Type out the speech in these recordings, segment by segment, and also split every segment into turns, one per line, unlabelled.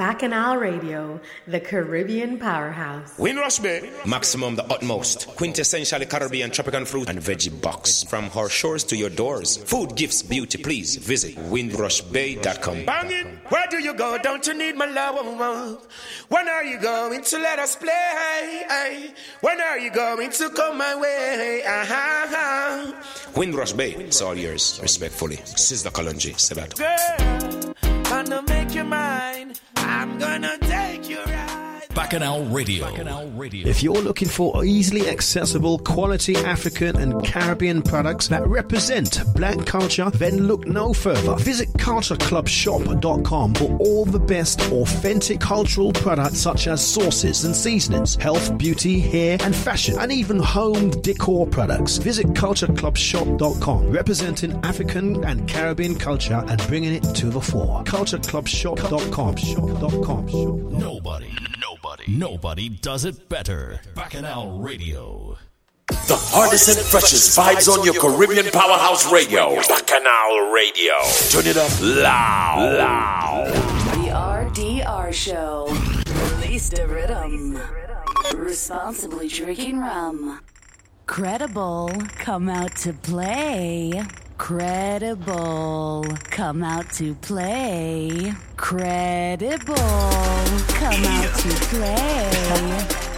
Bacchanal Radio, the Caribbean powerhouse.
Windrush Bay, maximum the utmost. Quintessentially Caribbean tropical fruit and veggie box. From our shores to your doors. Food, gifts, beauty, please visit windrushbay.com.
Banging, where do you go? Don't you need my love? When are you going to let us play? When are you going to come my way? Uh-huh.
Windrush Bay, it's all yours. Respectfully, Sister Kalonji, Sebat.
Girl, gonna make you mine. I'm gonna take.
Bacchanal Radio. Bacchanal Radio.
If you're looking for easily accessible quality African and Caribbean products that represent black culture, then look no further. Visit cultureclubshop.com for all the best authentic cultural products such as sauces and seasonings, health, beauty, hair and fashion, and even home decor products. Visit cultureclubshop.com, representing African and Caribbean culture and bringing it to the fore. cultureclubshop.com. Shop.com.
Nobody, nobody, nobody does it better. Bacchanal Radio.
The hardest and freshest vibes on your Caribbean Powerhouse Radio. Bacchanal Radio. Turn it up loud. Loud.
The RDR Show. Release the rhythm. Responsibly drinking rum. Credible, come out to play. Credible, come out to play. Credible, come out to play.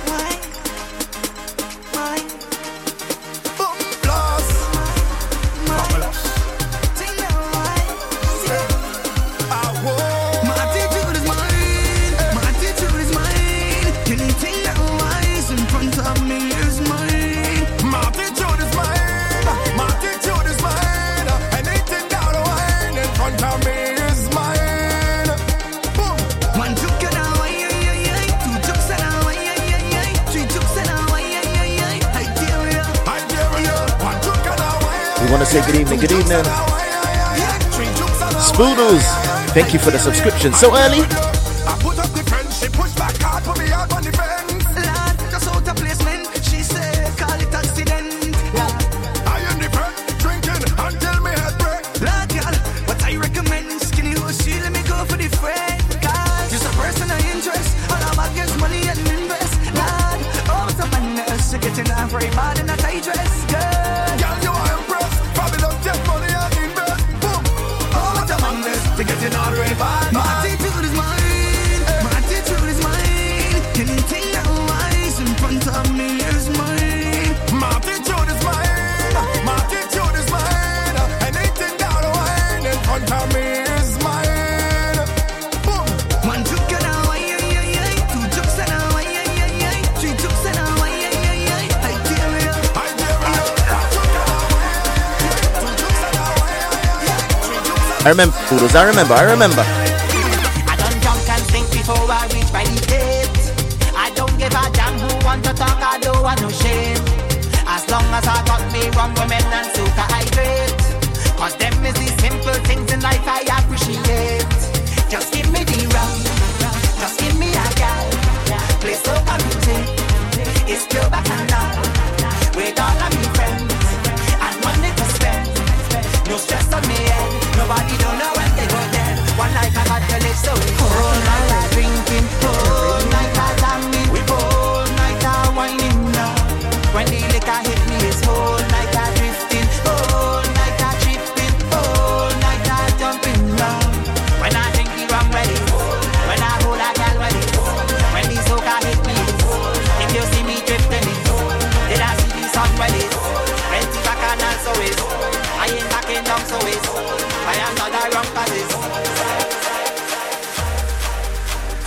Want to say good evening, good evening. Spoodles, thank you for the subscription so early.
I
remember, Spoodles, I remember, I remember.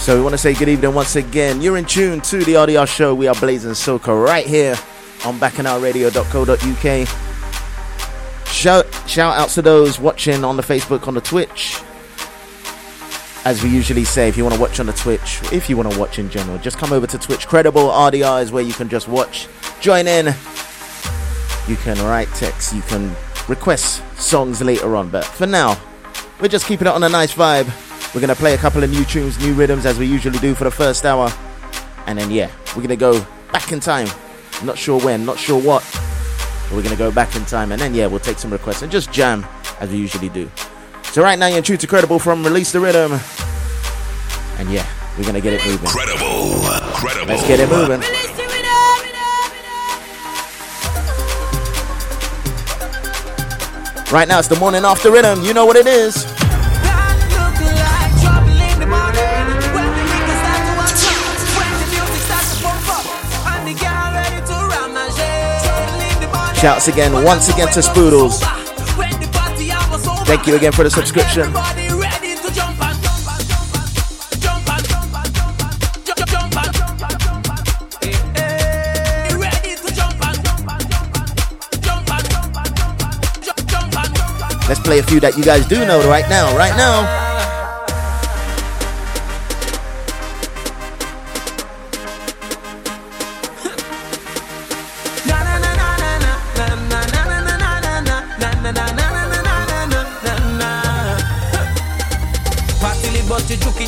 So we
want to say good evening once again. You're in tune to the RDR show. We are blazing soca right here on bacchanalradio.co.uk. Shout shout outs to those watching on the Facebook, on the Twitch. As we usually say, if you want to watch on the Twitch, if you want to watch in general, just come over to Twitch. Credible RDR is where you can just watch, join in. You can write text, you can request songs later on. But for now, we're just keeping it on a nice vibe. We're gonna play a couple of new tunes, new rhythms as we usually do for the first hour. And then yeah, we're gonna go back in time. Not sure when, not sure what. But we're gonna go back in time and then yeah, we'll take some requests and just jam as we usually do. So right now you're true to credible from Release the Rhythm.
And yeah, we're gonna get it moving.
Credible. Credible.
Let's get it moving. Right now, it's the morning after rhythm. You know what it is. Shouts again, once again to Spoodles. Thank you again for the subscription. Let's play a few that you guys do know right now, right now.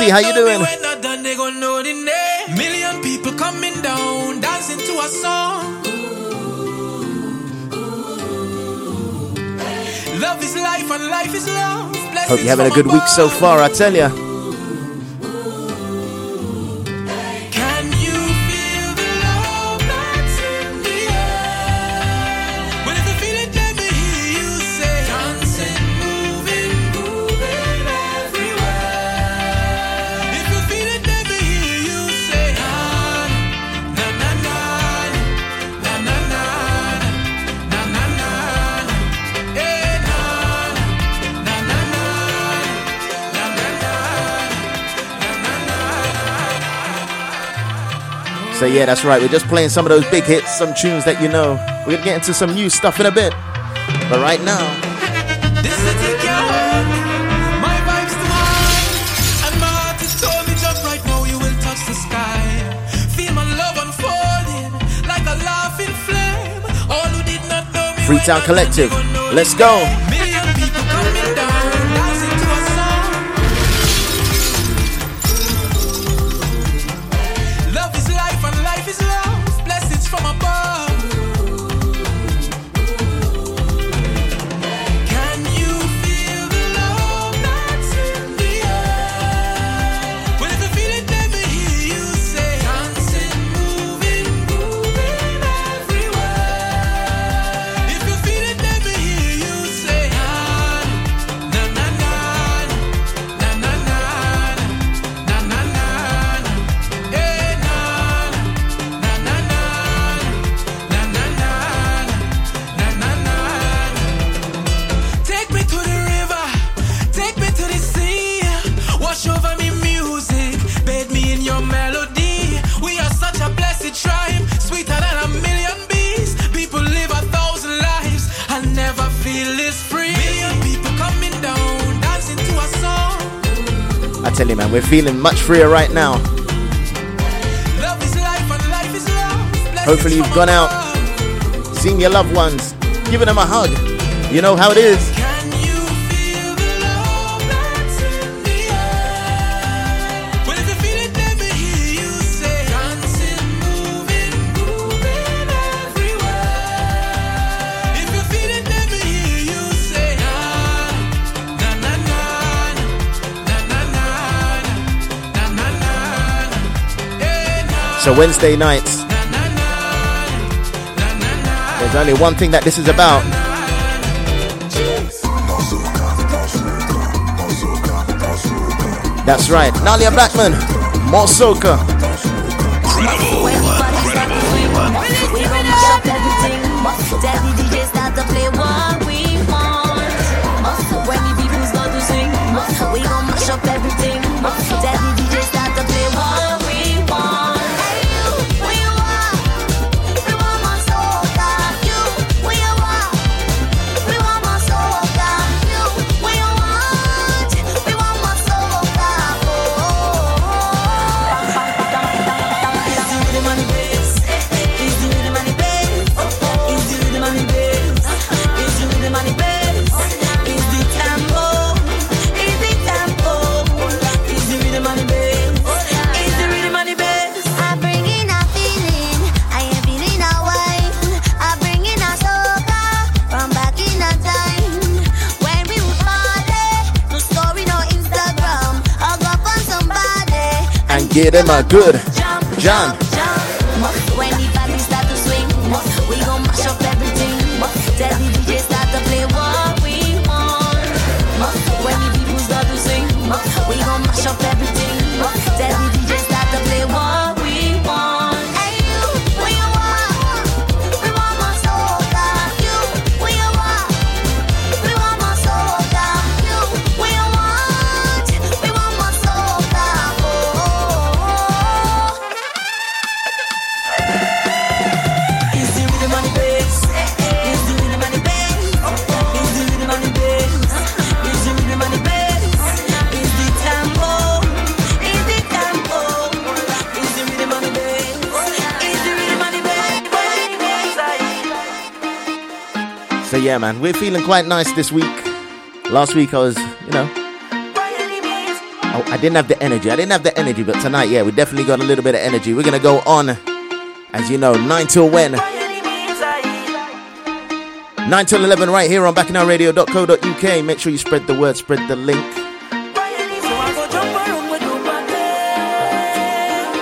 Nelsie? How you doing?
Million people coming down, dancing to a song. Love is life and life is love.
Hope you're having a good week so far. I tell ya. That's right. We're just playing some of those big hits, some tunes that you know. We're gonna get into some new stuff in a bit. But right now. Freetown Collective. Let's go. Feeling much freer right now. Hopefully, you've gone out, seen your loved ones, given them a hug. You know how it is. So Wednesday nights,
there's only one thing that this is about. That's right, Nailah Blackman,
Mosoka. Incredible. Yeah, that my
good. John. yeah, man, we're feeling quite nice this week. Last week I was, you know, oh, I didn't have the energy. I didn't have the energy, but tonight, yeah, we definitely got a little bit of energy. We're gonna go on, as you know, nine till when. 9 till 11 right here on bacchanalradio.co.uk. Make sure you spread the word, spread the link.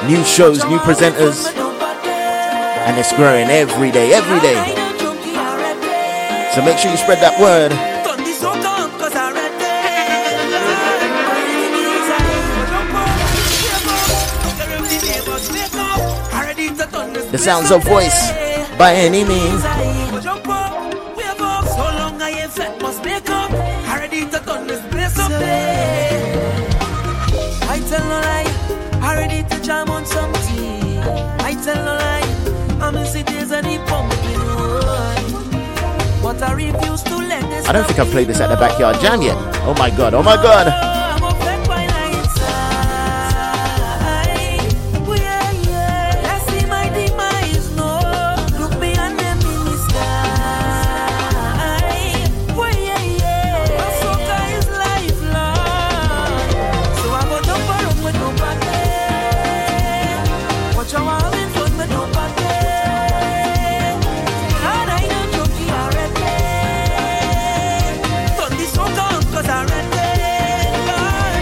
New shows, new presenters, and it's growing every day, every day. So make sure you spread that word. The sounds of voice by any means.
I
don't think I've played this at the backyard jam yet. Oh my god, oh my god.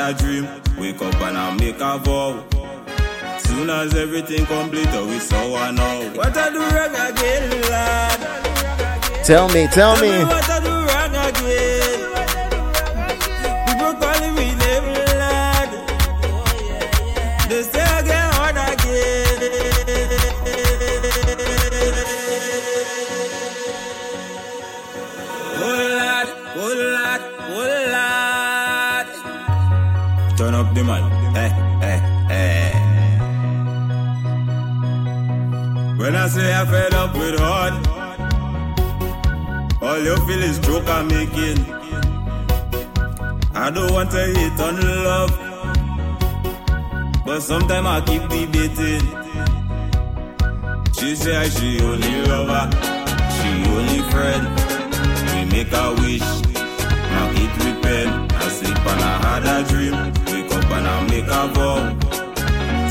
a
dream. Wake up and I make a vow. Soon as everything complete, oh, we saw I know. What I do wrong again, lad?
Tell me, tell,
tell me.
me
you feel this joke I'm making. I don't want to hate on love, but sometimes I keep debating. She say she only lover, she only friend. We make a wish, now it repent. I sleep and I had a dream, wake up and I make a vow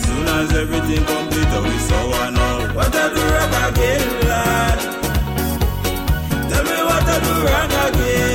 soon as everything complete, we saw one all. What I do about again, lad? run again.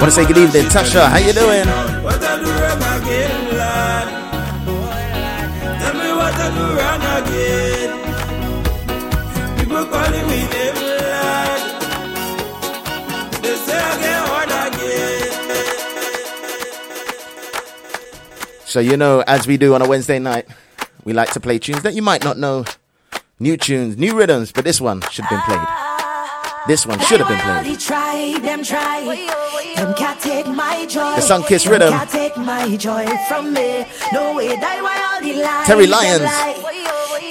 Want to say
good evening, Tasha. How you doing? So, you know, as we do on a Wednesday night, we like to play tunes that you might not know. New tunes, new rhythms, but this one should have been played. This one should have been played.
Them can't take my joy.
The song
Kiss
Rhythm.
Can't take my joy from me. No way why all the lies Terri
Lyons.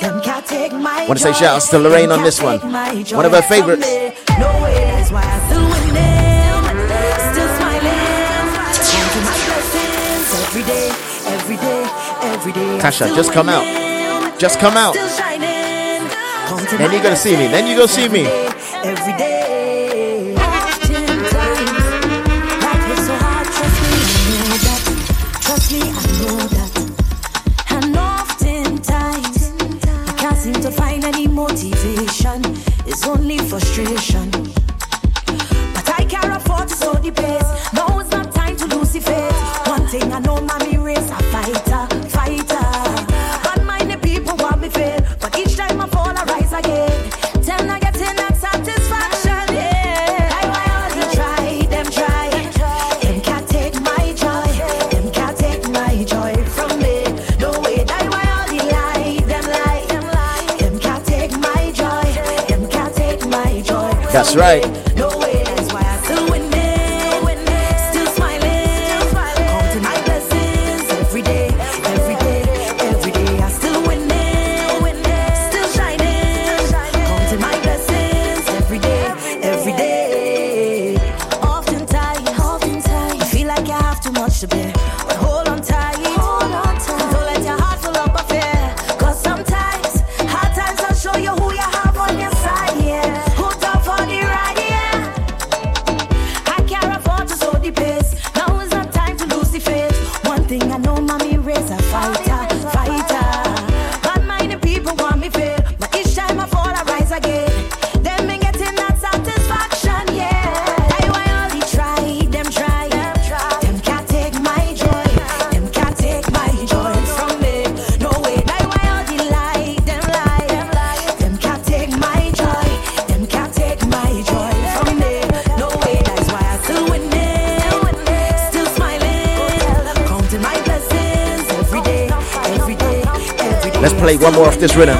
Them can't take my
Want to say
shout
out to Lorraine on this one. One of her
favorites. No way that's why I still. Still smiling. Counting my blessings every day, every day, every day.
Tasha, just come out. Just come out. Then you're gonna see me. Then you're gonna see me.
Every day
That's right. Let's play one more of this rhythm.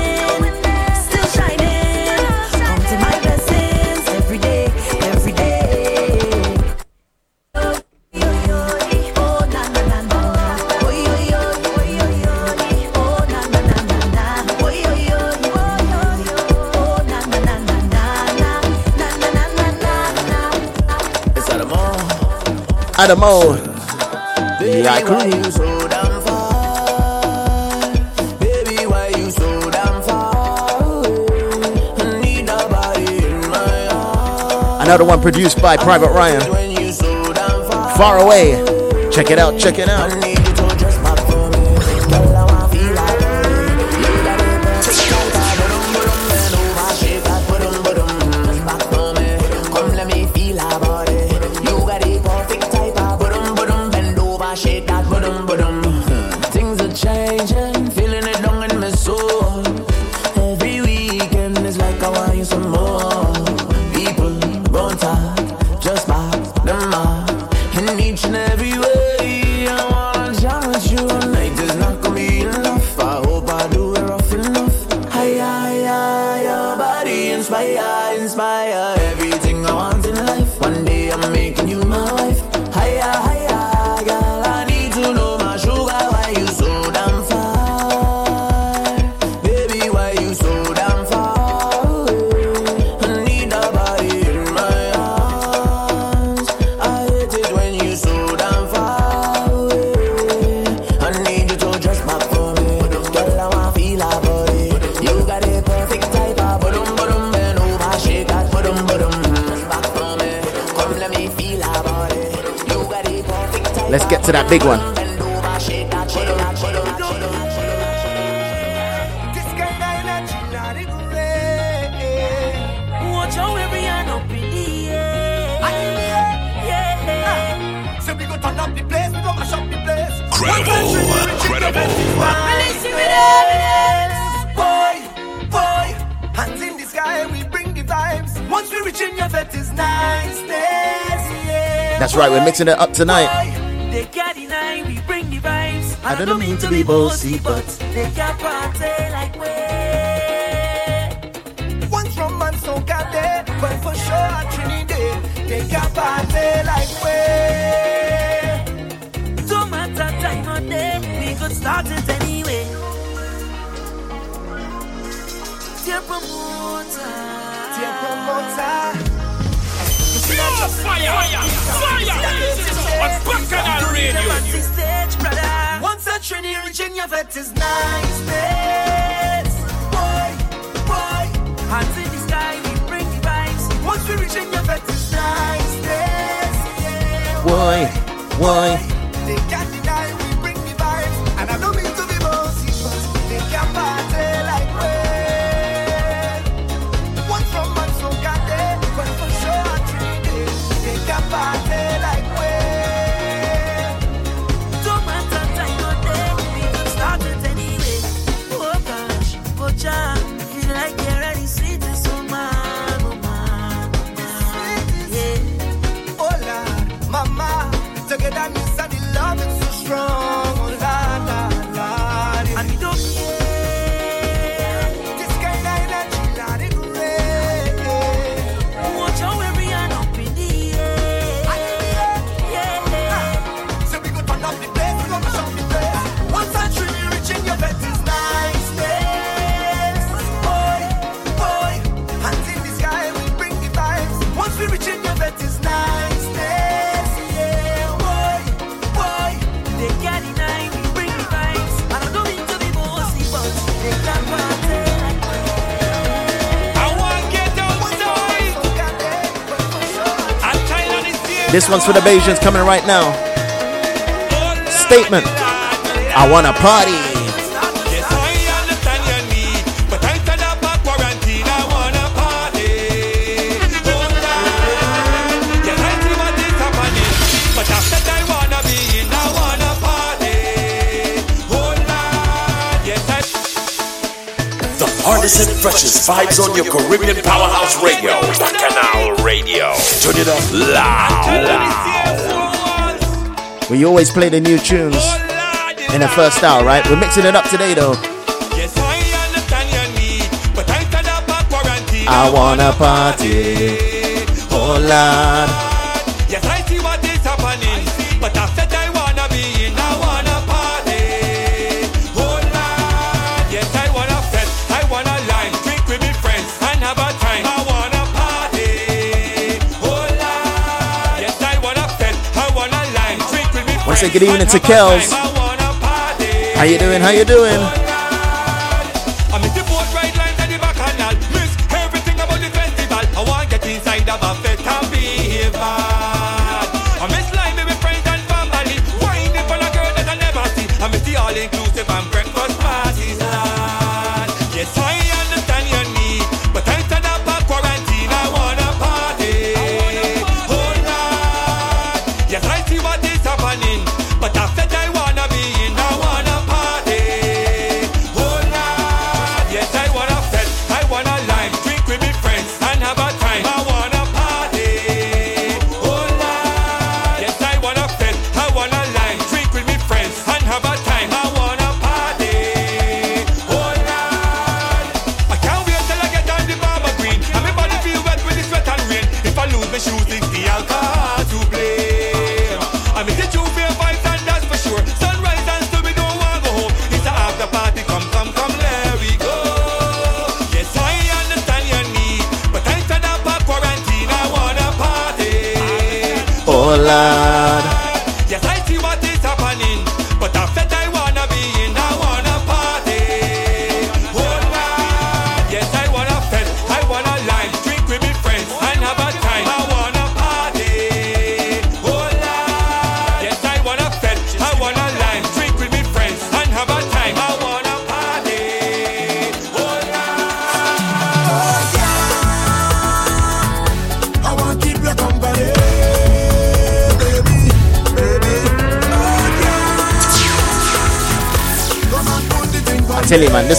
Adamo.
Yeah,
I.
Another one produced by Private Ryan.
Far
away. Check it out, check it out.
to that
big one.
Credible, credible.
Boy, hands in the sky, we the vibes. Once we reach in your is
That's right, we're mixing it up tonight. I don't, mean, to be bossy, but
take can party like we.
One from man so got there, but for sure I Trinidad, Take can party like we.
Don't matter time or day, we could start it anyway. Dear promoter,
dear promoter.
Pure fire, fire, fire, fire. on
Bacchanal Radio. None of it is niceness. boy, boy. Hands in the sky, we bring the vibes. Once we reach in your bed, it's niceness. Yeah. boy, boy. why? This
one's for the Bajans coming right now. Statement I want to
party. hottest and freshest vibes on your Caribbean powerhouse radio. Bacchanal Radio. Turn it up loud.
We always play the new tunes in the first hour, right? We're mixing it up today, though. I wanna party, oh Lord. say good evening to Kels. How you doing? How you doing?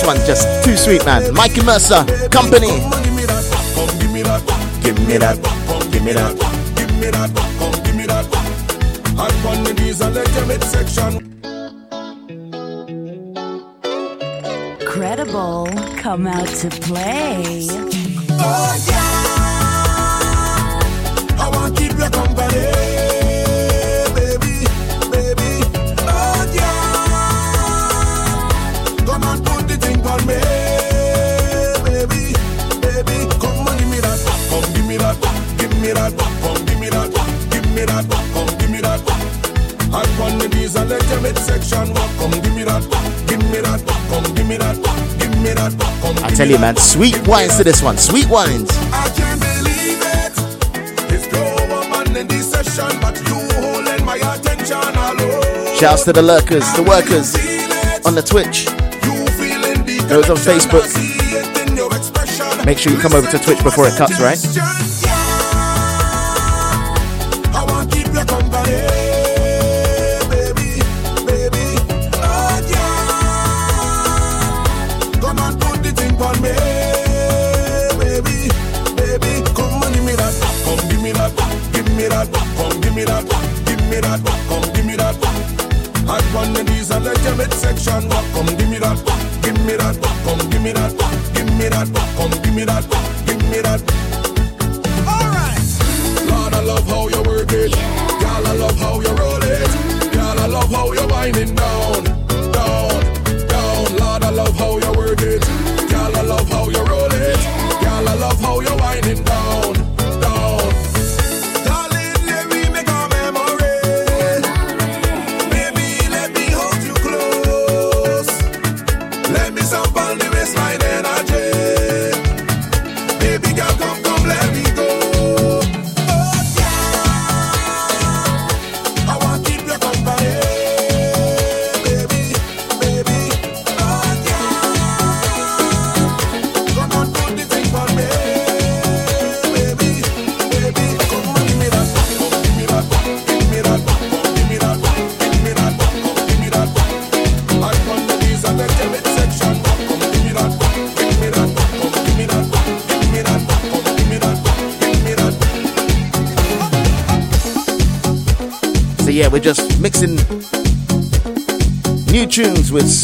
One's just too sweet, man. Mikey Mercer, company.
Give me that,
Give me that.
give me that, give me that, come give me that. And on the knees and let your midsection.
Credible, come out to play.
Oh yeah, I want to keep you company, me that, come give me that. And on the knees and let your midsection walk. Come give me that, give me that, come give me that, give me that, come.
I tell you, man, sweet wines to this one. Sweet wines.
I can't believe it. It's pure woman in this session, but you holding my attention alone.
Shouts to the lurkers, the workers on the Twitch. Those on Facebook. Make sure you come over to Twitch before it cuts, right?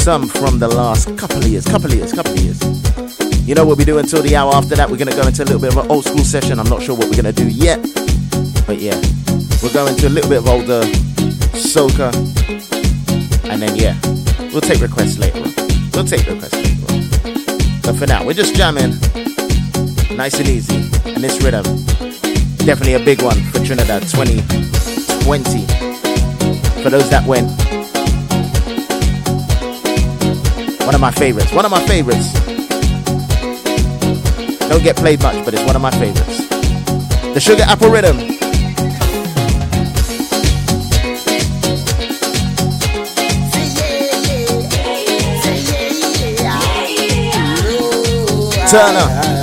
Some from the last couple of years, couple of years, couple of years. You know what we do until the hour after that? We're gonna go into a little bit of an old school session. I'm not sure what we're gonna do yet, but yeah, we're going to a little bit of older soca, and then yeah, we'll take requests later. on. We'll take requests later. on. But for now, we're just jamming, nice and easy, and this rhythm, definitely a big one for Trinidad 2020 for those that went. One of my favorites. One of my favorites. Don't get played much, but it's one of my favorites. The Sugar Apple Rhythm. Turner.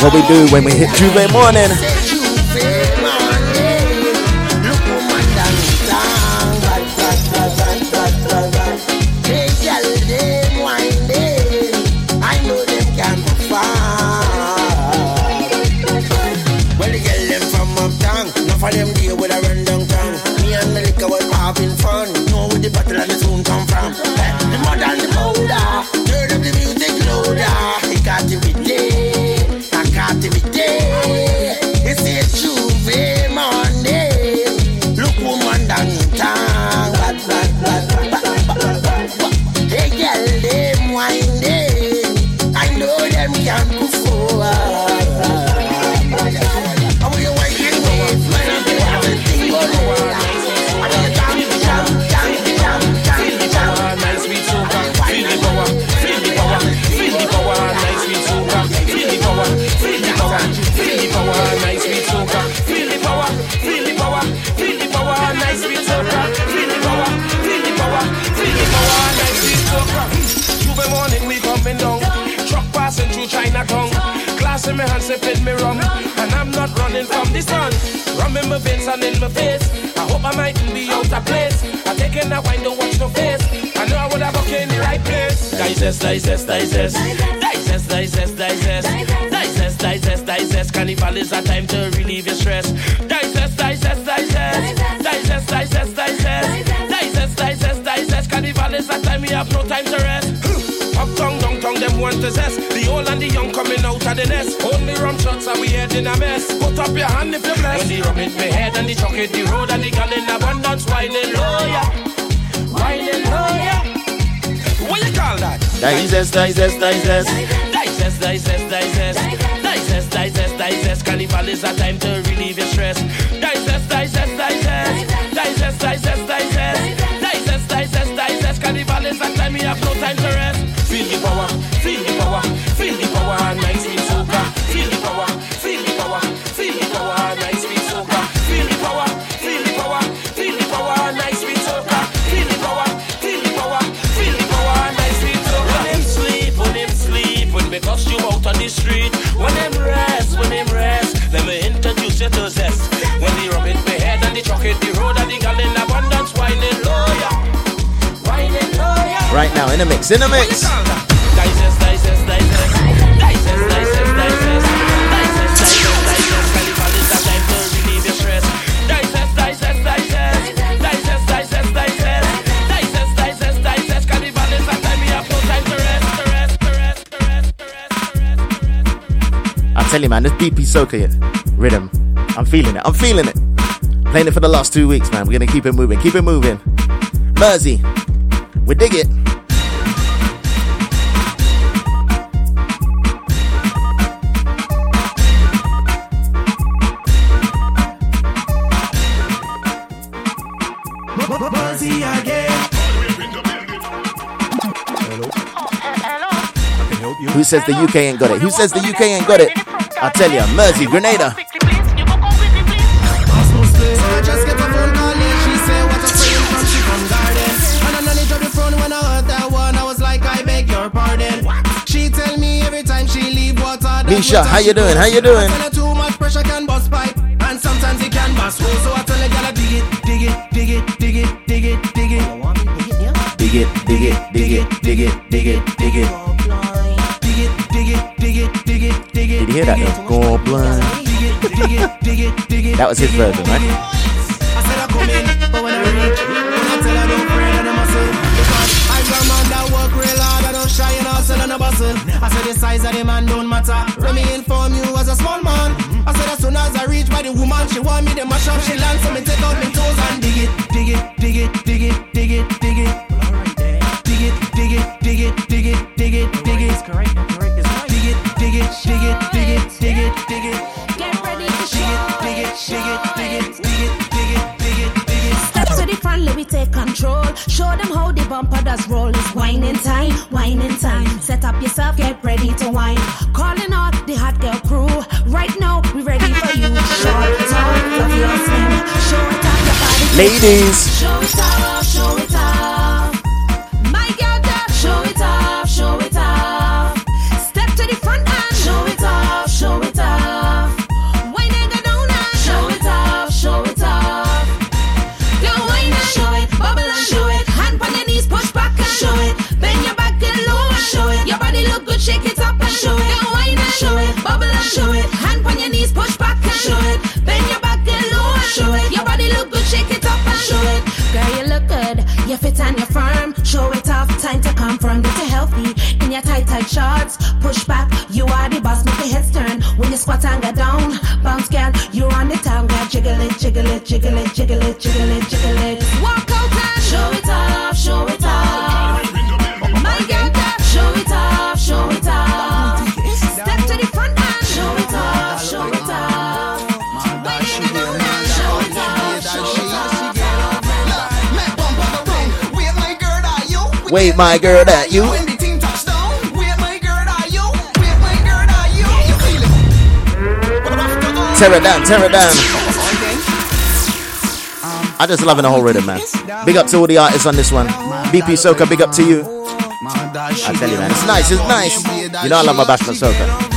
What we do when we hit
J'ouvert morning. Sun. Rum in my veins and in my face. I hope I mightn't be out of place. I take making that wine, don't watch no face. I know I would have okay in the right place. Digest, digest, digest. Digest, digest, digest. Digest, digest, digest. Carnival is a time to relieve your stress. Digest, digest, digest. Digest, digest, digest. Digest, digest, digest. Carnival is a time we have no time to rest. Uptown, downtown, them want to zest. The old and the young coming out of the nest. Only rum shots are we head in a mess. Put up your hand if you're blessed. When the rum hit me head and the truck hit the road and the gal in abundance whining low, yeah. Whining low, yeah. What you call that?
Digest, digest, digest.
Digest, digest, digest. Digest, digest, digest. Carnival is a time to relieve your stress. Digest, digest, digest. Digest, digest, digest. Digest, digest, digest. Carnival is a time we have no time to rest. Feel the power, power, nice sweet soca. Feel the power, feel the power, feel the power, nice sweet soca. Feel the power, feel the power, feel the power, nice sweet soca. Feel the power, feel the power, feel the power, nice sweet soca. When him sleep, when him sleep, when me costume out on the street. When him rest, when him rest, let me introduce you to zest. When the rum hit me head and the truck hit the road and the gal in abundance whining low, yeah. Whining low, yeah.
Right now, in a mix, in a mix. You, man, this BP Soca rhythm, I'm feeling it. I'm feeling it. Playing it for the last two weeks, man. We're gonna keep it moving. Keep it moving. Mersey, we dig it.
Buzzy again.
Who says the UK ain't got it? Who says the UK ain't got it? I tell you, Mersey, Grenada. Misha, how you doing? How you doing?
Too much pressure can bust pipe, and sometimes it can bust hole. So I tell dig it, dig it, dig it, dig it, dig it, dig it.
Dig it, dig it, dig it, dig it, dig it, dig it. Hear that though? Goblin. That was his version, right?
I said I I I'm shy and and a bustle. I said the size of the man don't matter. Let me inform you as a small man. I said as soon as I reach by the woman, she want me to mash up, she land, so me take out my toes and dig it, dig it, dig it, dig it, dig it, dig it, dig it.
Get ready to
Dig it, dig it, dig it, dig it, dig it, dig it, dig it, dig it.
Step to the front, let me take control. Show them how the bumper does roll. It's whining time, whining time. Set up yourself, get ready to whine. Calling out the hot girl crew. Right now, we ready for you. Short, tall, love your slim. Show it off your body.
Ladies.
Show it off, Show it off, time to confirm that you're healthy. In your tight, tight shorts, push back. You are the boss, make the heads turn. When you squat and go down, bounce, girl. You're on the town, girl. Jiggle it, jiggle it, jiggle it, jiggle it, jiggle it, jiggle it. Walk
Wait, my girl, that you. Tear it down, tear it down. I just loving the whole rhythm, man. Big up to all the artists on this one. BP Soca, big up to you. I tell you, man, it's nice, it's nice. You know I love my Bashment Soca.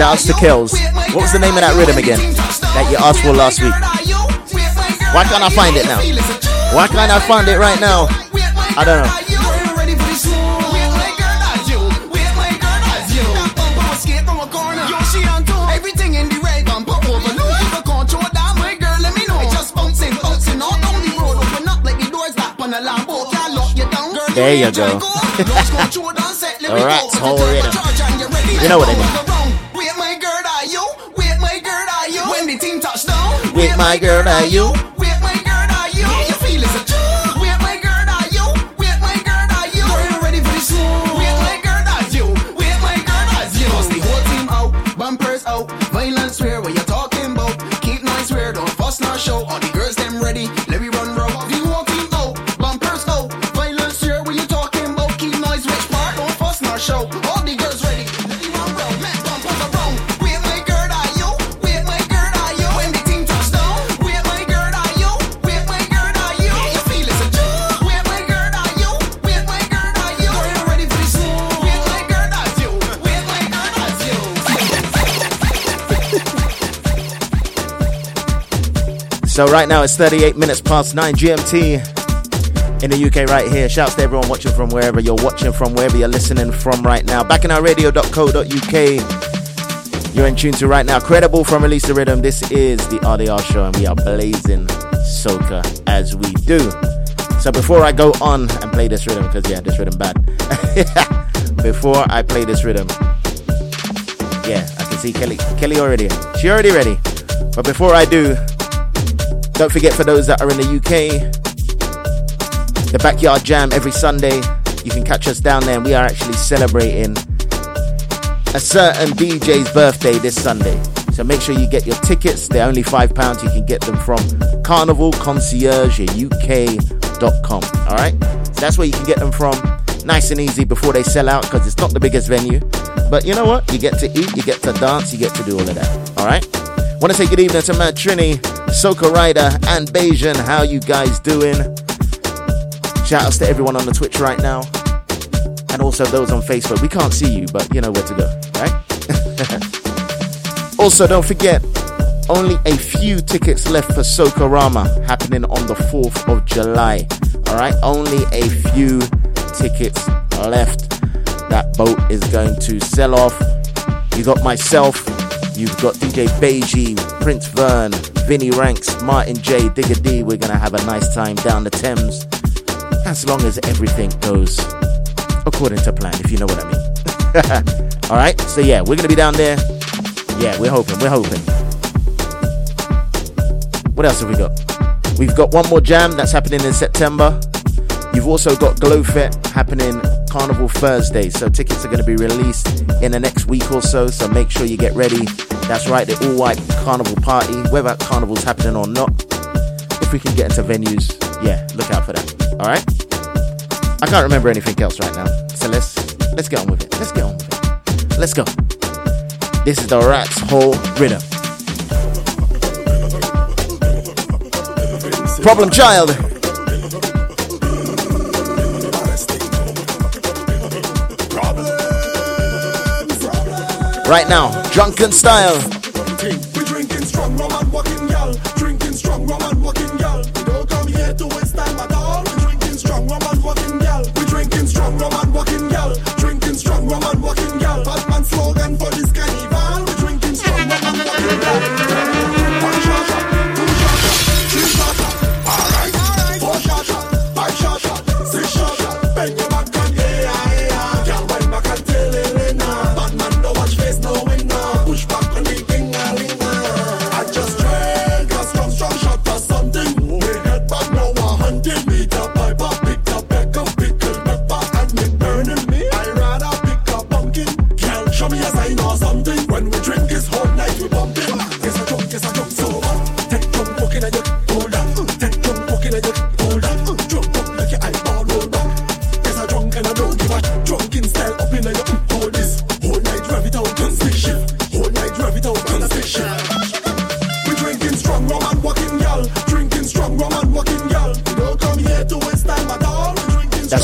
Shouts to Kells. What was the name of that rhythm again? That you asked for last week. Why can't I find it now? Why can't I find it right now? I don't know.
All
There you go. Alright, whole rhythm. You know what I mean. With my girl, are you? So right now it's 38 minutes past 9 GMT in the UK right here. Shouts to everyone watching from wherever you're watching from, wherever you're listening from right now. bacchanalradio.co.uk. You're in tune to right now. Credible from Release the Rhythm. This is the RDR show and we are blazing soca as we do. So before I go on and play this rhythm, because yeah, this rhythm bad. before I play this rhythm, yeah, I can see Kelly. Kelly already. She already ready. But before I do, don't forget for those that are in the UK, the Backyard Jam every Sunday. You can catch us down there, and we are actually celebrating a certain DJ's birthday this Sunday. So make sure you get your tickets. They're only £5. You can get them from carnivalconciergeuk.com. All right? So that's where you can get them from. Nice and easy before they sell out because it's not the biggest venue. But you know what? You get to eat, you get to dance, you get to do all of that. All right? Want to say good evening to Matt Trini, Soca Rider, and Bayesian. How you guys doing? Shout outs to everyone on the Twitch right now. And also those on Facebook. We can't see you, but you know where to go, right? also, don't forget, only a few tickets left for Socorama happening on the 4th of July. Alright, only a few tickets left. That boat is going to sell off. You got myself, you've got DJ Beiji, Prince Vern, Vinny Ranks, Martin J, Digger D. We're gonna have a nice time down the Thames. As long as everything goes according to plan, if you know what I mean. Alright, so yeah, we're gonna be down there. Yeah, we're hoping, we're hoping. What else have we got? We've got one more jam that's happening in September. You've also got Glowfet happening Carnival Thursday. So tickets are going to be released in the next week or so. So make sure you get ready. That's right, the all white carnival party, whether carnival's happening or not. If we can get into venues, yeah, look out for that. All right. I can't remember anything else right now. So let's let's get on with it. Let's get on with it. Let's go. This is the Rat's Hole Rhythm. Problem Child. Right now, drunken style.
We drinking strong rum and walking gal. Drinking strong rum and walking gal. Don't come here to waste time at all. We drinking strong rum and walking gal. We drinking strong rum and walking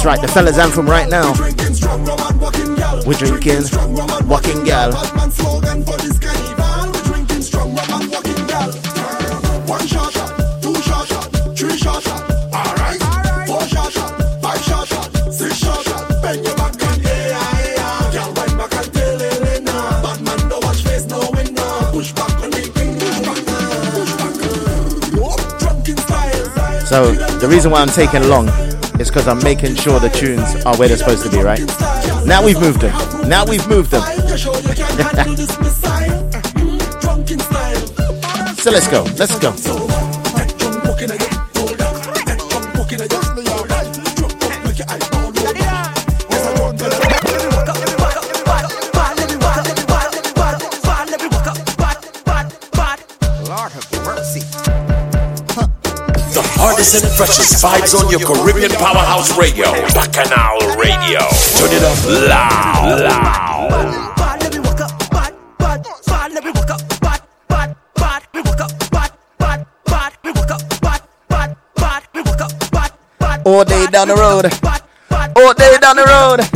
right, the fellas anthem right now. We're drinking walking gal. One shot two shot three shot alright, four shot five shot six shot bend your back and hey, hey, girl, wind back and it now. Bad man, no watch face, no win. Push back when we bring So
the
reason why I'm taking long it's because I'm making sure the tunes are where they're supposed to be, right? Now we've moved them. Now we've moved them. so let's go. Let's go.
hottest and freshest vibes on your Caribbean powerhouse radio, Bacchanal Radio. Turn it up loud, loud.
All day down the road. All day down the road.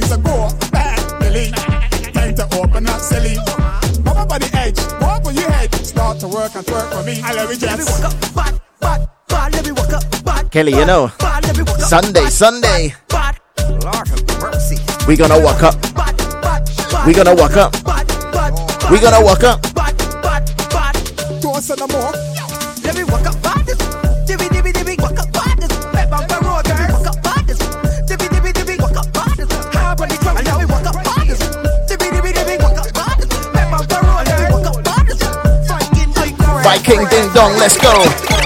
work and twerk for me. I love it, yes.
Kelly, you know, Sunday, Sunday. We gonna walk up. We gonna walk up. We gonna walk up. King Ding Dong, let's go.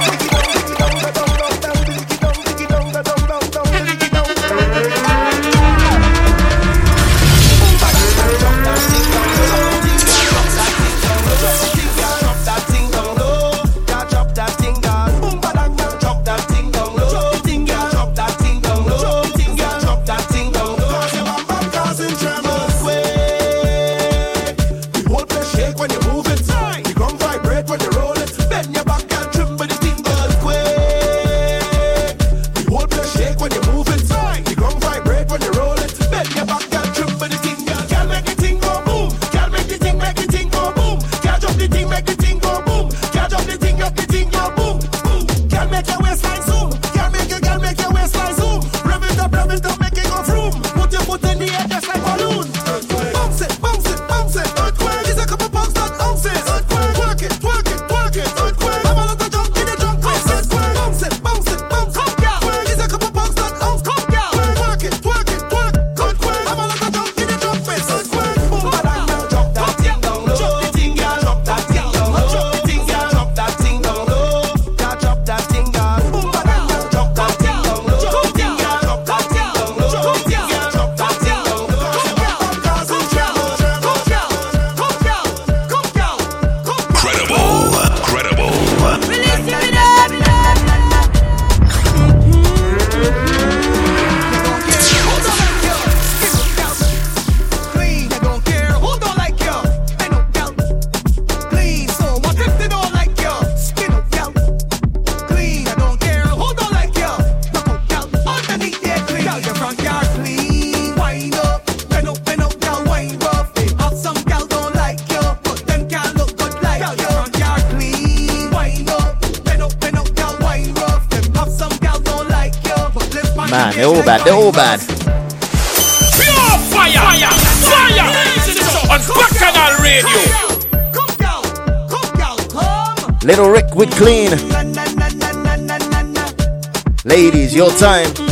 your
time.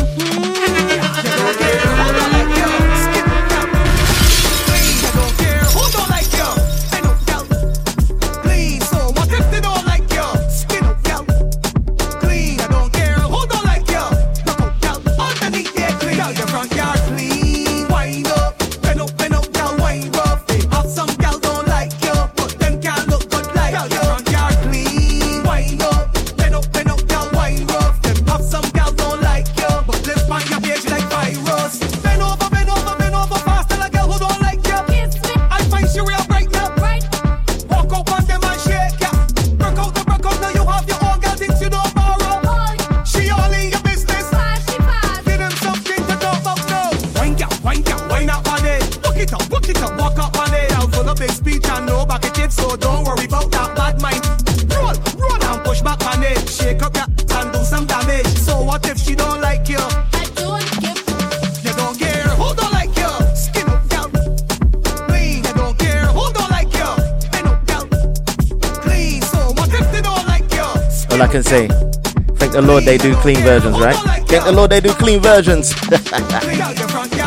Lord they do clean versions, right? Thank the Lord they do clean versions.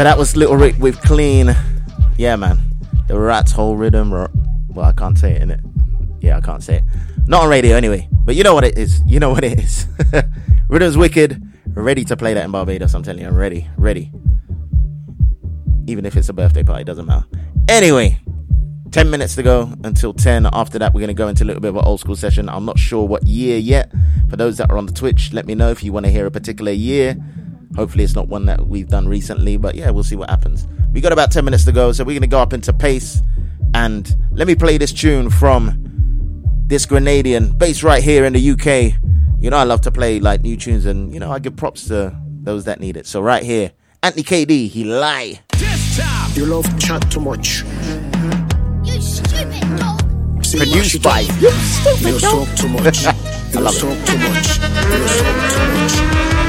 so that was Little Rick with Clean. Yeah, man. The Rat's whole rhythm. Well, I can't say it in it. Yeah, I can't say it. Not on radio anyway. But you know what it is. You know what it is. Rhythm's wicked. Ready to play that in Barbados. I'm telling you, I'm ready. Ready. Even if it's a birthday party, doesn't matter. Anyway, 10 minutes to go until 10. After that, we're going to go into a little bit of an old school session. I'm not sure what year yet. For those that are on the Twitch, let me know if you want to hear a particular year. Hopefully, it's not one that we've done recently, but yeah, we'll see what happens. We got about 10 minutes to go, so we're going to go up into pace. And let me play this tune from this Grenadian based right here in the UK. You know, I love to play like new tunes, and you know, I give props to those that need it. So, right here, Anthony KD, he lie.
You love chat too much. Say
Produced
what
by
you do. You talk too much. You
I love
talk too much. You talk too much.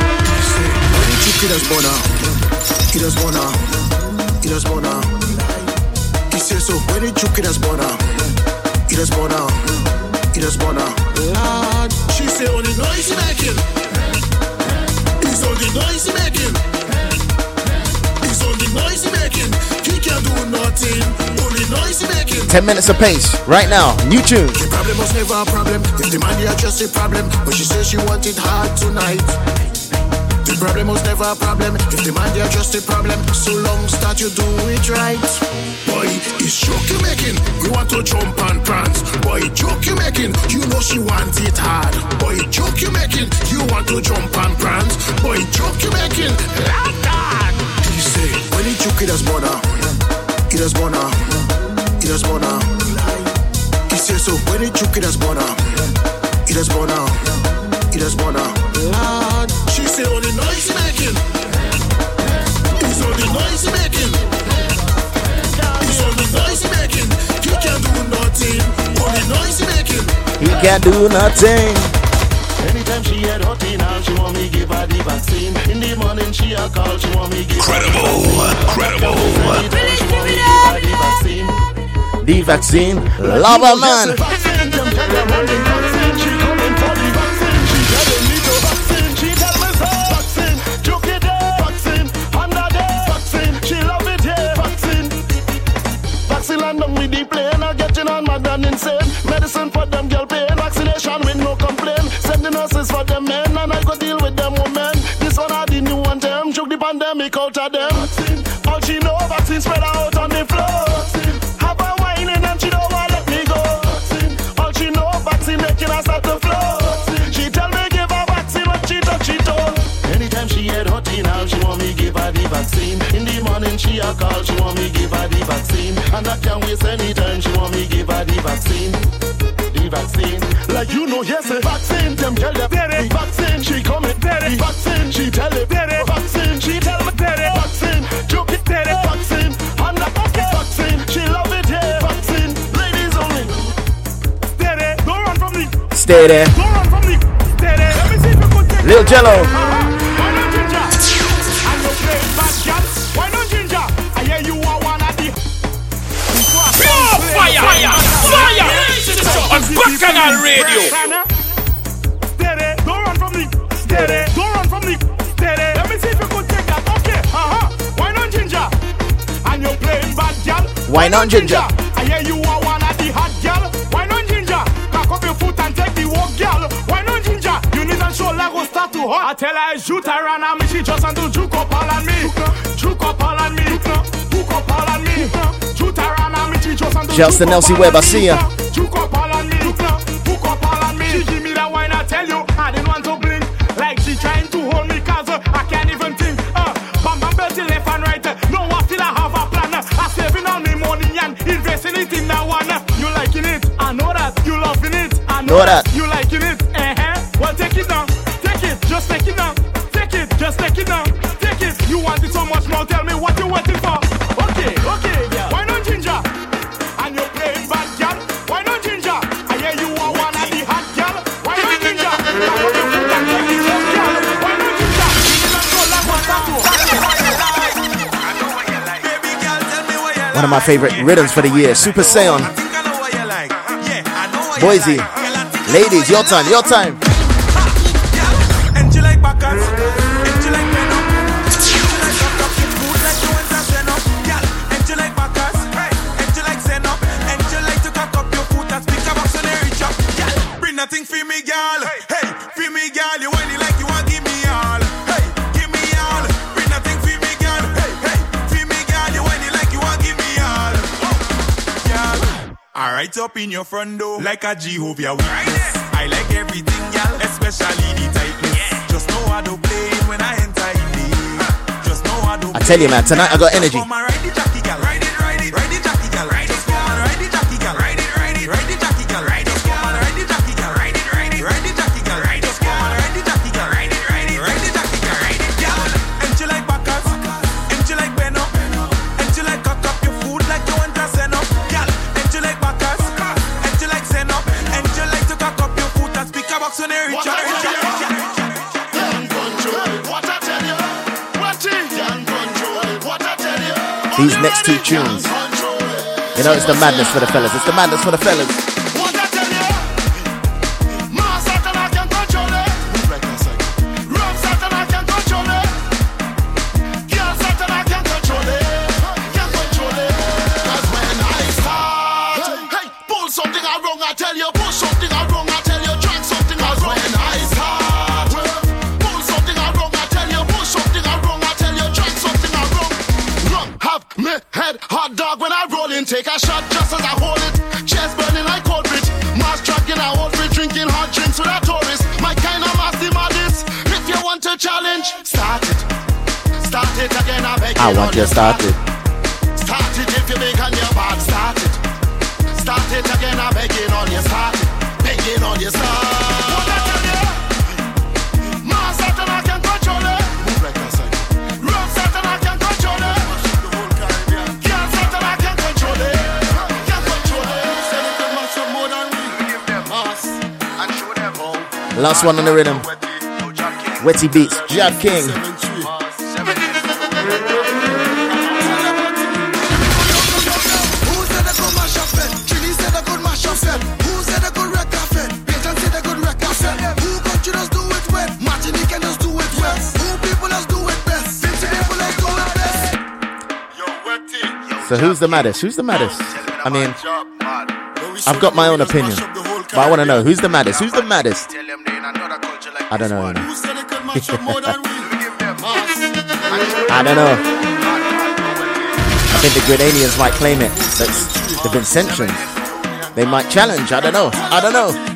Kid us bona, kid us bona, kid us bona. He says so. When you kid us bona, kid us bona, kid us bona. Lord, she say only noisy making. It's only noisy making. It's only noisy making. He can't do nothing. Only noisy making.
10 minutes of pace right now. New tune.
The problem was never a problem. If the money just a problem, but she says she want it hard tonight. Problem was never a problem. If the money are just a problem, so long start you do it right. Boy, it's joke you making. You want to jump and prance. Boy, joke you making. You know she want it hard. Boy, joke you making. You want to jump and prance. Boy, joke you making. Like that. He say, when he joke it as bona, it as bona, it as bona. He says so when it took it as bona, it has bona, it has bona. She say only noise making. It's only noise making. It's only noise making. You can't do nothing. Only noise making.
He can't do nothing.
Anytime she had hot in her, she want me give her the vaccine. In the morning she a call, she want me give
Credible, credible.
Anytime she want me give her the vaccine.
The vaccine, lava man.
Medicine for them girl pain, vaccination with no complaint. Send the nurses for them men, and I go deal with them women. This one are the new one them, took the pandemic out of them. In she a call, she want me give her the vaccine. And I can't waste any time, she want me give her the vaccine. The vaccine. Like you know, yes, the vaccine. Them tell them the vaccine. She coming, the vaccine. She tell it, the vaccine. She tell me, the vaccine. Joke it, the vaccine. And the vaccine. She love it, yeah. Vaccine. Ladies only. Steady, don't run from me.
Stay there.
Don't run from me. Steady. Let me see if you could take
Lil Jello.
Why
Radio.
Steady, don't run from me. Steady, don't run from me. Steady. Let me see if you could take that. Okay, uh huh. Why not ginger? And you're playing bad girl.
Why not ginger?
I hear you are one of the hot girl. Why not ginger? Cock up your foot and take the walk, girl. Why not ginger?
too hot. I tell her it's shoot around and me, she just want to juke up all on me. Juke up all on me. Juke up all on me. Shoot around and me, she just to
to
juke up
Nelsie
all
Webb, I see ya.
Juke up I tell you, I didn't want to blink. Like she trying to hold me cause uh, I can't even think. Uh, bam bam belty left and right. Uh, no, I feel I have a plan. Uh, I saving all me money and investing it in that one. Uh, you liking it? I know that. You loving it? I know,
Know that.
You liking it? Uh-huh. Well, take it down. Take it. Just take it down. Take it. Just take it down. One of
my favorite rhythms for the year, Super Saiyan. Boise. Ladies, your time, your time.
Up in your front door like a Jehovah Witness. I like everything, girl, especially the tightness. Just know I don't play when I enter in. Just know I don't
I tell you, man, tonight I got energy. These next two tunes. You know, it's the madness for the fellas. It's the madness for the fellas.
Ah, I you, want on
you started.
Start it if you big and you're bad. Start it. Start it again. I'm begging on you. Start it. Begging on you. Start. What I tell you? Man, Satan, I can control it. Move like I said. Rum, Satan, I can control it. Girl, Satan, I can control it. Can control it. Say they can mash up more than we. Give them and show them.
Last one on the rhythm. Wetty Beats, Jab King. So who's the maddest? Who's the maddest? I mean, I've got my own opinion, but I want to know who's the maddest. Who's the maddest? I don't know. I don't know. I think the Grenadians might claim it. That's the Vincentians. They might challenge. I don't know. I don't know.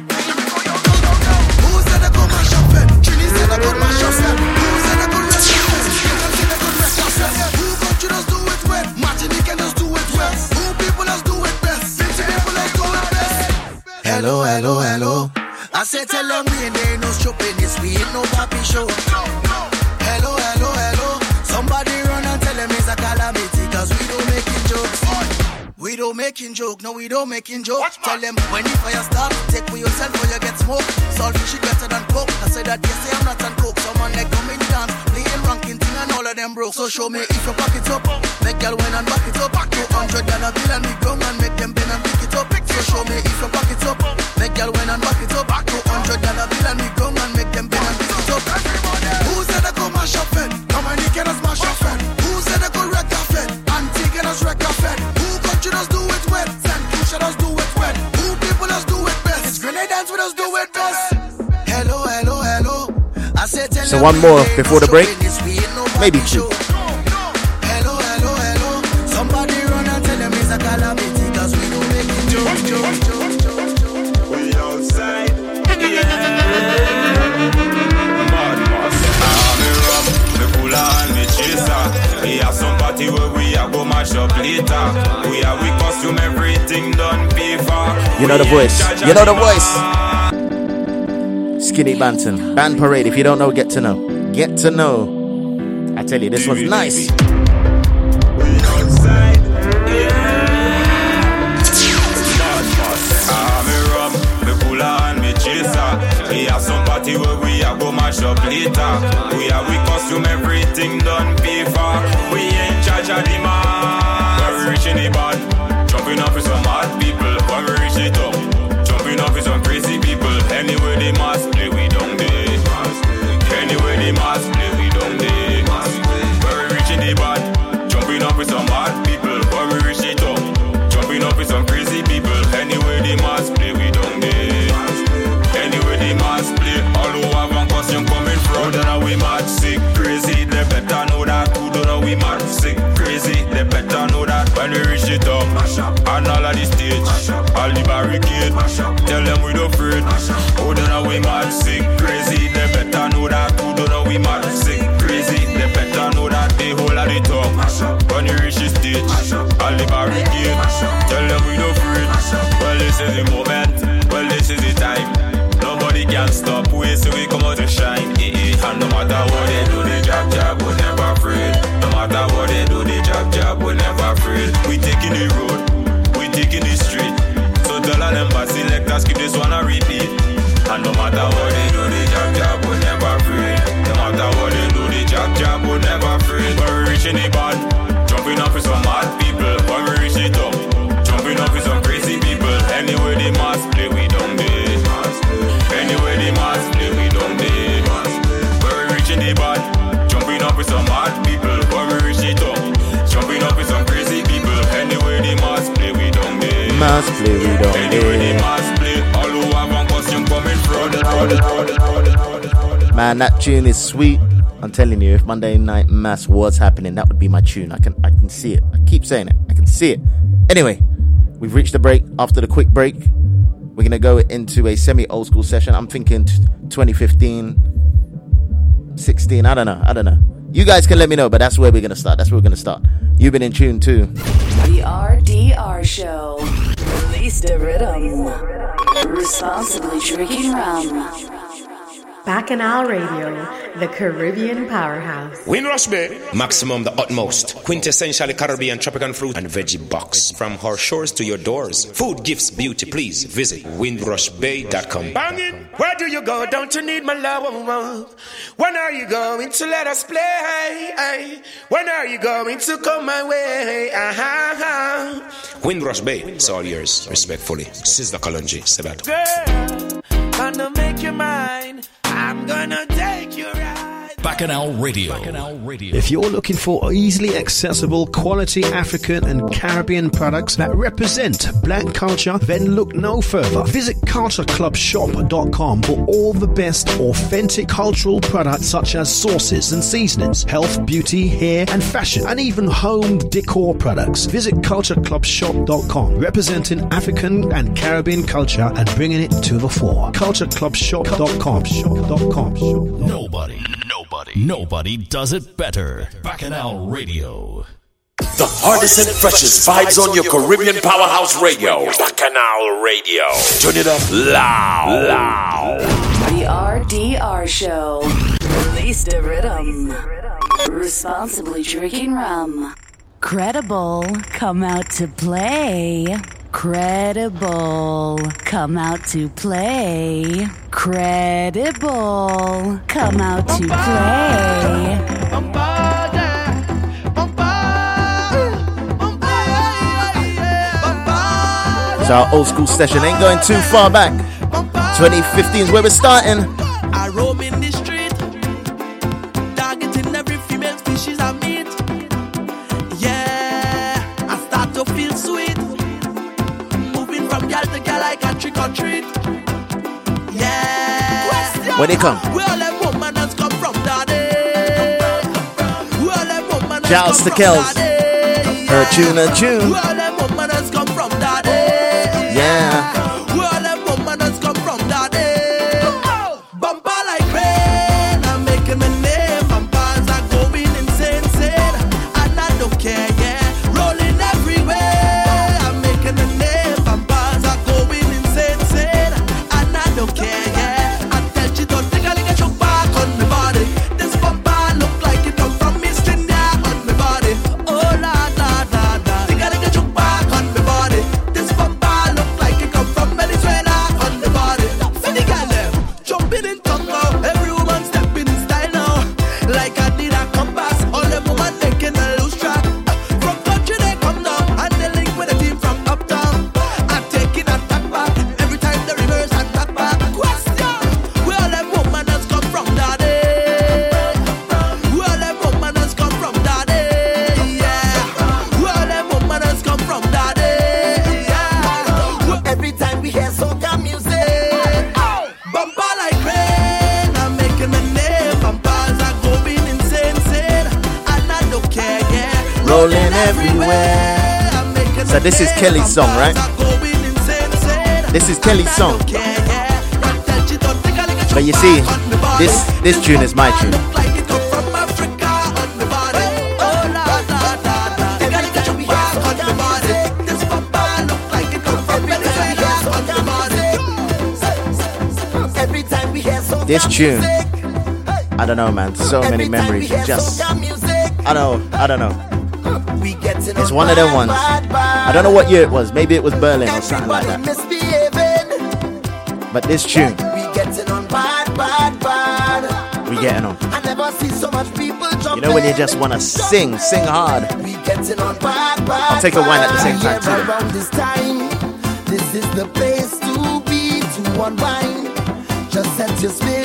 Hello, hello, hello. I said tell them we ain't no shopping this we ain't no papi show. Hello, hello, hello. Somebody run and tell them it's a calamity cause we don't making jokes. We don't making joke, no we don't making joke. Tell them when the fire start, take for yourself or you get smoke. Salty shit better than coke. I said that yes, I'm not on coke. Someone like come in the dance, playing ranking thing and all of them broke. So show me if you pack it up. Make girl win and back it up. Back two hundred dollar bill and we grown and make them bend and pick it up. So show me if you pack it up. Make girl win and back it up. Back two hundred dollar bill and we grown and make them bend and pick it up. Who said they could mash up it? Come on, you can us mash up it. Who said they could wreck off it? Auntie can us wreck off it. Who country does do it well? St. Lucia does do it well. Who people does do it best? It's Grenadians we does do it best. Hello, hello, hello. I said tell
So one more before the break, maybe two. You know the voice. You know the voice. Skinny Banton. Band Parade. If you don't know, get to know. Get to know. I tell you, this one's nice.
Me rum, me pull and me chaser. We have some party where we a go mash up later. We have we costume everything done paper. We in charge of the man. When we reach in the band, jumping up with some hard Taking the Must play, we don't Anyway they must play. All who have one costume coming from.
Man, that tune is sweet. I'm telling you, if Monday Night Mass was happening, that would be my tune. I can I can see it. I keep saying it. I can see it. Anyway, we've reached the break. After the quick break, we're gonna go into a semi old school session. I'm thinking t- 2015, 16. I don't know. I don't know. You guys can let me know, but that's where we're gonna start. That's where we're gonna start. You've been in tune too.
The RDR Show. Release the rhythm. Responsibly drinking rum.
Bacchanal Radio, the Caribbean powerhouse.
Windrush Bay, maximum the utmost. Quintessentially Caribbean tropical fruit and veggie box. From our shores to your doors. Food, gifts, beauty, please visit windrushbay.com.
Banging, where do you go? Don't you need my love? When are you going to let us play? When are you going to come my way? Uh-huh.
Windrush Bay, it's all yours. Respectfully, Sister Kalonji Sebat.
Girl, gonna make you mine. I'm gonna take you.
Bacchanal Radio. Bacchanal Radio.
If you're looking for easily accessible quality African and Caribbean products that represent black culture, then look no further. Visit cultureclubshop.com for all the best authentic cultural products such as sauces and seasonings, health, beauty, hair and fashion, and even home decor products. Visit cultureclubshop.com, representing African and Caribbean culture and bringing it to the fore. Cultureclubshop.com. Shop.com.
Nobody, nobody, nobody does it better. Bacchanal Radio.
The hardest and freshest vibes on your Caribbean powerhouse radio. Bacchanal Radio. Turn it up loud. Loud.
The RDR Show. Release the rhythm. Responsibly drinking rum. Credible, come out to play. Credible, come out to play. Credible, come out to play.
So our old school session ain't going too far back. 2015 is where we're starting.
retreat. Yeah.
Where they come?
Where all them woman has come from, daddy. Where all them woman has Giles come. Her tune and tune. Where all them woman has come from, daddy. Yeah. yeah.
This is Kelly's song, right? This is Kelly's song. But you see, this this tune is my tune. This tune, I don't know, man. So many memories. Just, I don't, I don't know. It's one of them ones. I don't know what year it was. Maybe it was Berlin or something like that. But this tune.
We getting on bad, bad, bad.
We getting on.
I never see so much people jumping.
You know when you just want to sing, sing hard.
We getting on bad, bad.
I'll take a wine at the same time too.
This time, this is the place to be to unwind. Just set your spirit.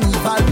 carnival.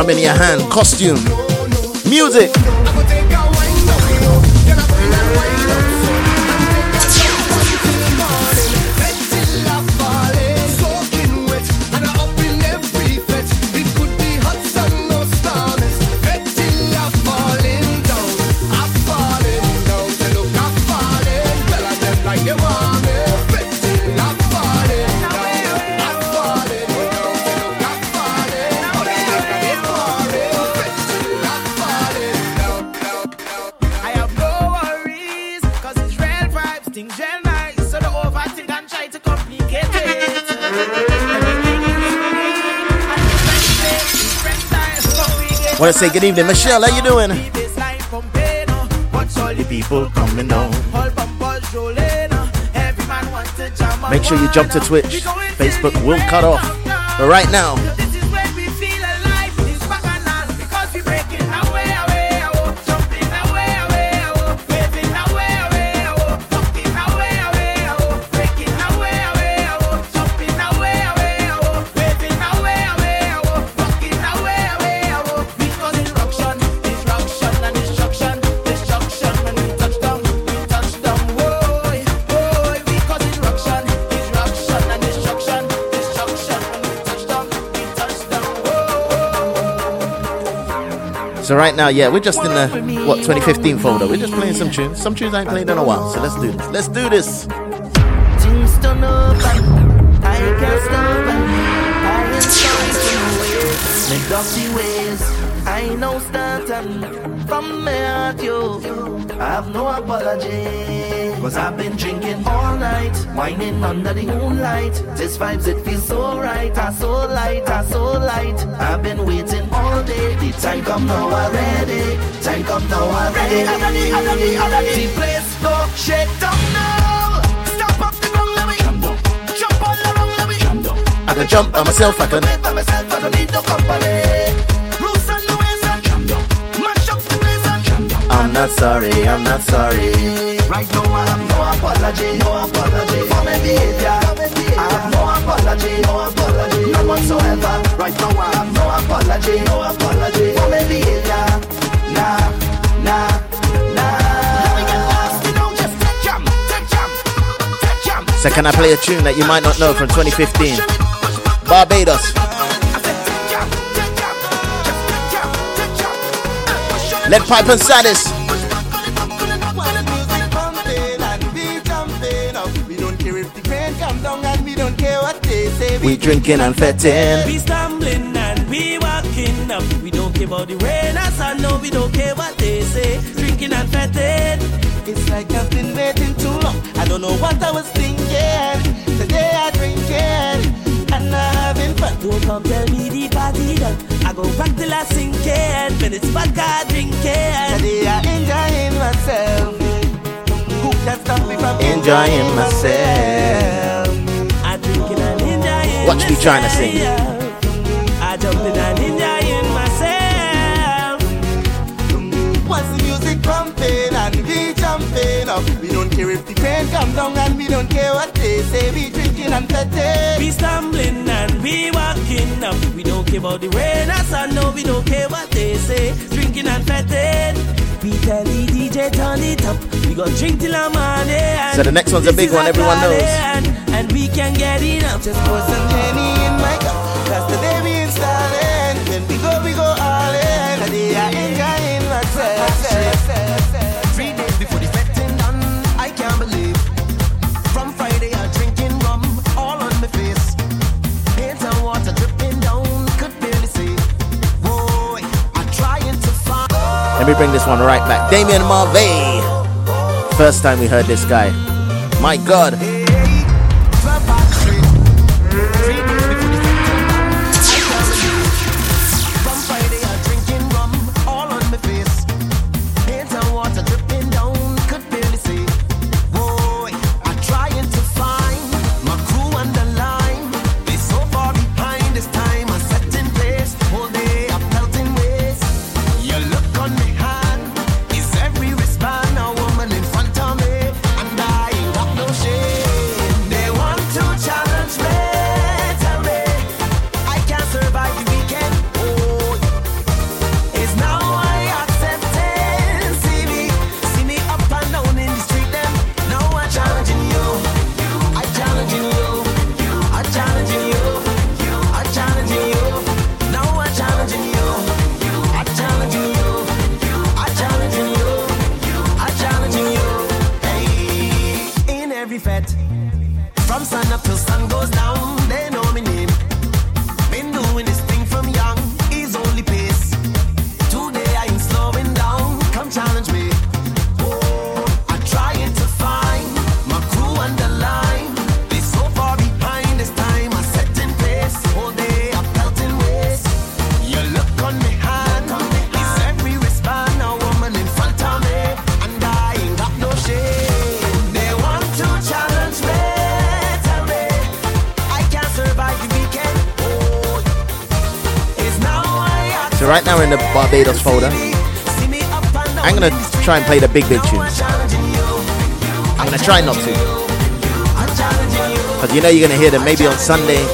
drum in
your hand, costume, music. Want to say good evening, Michelle. How you doing? Make sure you jump to Twitch. Facebook will cut off. But right now,
So right now, yeah, we're just in the what 2015 folder. We're just playing some tunes. Some tunes I ain't played in a while. So let's do this. Let's do this.
Things turn up and I can't stop I am sorry for my ways, my dirty ways. I know starting from my heart, yo. I have no apology. Cause I've been drinking all night, whining under the moonlight. This vibes, it feels so right, I so light, I so light. I've been waiting all day. The time come now, I'm ready. Time come now, I'm ready. I'm ready, I'm ready, I'm ready. The place go shake down now. Stop up the ground, let me jump all around, let me
I can jump by myself. I can.
by myself, I don't need no company. Roots and the ways and mash up the place and
I'm not sorry. I'm not sorry.
Right now I have no apology, no apology for my behavior. I have no apology, no apology, none whatsoever. Right now I have no apology, no apology for my behavior. Nah, nah, nah.
So can I play a tune that you might not know from 2015? Barbados. Lead pipe and Saddis.
We
drinking and fetting.
We stumbling and we walking up. We don't care about the rain or sun, no, we don't care what they say. Drinking and fetting.
It's like I've been waiting too long. I don't know what I was thinking. Today I drinking and I'm having fun.
Don't come tell me the party done. I go back till I sink it. When it's vodka drinking.
Today I enjoying myself. Who can stop me from
Enjoying myself. Watch me trying to sing.
We jumping up, we don't care if the rain come down and we don't care what they say. We drinking and petting.
We stumbling and we walking up. We don't care about the rain or sun, no, we don't care what they say. Drinking and fetting. We tell the DJ turn it up. We gon' drink till I'm on.
So the next one's a big one, everyone knows.
And, and we can get it up.
Just pour some Henny in my cup. That's the day we installing. When we go, we go all in. Today I enjoying myself. Three days before the done, I can't believe. From Friday I drinking rum all on my face. Paint and water dripping down, could barely see. Boy, I'm trying to find.
Let me bring this one right back. Damien Marvey. First time we heard this guy. My God. Barbados folder. I'm gonna try and play the big big tunes. I'm gonna try not to. because you know you're gonna hear them maybe on Sunday.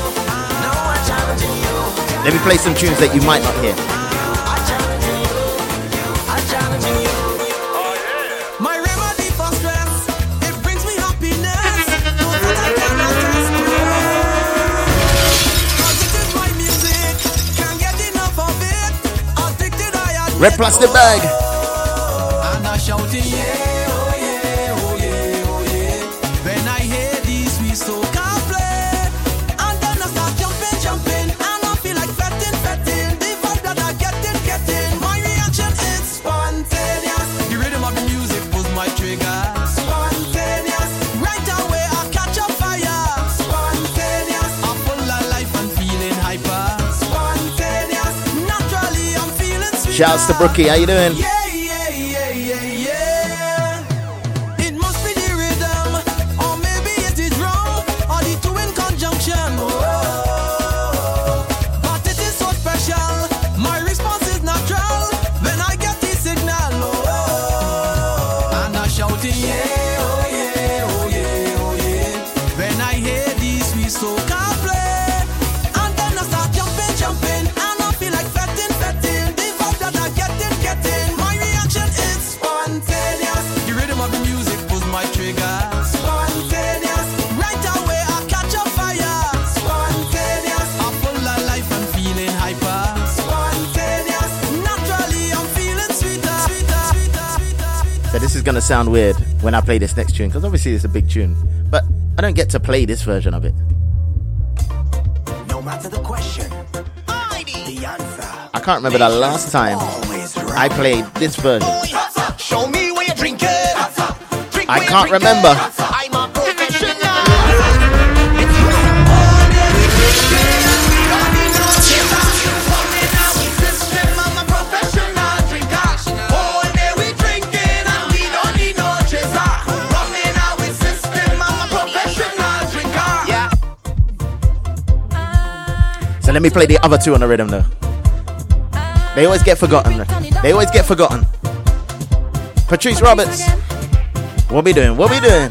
Let me play some tunes that you might not hear.
Red plastic
the bag.
Shouts to Brookie. How you doing? sound weird when I play this next tune because obviously it's a big tune, but I don't get to play this version of it.
No matter the question, I need the answer.
I can't remember the last time I played this version. I can't remember. let me play the other two on the rhythm though. They always get forgotten. They always get forgotten. Patrice Roberts. What we doing? What we doing?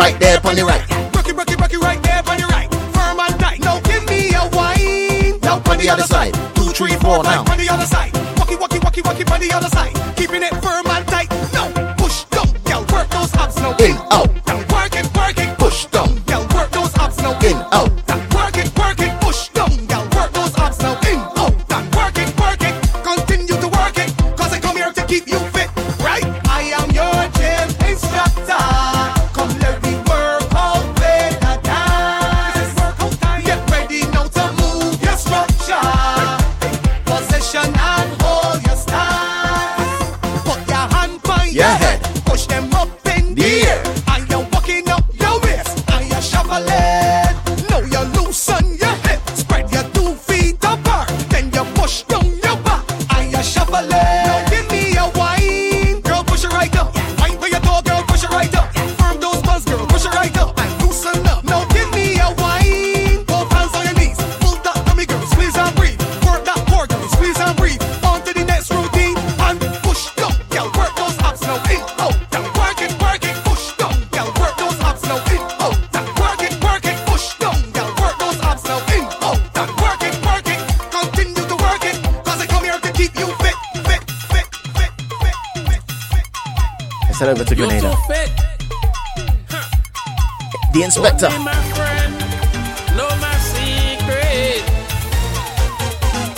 right there on the right. Rocky, rocky, rocky,
right there on the right.
Firm and tight. Now give me a wine. Now
on the other side. Two, three, four, now.
On the other side. Walkie, walkie, walkie, walkie on the other side. Keeping it firm and tight. No push, go, yell. work those abs now.
In, out. Oh. Inspector.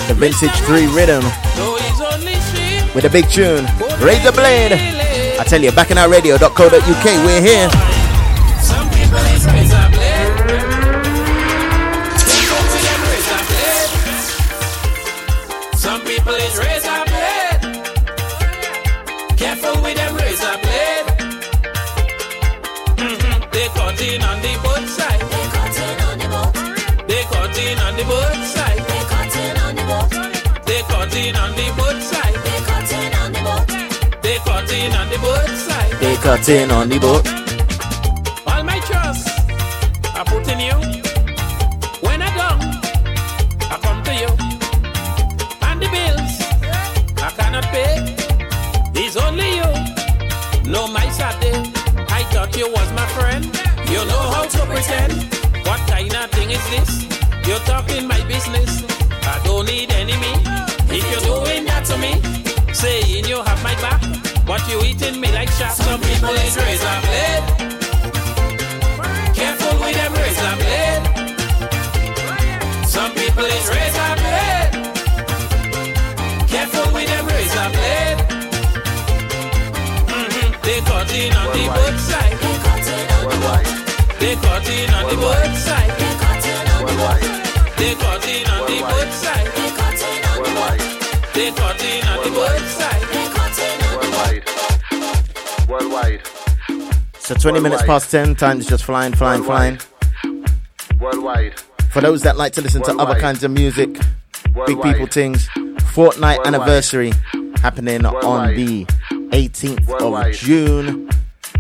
The
Vintage 3 Rhythm. With a big tune. Raise the blade. I tell you, bacchanalradio.co.uk, we're here.
They in on the boat.
20 minutes past 10, time is just flying, flying, Worldwide. flying.
Worldwide.
For those that like to listen to other kinds of music, big people things, fortnight anniversary happening on the 18th of June.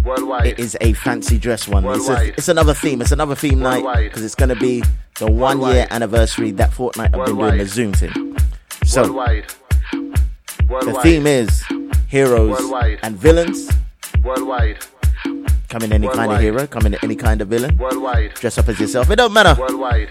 Worldwide. It is a fancy dress one. It's, a, it's, another theme. It's another theme Worldwide. night because it's going to be the one Worldwide. year anniversary that Fortnite have been doing the Zoom thing. So the theme is heroes and villains.
Worldwide.
Come in any kind of hero, come in any kind of villain.
Worldwide.
Dress up as yourself. It don't matter.
Worldwide.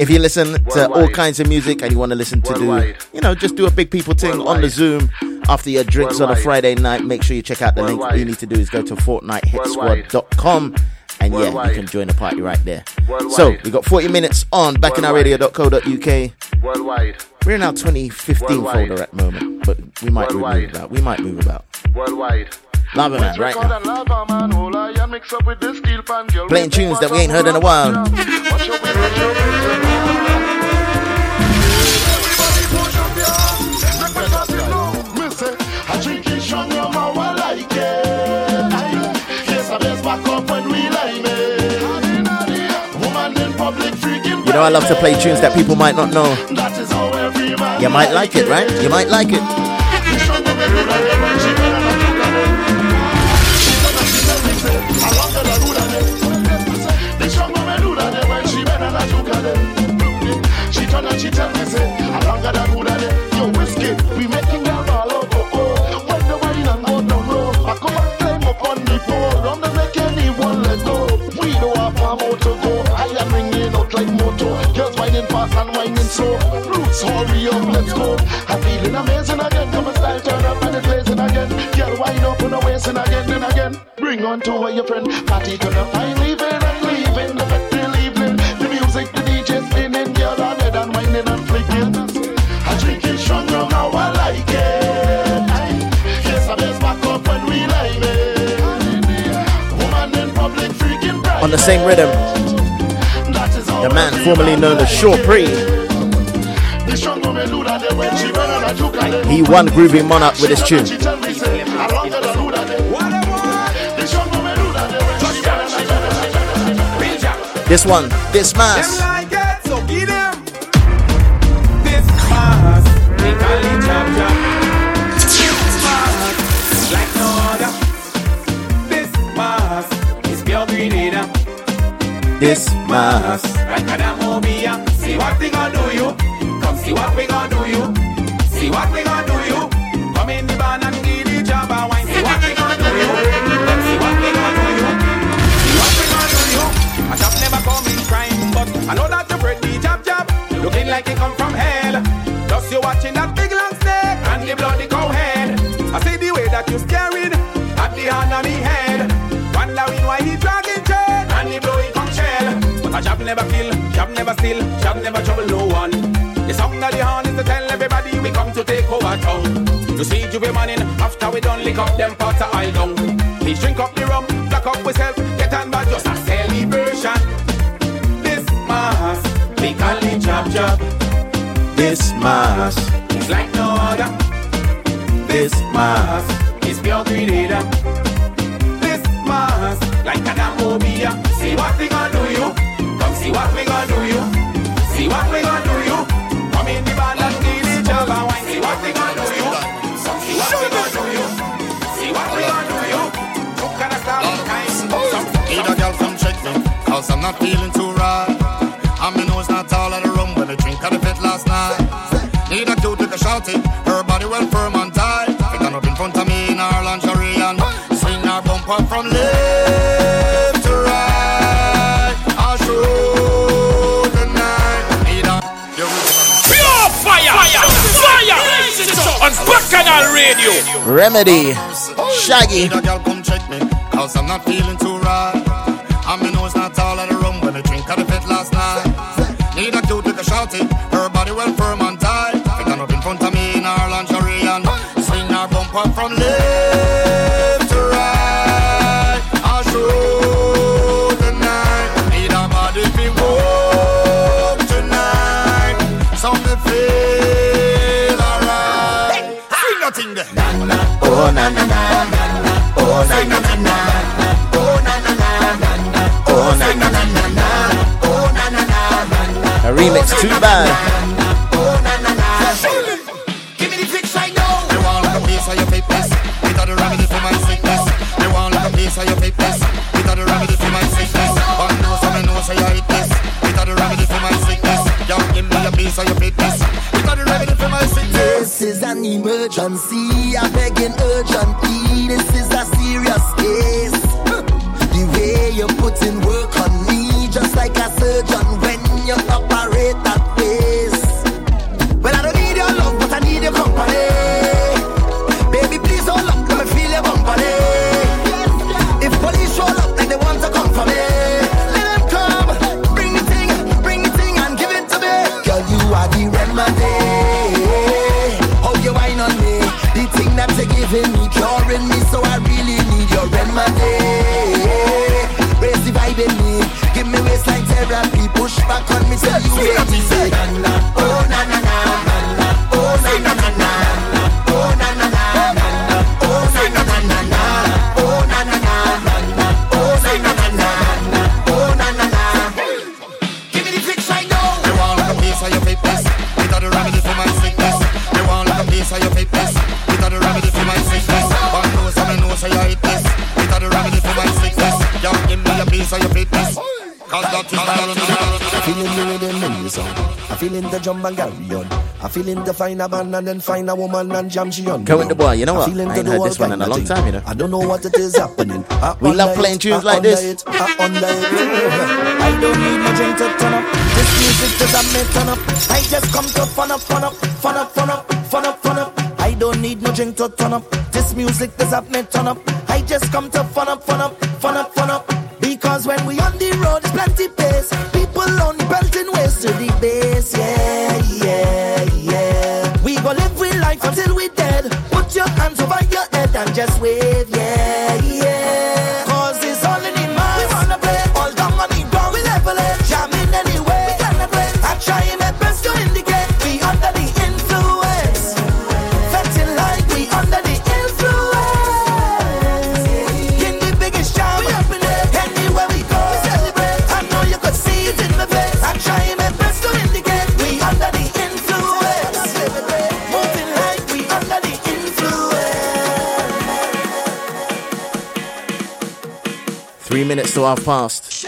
If you listen to all kinds of music and you want to listen to do, you know, just do a big people thing on the Zoom after your drinks on a Friday night, make sure you check out the link. All you need to do is go to fortnitehitsquad.com and yeah,
Worldwide.
you can join the party right there.
Worldwide.
So we got 40 minutes on bacchanalradio.co.uk.
Worldwide.
We're in our 2015
Worldwide.
folder at the moment, but we might move about. We might move about.
Worldwide.
Lava man, right now. Playing tunes that we ain't heard in a while. You know, I love to play tunes that people might not know. You might like it, right? You might like it.
And slow. Roots, hurry up, let's go. I'm feeling amazing again. Come and style, turn up and it's blazing again. Girl, wind up on the waist and again and again. Bring on to your friend. Party gonna find leaving and leaving. The festival evening. The music, the DJ spinning. Girl, on head and whining and flicking. I drink it strong now, I like it. Yes, I best back up when we like it. Woman in public freaking bright.
On the same rhythm, the man formerly known as Shaw Pre, he won Groovy Monarch with his tune.
she tell me say, I longer than who that day. The strong woman do that day when she run on a juke and
This one, this mass.
like it, so give them. This mass, they call it chop chop. This mass, you. See what we gonna do you. See what we gonna do you. Come in the band and give the job a wine. See what we gonna do you. See what we gonna do you. See what we gonna do you. A shop never come in crime, but I know that you break the jab jab. Looking like it come from hell. Just you watching that big long snake and the bloody cow head. I see the way that you staring at the hand on the head. Wondering why he dragging chain and he blowing conch shell. But a job never kill, job never steal, job never trouble no one. Of the horn is to tell everybody we come to take over town. You see J'ouvert morning after we done lick up them pots of oil down. Please drink up the rum, black up yourself, get on by just a celebration. This mass, we call it jab jab. This mass is like no other. This mass is pure grenada. This mass like an amobia. See what we gonna do you? Come see what we gonna do you? See what we gonna do you? Come in the band and wine. See what we gonna do you? See what we gonna do you? See what we gonna do you?
Need a girl come check me, cause I'm not feeling too right. And me nose not all of the room when I drink at the fit last night. Need a cute little shouty, her body well firm and tight. On up in front of me in her lingerie and swing her bumper from left
Bacchanal Radio.
Remedy, Shaggy. Need a girl come check me, cause I'm not feeling too right.
Remix too bad.
Give me the fix right now. They want like a piece of your fitness. It the remedy for my sickness. They want like a piece of your fitness. It the remedy for my sickness. One knows and know say I hit this. It the remedy for my sickness. Yo, give me a piece of your fitness. It the remedy for my sickness.
This is an emergency. I'm begging urgently. This is a serious case. The way you put in work on me, just like a surgeon jump and carry on. I'm feeling the find a man and then find a woman and jam she on.
Go with the boy, you know what?
feeling
I ain't heard this one in a long time, you know.
I don't know what it is happening. I
We love playing tunes
I
like this.
it, I under it. I don't need no drink to turn up. This music just a me turn up. I just come to fun up, fun up, fun up, fun up, fun up, fun up. I don't need no drink to turn up. This music does up me turn up. I just come to fun up, fun up, fun up, fun up.
Minutes to half past.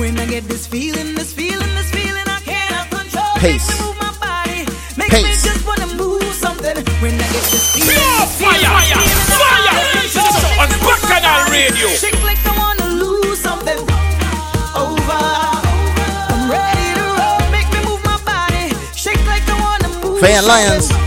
When I get this feeling, this feeling, this feeling, I cannot control.
Pace.
Make me move my body. Make
Pace.
me just wanna move something. When I get this feeling,
Pure
this feeling,
fire!
this feeling,
Fire!
I can't control.
On Bacchanal Radio.
Shake like I wanna lose something. Over. I'm ready to roll. Make me move my body. Shake like I wanna move.
Fay-Ann Lyons.
I'm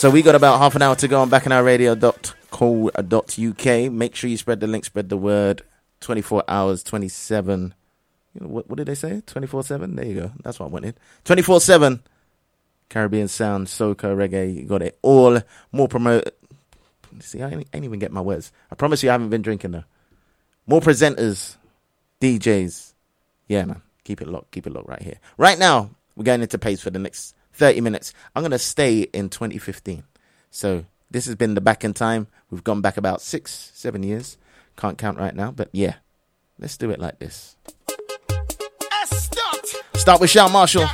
So
we got about half an hour to go on bacchanalradio.co.uk. Make sure you spread the link, spread the word. 24 hours, 27. You know, what, what did they say? 24 7? There you go. That's what I wanted. 24 7. Caribbean sound, soca, reggae. You got it all. More promote. See, I ain't, I ain't even get my words. I promise you, I haven't been drinking though. More presenters, DJs. Yeah, man. Keep it locked. Keep it locked right here. Right now, we're going into pace for the next 30 minutes. I'm going to stay in 2015. So this has been the back in time. We've gone back about six, seven years. Can't count right now, but yeah, let's do it like this. Start with Shal Marshall.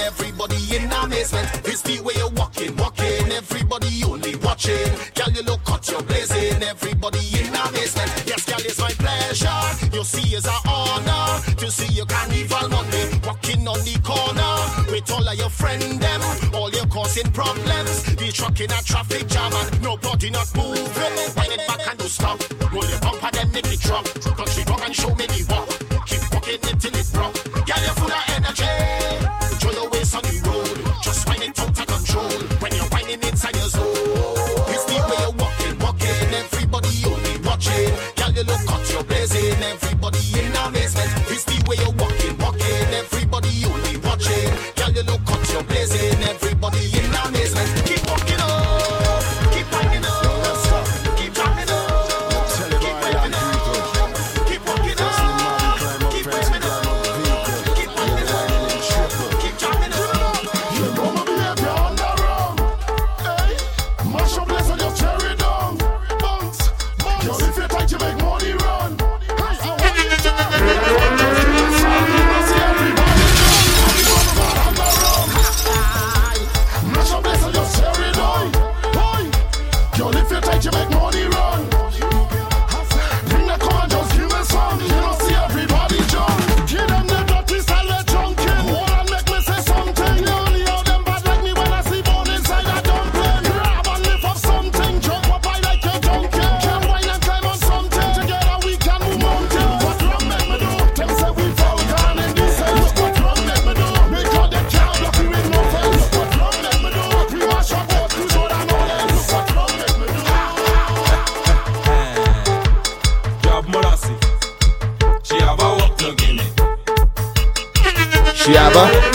Everybody in amazement the way you're walking, walking Everybody only watching Girl, you look cut your Everybody in amazement Yes, girl, you pleasure. You see, it's an honor to see your carnival Monday walking on the corner with all of your friend them. All your causing problems. be trucking a traffic jam and nobody not moving. Wind it back and do stop. Roll your bumper, then make it drop. Country rock and show me the walk. way you
walk. Chiaba.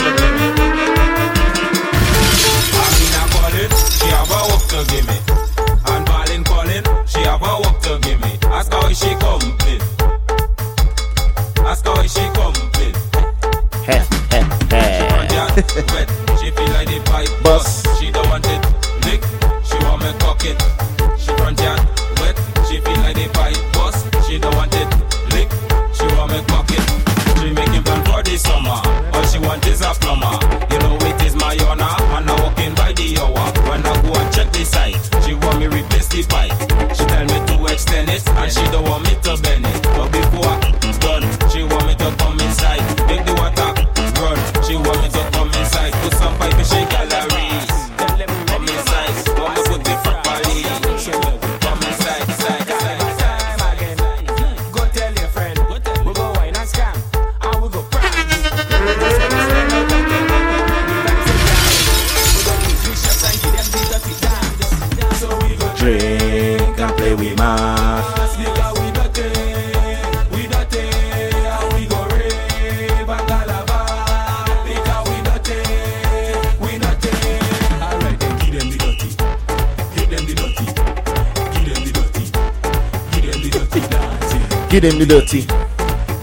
Get them the dirty.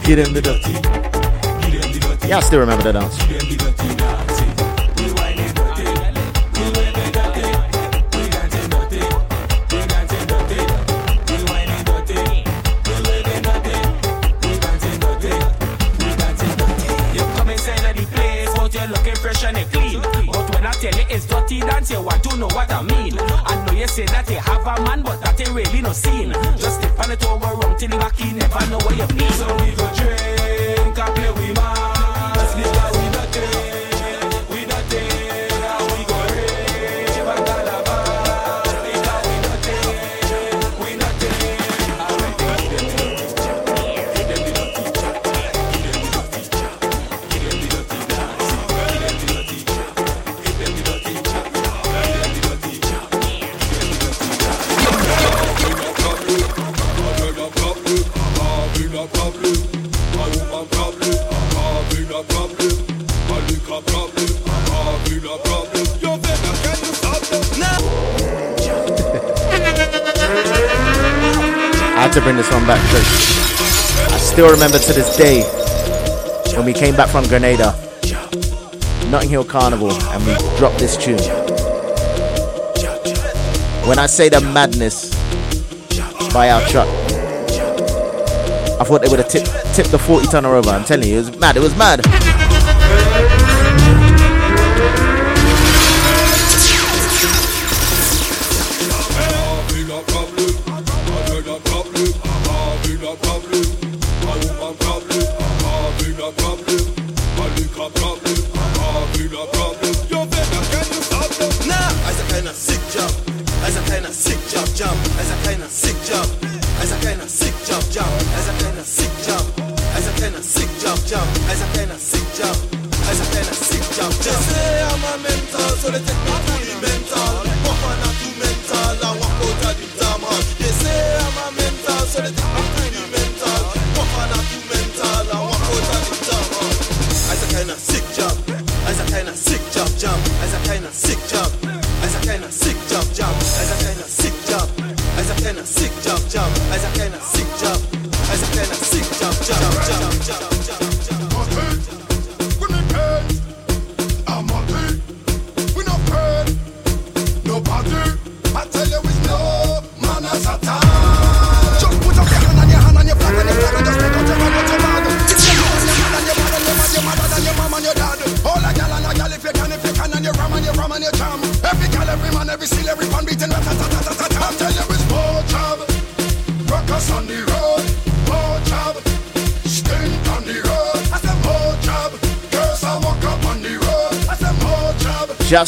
get them
the
dirty. Y'all yeah, still remember that dance.
to
bring this one back because I still remember to this day when we came back from Grenada, Notting Hill Carnival, and we dropped this tune. When I say the madness by our truck, I thought they would have tipped, tipped the 40 tonner over. I'm telling you, it was mad. It was mad.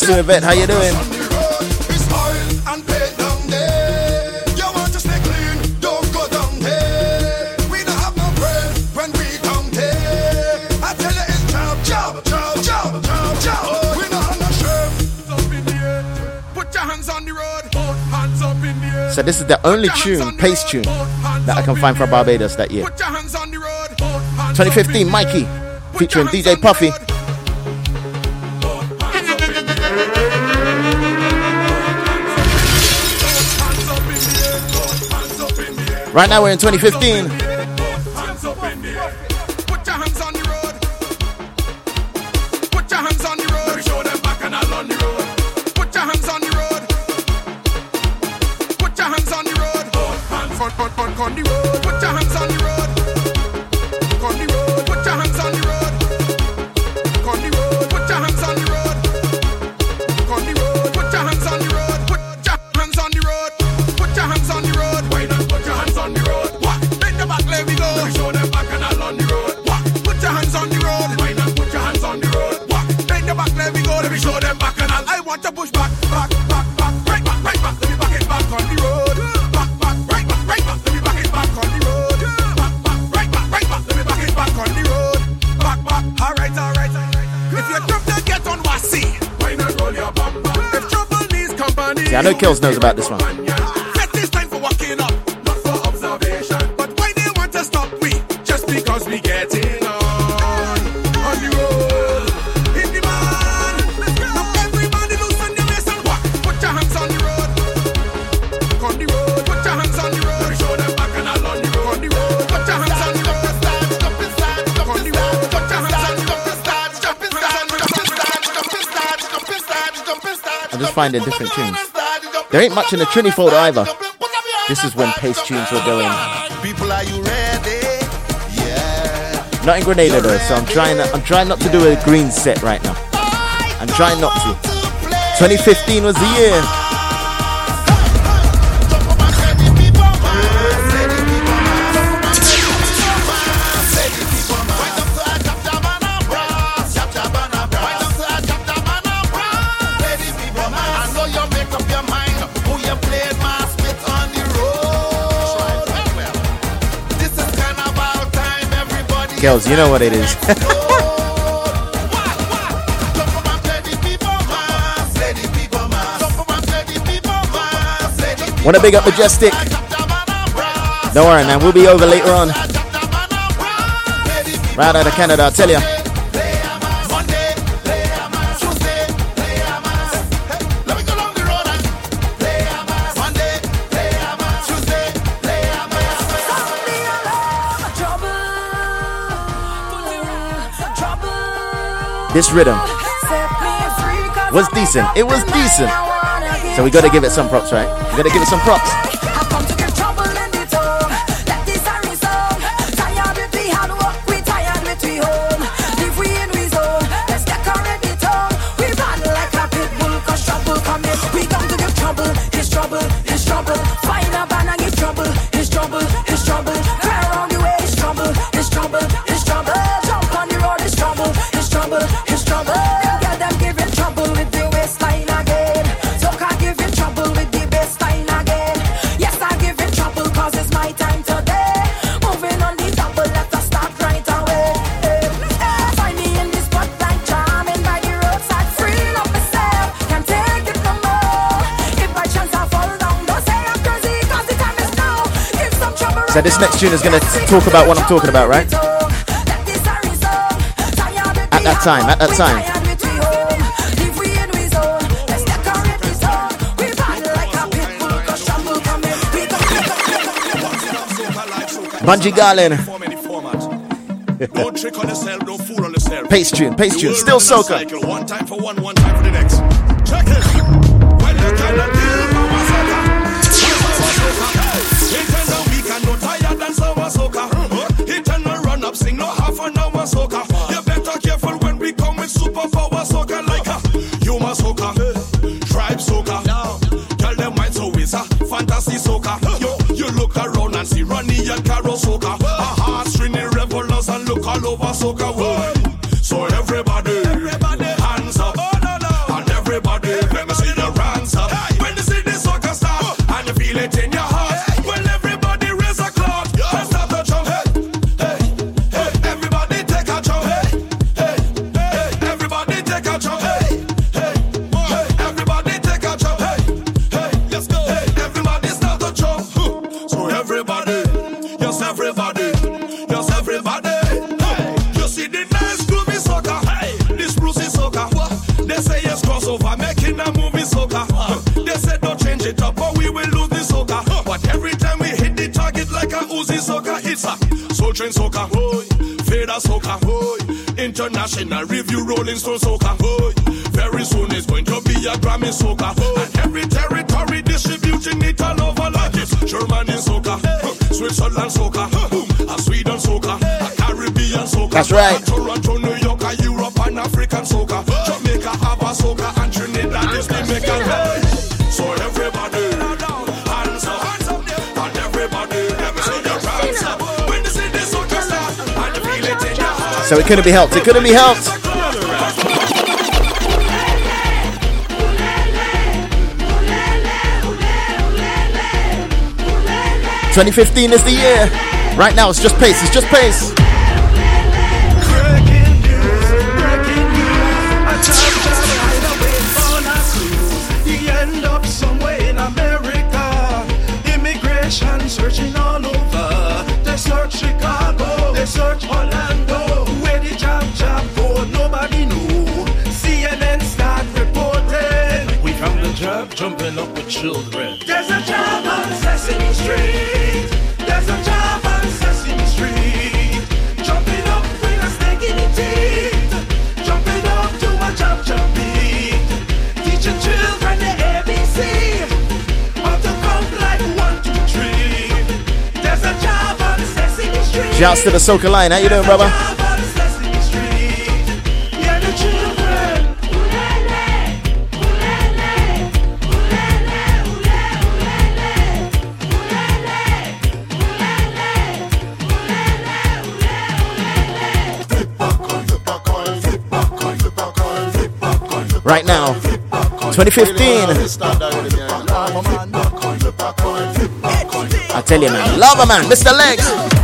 to
Yvette. How you doing? So this is the only tune, pace tune, that I can find from Barbados that year. 2015, Mikey, featuring DJ Puffy. Right now we're in 2015. know Kills knows about this one.
find the
different tunes. There ain't much in the Trini fold either. This is when pace tunes were going.
People, are you ready? Yeah.
Not in Grenada though, so I'm trying. I'm trying not to do a green set right now. I'm trying not to. 2015 was the year.
You
know what it is. Wanna big up Majestic? Don't worry, man. We'll be over later on. Right out of Canada, I tell ya. This rhythm was decent. It was decent. So we gotta give it some props, right? We gotta give it some props. So this next tune is gonna talk about what I'm talking about, right? At that time, at that time. Bunji Garlin.
Don't trick on yourself, don't fool on yourself.
Pace
You
Still soca.
One time for one, one time for the next. Around and see Ronnie and Carol soca. A heart stringing revelers and look all over soca world. International Review Rolling Stone soca. Very soon it's going to be a Grammy soca. And every territory distributing it all over like it's Germany soca. Switzerland soca, boom, a Sweden soca, a Caribbean soca.
That's right.
Toronto, So it
couldn't be helped. It couldn't be helped. 2015 is the year. Right now, it's just pace. It's just pace.
Shouts to the Soca line. How you doing, brother? Right now, 2015. I tell you, man. love a man, Mr. Legs.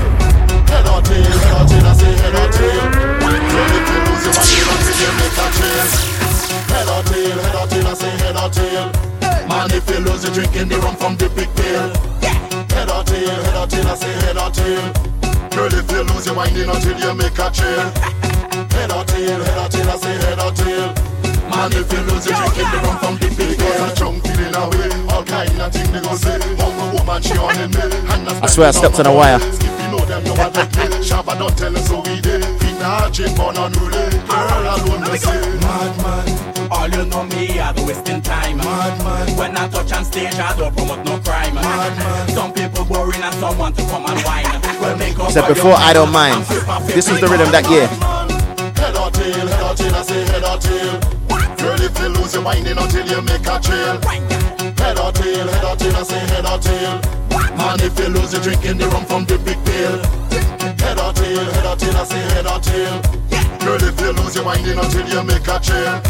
Head or tail, head or tail, I say head or tail. Man, if you lose, the rum from the big. Head head I say head. Girl, if you lose, until you make a. Head head I say head. Man, if you lose, rum from the big a say. In me. And
I swear I stepped on a wire.
If you know them, you want to play. Shabba don't tell us how we did. Fina, gin, born unruly. Girl alone, me say.
Madman, all you know me, I do wasting time. Madman, when I touch on stage, I don't promote no crime. Madman, some people boring and some want to come and whine. Well, make up
Said before, I don't mind. This was the rhythm that year.
Head or tail, head or tail, I say head or tail. Girl, if you lose, you're whining until you make a trail. Head or tail, head or tail, I say head or tail. Man, if you lose, you're drinking the rum from the big pail. Head or tail, head or tail, I say head or tail. Girl, if you lose, you're whining until you make a trail.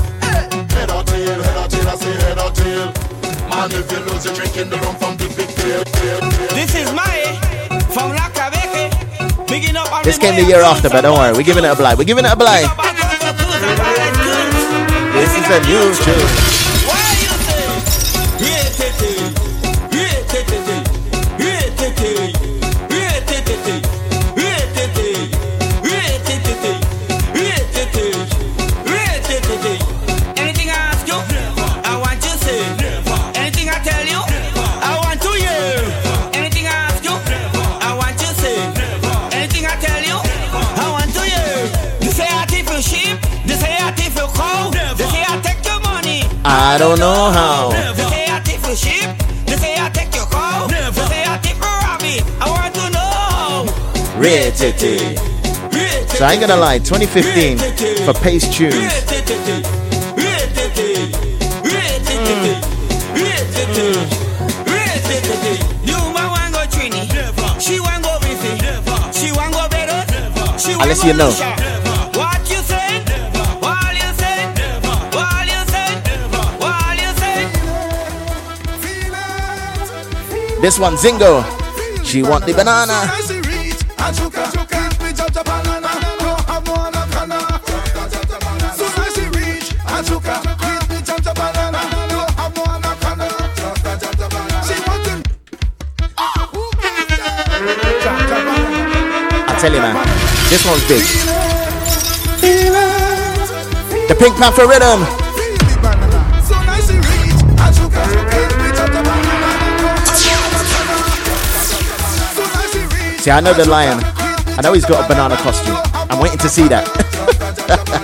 Head or tail, head or tail, I say head or tail. Man, if you lose, you're drinking the rum from the big pail.
This is my from La Cabeque. Bigging up
This came the year after, but don't worry. We're giving it a blight. We're giving it a blight. This is a new tune.
I
don't know how.
They say I thief your sheep, they say I take your cow, they say I thief your rabbit. I want to know.
Red Titty. So I ain't gonna lie, 2015 for Pace Tunes.
You mm. mm. man want go Trini, she
This one, Zingo. She want the banana. I tell you, man, this one's big. The Pink Panther rhythm. See, I know the lion. I know he's got a banana costume. I'm waiting to see that.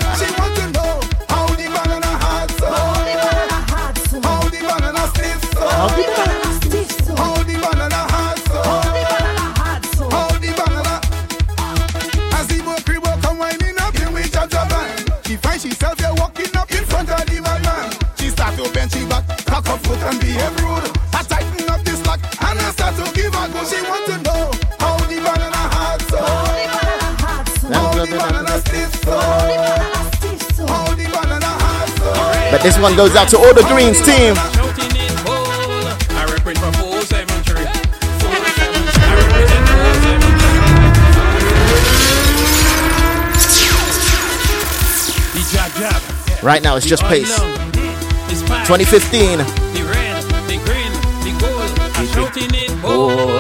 this
one goes out to all the Greens team.
I represent for 473.
Right now, it's just pace. 2015.
The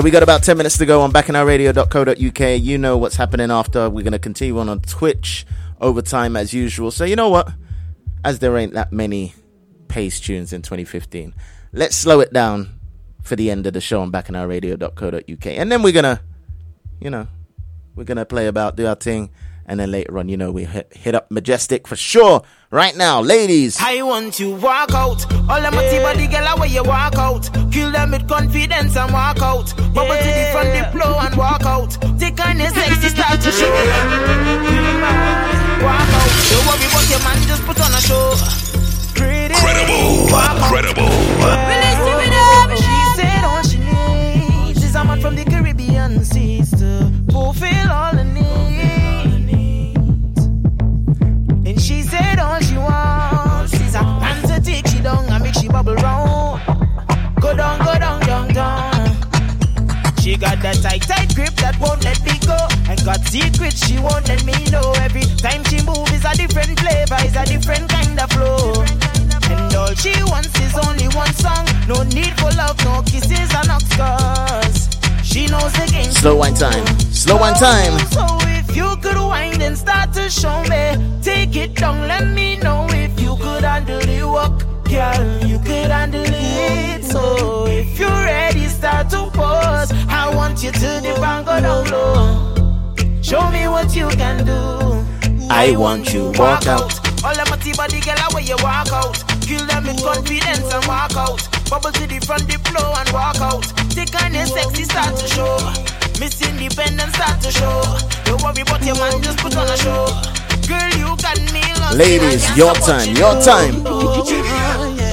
So we
got about 10 minutes to go on bacchanalradio.co.uk. You know what's happening after. We're going to continue on on Twitch overtime as usual. So you know what? As there ain't that many pace tunes in 2015, let's slow it down for the end of the show on bacchanalradio.co.uk. And then we're going to, you know, we're going to play about, do our thing. And then later on, you know, we hit, hit up Majestic for sure. Right now, ladies.
I want you walk out. All them yeah. body girl away you walk out. Kill them with confidence and walk out. Bubble to the front the flow and walk out. Take on your sexy start to show. Walk out. Don't worry about your man, just put on a show. Pretty.
Credible. Credible.
She said all she needs is a man from the Caribbean seas to fulfill all the needs. Said all she wants is a man to take she down and make she bubble round. Go down, go down, down, down. She got that tight, tight grip that won't let me go. And got secrets she won't let me know. Every time she moves is a different flavor, is a different kind of flow. And all she wants is only one song. No need for love, no kisses and no scars. She knows the game.
Slow wine time. Slow wine time.
So if you could wind and start to show me, take it down, let me know if you could handle the work. Girl, you could handle it. So if you're ready, start to pause. I want you to the bang go down low. Show me what you can do.
I want you walk out.
All them a body girl away you walk out. Kill them with confidence and walk out. Bubble to the front, the flow and walk out. Take on your sexy start to show. Miss Independent start to show. Don't worry about your man, just put on a show. Girl, you got me lost.
Ladies, your time, your time.
Come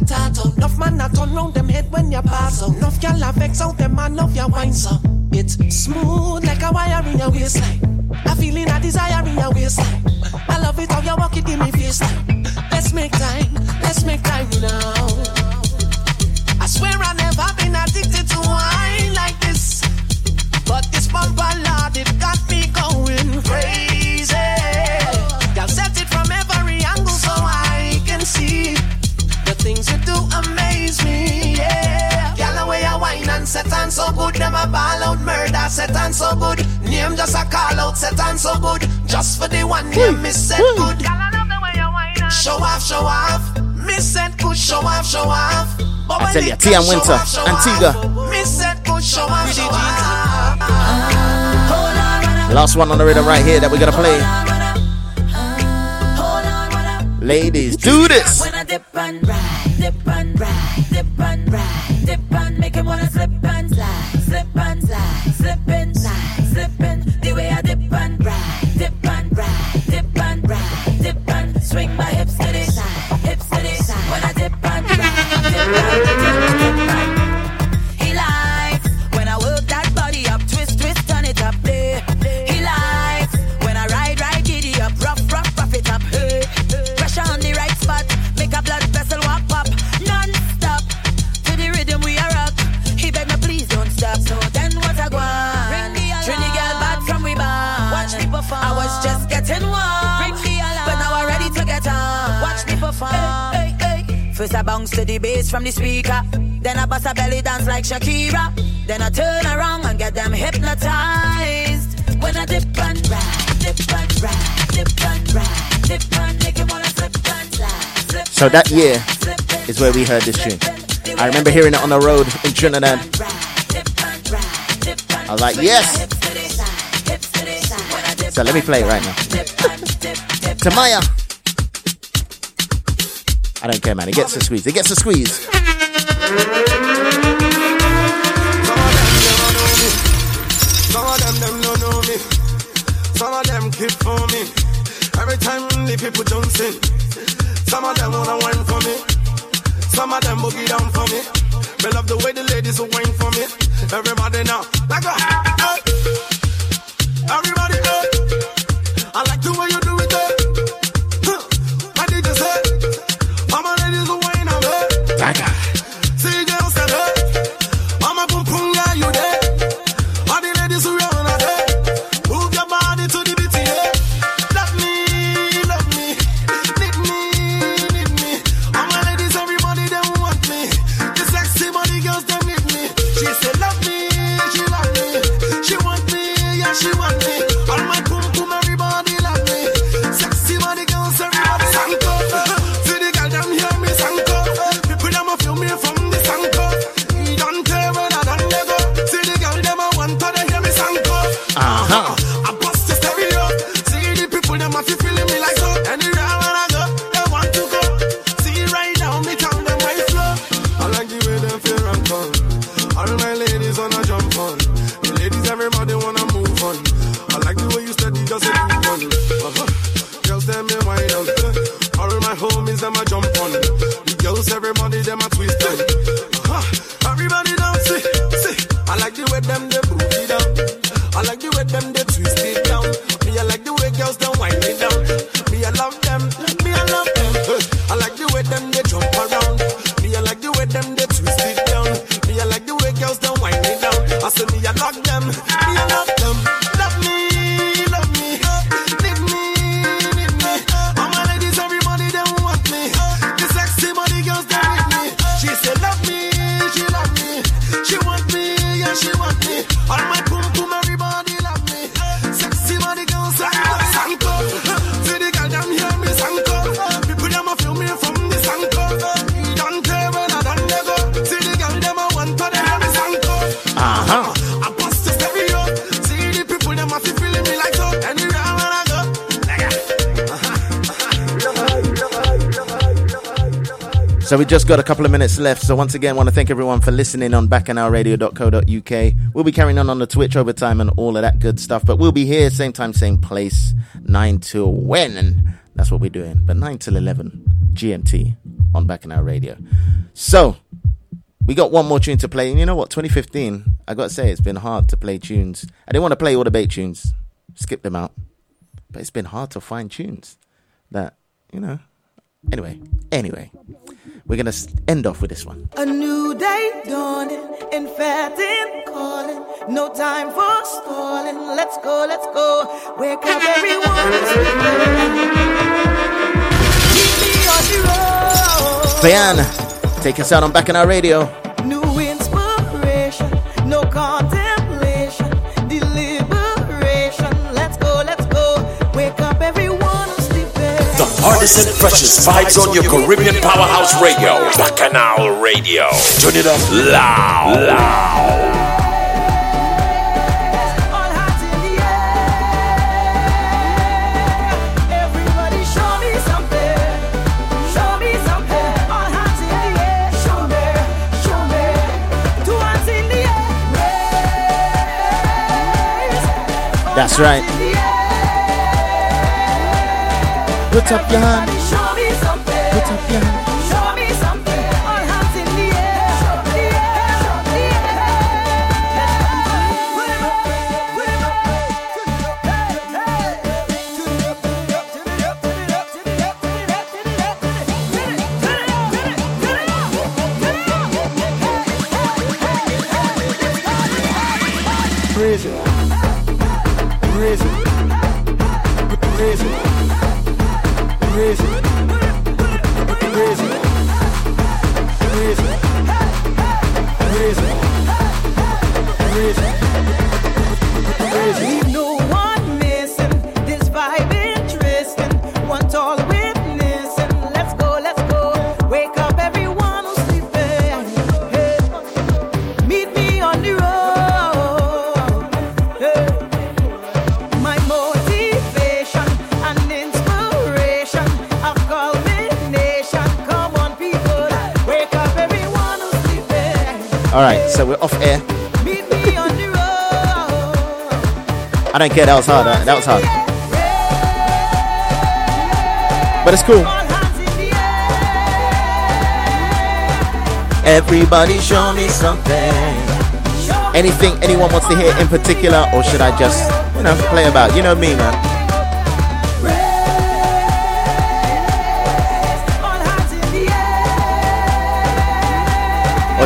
tattoo. Enough man a turn round them head when you pass. Enough gyal a vex out them man love your wine so. It's smooth like a wire in your waistline. A feeling a desire in your waistline. I love it how you walk it in me face line. Let's make time, let's make time now. I swear I never been addicted to wine like this. But this bumper lord, it got me going crazy. Things you do amaze me. Yeah, y'all the way I wine and set on so good, them a ball out murder set on so good. Name just a call out set on so good, just for the one name me set good. Girl, I love the way you wine and Show off, show off. Miss said good, show off, show off.
I tell ya, Tian Winter, Antigua.
Miss said good, show off, show off.
Last one on the rhythm right here that we're gonna play. Ladies, do this.
When I dip and ride, dip and ride, dip and ride, dip and make him wanna slip and slide, slip and slide, slip and slide, slip and the way I dip and ride, dip and ride, dip and ride, dip and swing my hips to the side, hips to the side. When I dip and ride, dip and dip, First I bounce to the bass from the speaker. Then I bust a belly dance like Shakira. Then I turn around and get them hypnotized. When I dip and ride, dip and ride, dip and ride, dip and make him wanna slip and slide.
So that year is where we heard this tune. I remember hearing it on the road in Trinidad. I was like, yes. So let me play it right now. Tamaya. I don't care, man. It gets a squeeze. It gets a squeeze.
Some of them, never know me. Some of them don't know me. Some of them keep for me. Every time the people dancing. Some of them wanna wine for me. Some of them boogie down for me. Me love the way the ladies wine for me. Everybody now, like a hey. Everybody, hey.
So
we just got a couple of minutes left. So once again, want to thank everyone for listening on bacchanalradio.co.uk. We'll be carrying on on the Twitch overtime and all of that good stuff. But we'll be here same time, same place, nine till when, that's what we're doing. But nine till eleven GMT on Bacchanal Radio. So we got one more tune to play. And you know what? 2015. I got to say, it's been hard to play tunes. I didn't want to play all the bait tunes. Skip them out. But it's been hard to find tunes that you know. Anyway, anyway. We're going to end off with this one.
A new day dawning, in fact, in calling. No time for stalling. Let's go, let's go. Wake up, everyone. Keep me on the road.
Fay-Ann, take us out on Bacchanal Radio.
The hardest and freshest vibes on your Caribbean Powerhouse Radio. Bacchanal Radio. Turn it up loud. Loud.
All hearts in the air. Everybody show
Put up your hand. So we're off air. I don't care. That was hard. That was hard. But it's cool. Everybody show me something. Anything anyone wants to hear in particular, or should I just, you know, play about? You know me, man.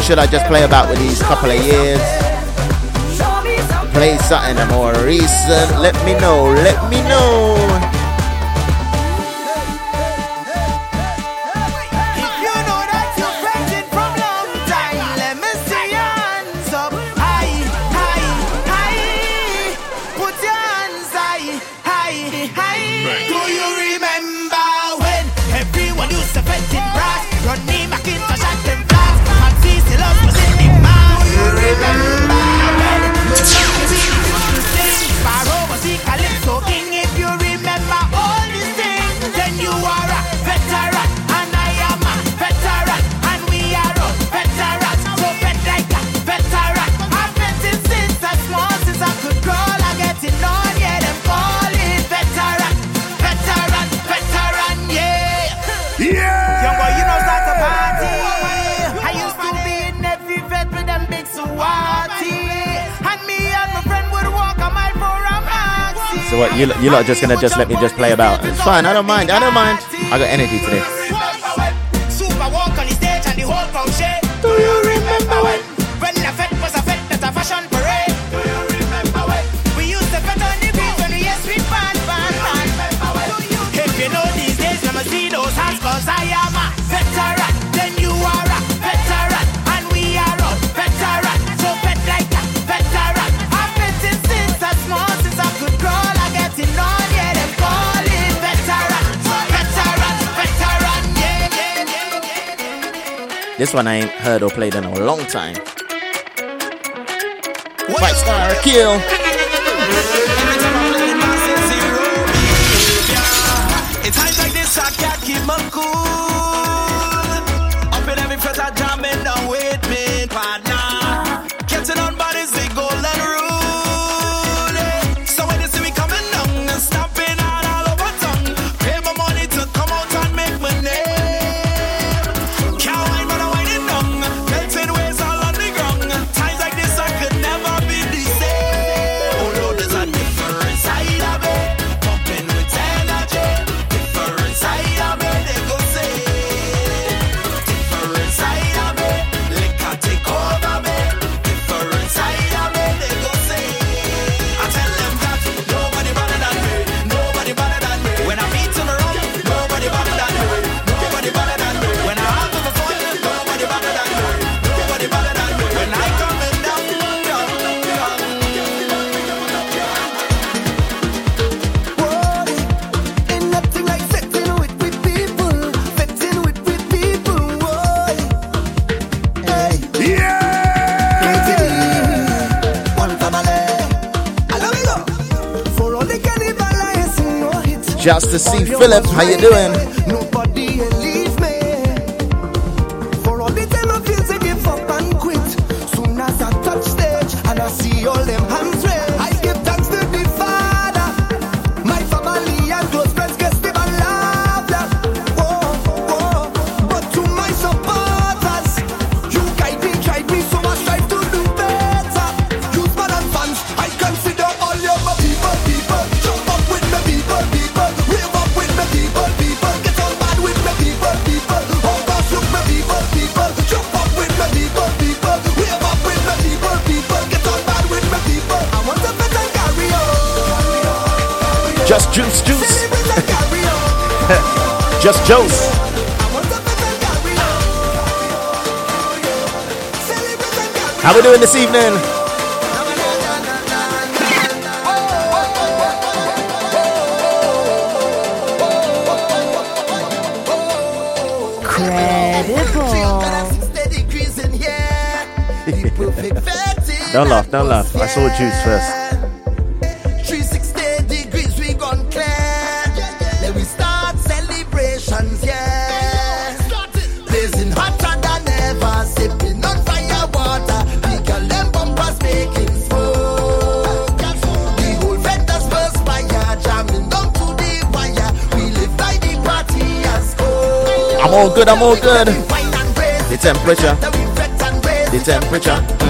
Or should I just play about with these couple of years? Play something more recent. Let me know. Let me know.
you, you
not just gonna just let me just play about. It's fine. I don't mind. I don't mind. I got energy today. This one I ain't heard or played in a long time. Five star kill.
It's like this, I can't keep to
see Philip. How you doing? we're doing this evening. Credible. don't laugh, don't laugh. I saw Juice first. good, I'm all good. The temperature, the temperature.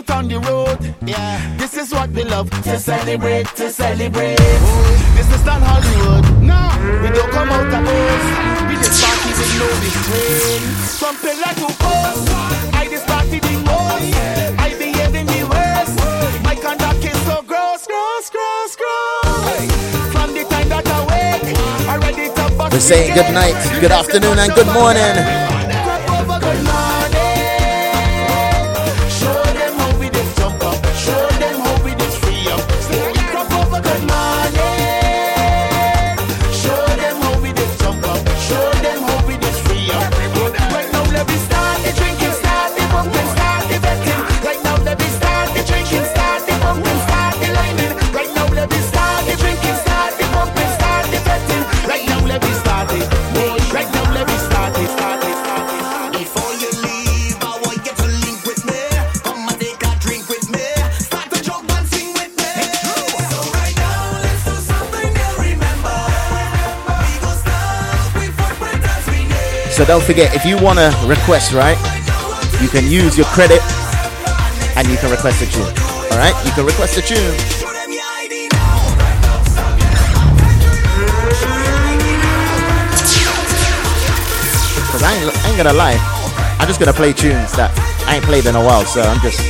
out on the road. Yeah, this is what we love to celebrate, to celebrate. Ooh. This is not Hollywood. No, we don't come out of us. We just party with no restraint. Something like to post. I just party the most. I behave in the worst. My conduct is so gross, gross, gross, gross. From the time that I wake, I'm ready to bust.
We're saying good night, good afternoon, and
good morning.
So don't forget, if you want to request, right, you can use your credit and you can request a tune. All right, you can request a tune. I ain't, I ain't gonna lie, I'm just gonna play tunes that I ain't played in a while, so I'm just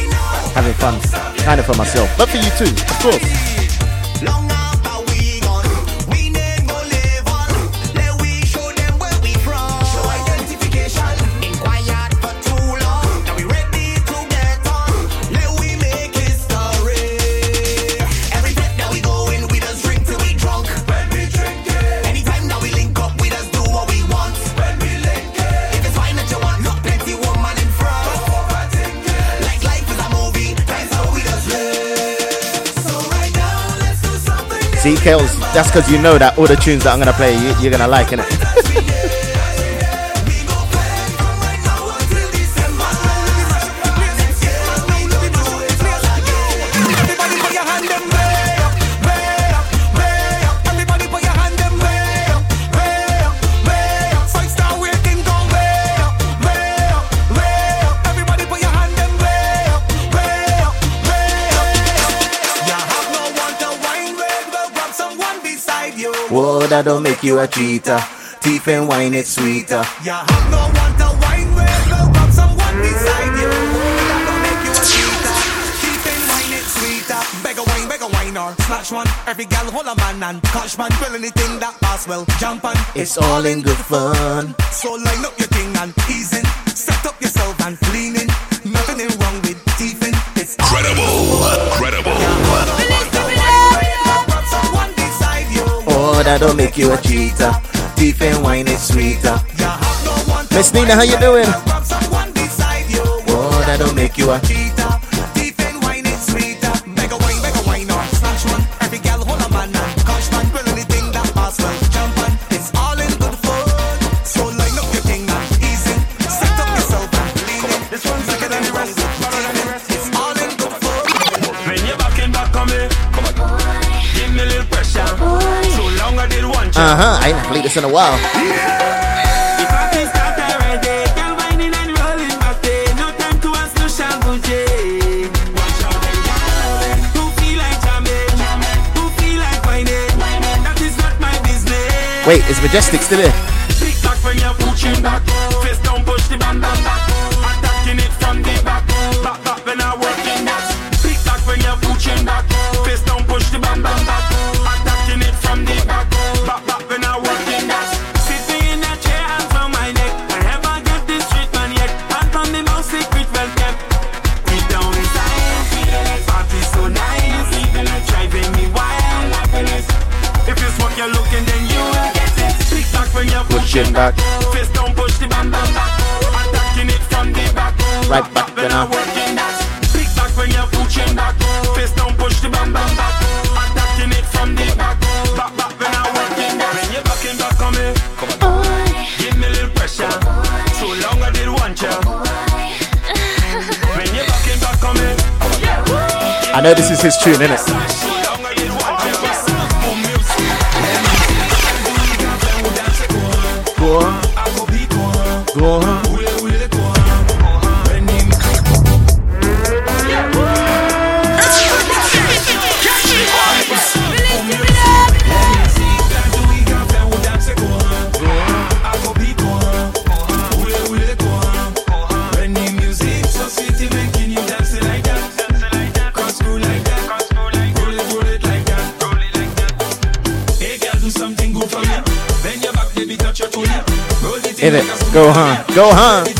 having fun, kind of for myself, but for you too, of course. See, Kales, that's because you know that all the tunes that I'm gonna play, you, you're gonna like, innit? That don't make you a cheater. Teeth and wine, it's sweeter.
Yeah, have no one to wine with, well, got someone beside you. That don't make you a cheater. Keep in wine, it's sweeter. Beg a wine, beg a wine or snatch one. Every gal hold a man and catch man. Well, anything that pass well, jump on.
It's all in good fun.
So line up your thing and ease in. Set up yourself and lean in.
That don't make you a cheater. Teeth and wine, it's sweeter. Miss Nina, how you doing? Oh, that don't make you a
Beg
Uh huh. I ain't played this in a while.
If I can start already, back. Face down, push the bam bam back. Attacking it from the back.
Right back then. uh.
Working that. Tick tock when you're pushing back. Face down, push the bam bam back. Attacking it from the back. Back back when I'm working that. When you're backing back on me, come on. Give me a little pressure. So long I did want you. When you're backing back on me,
I know this is his tune, innit? In it.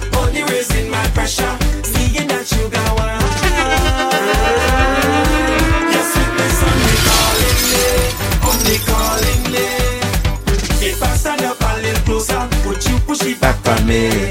famille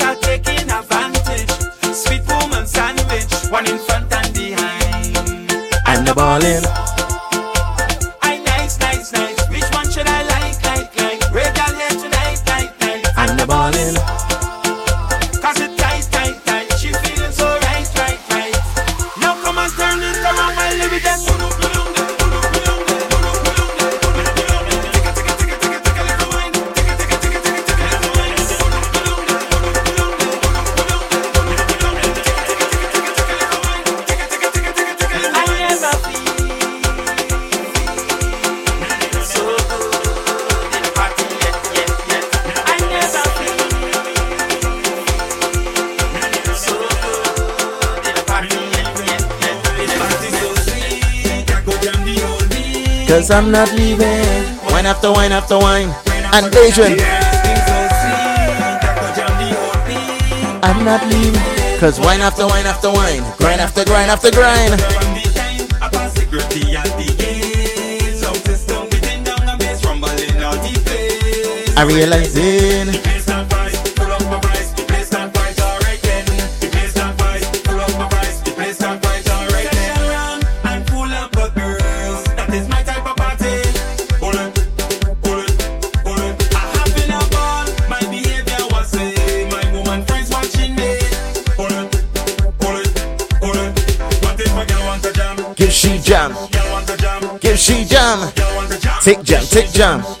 ballin'.
Cause
I'm not leaving. Wine after wine after wine. And Adrian. I'm not leaving. Cause wine after wine after wine. Grind after grind after grind. I realizing tick jam, tick jam.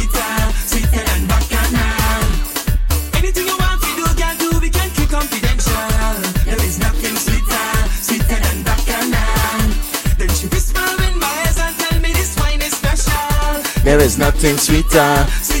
There is nothing sweeter.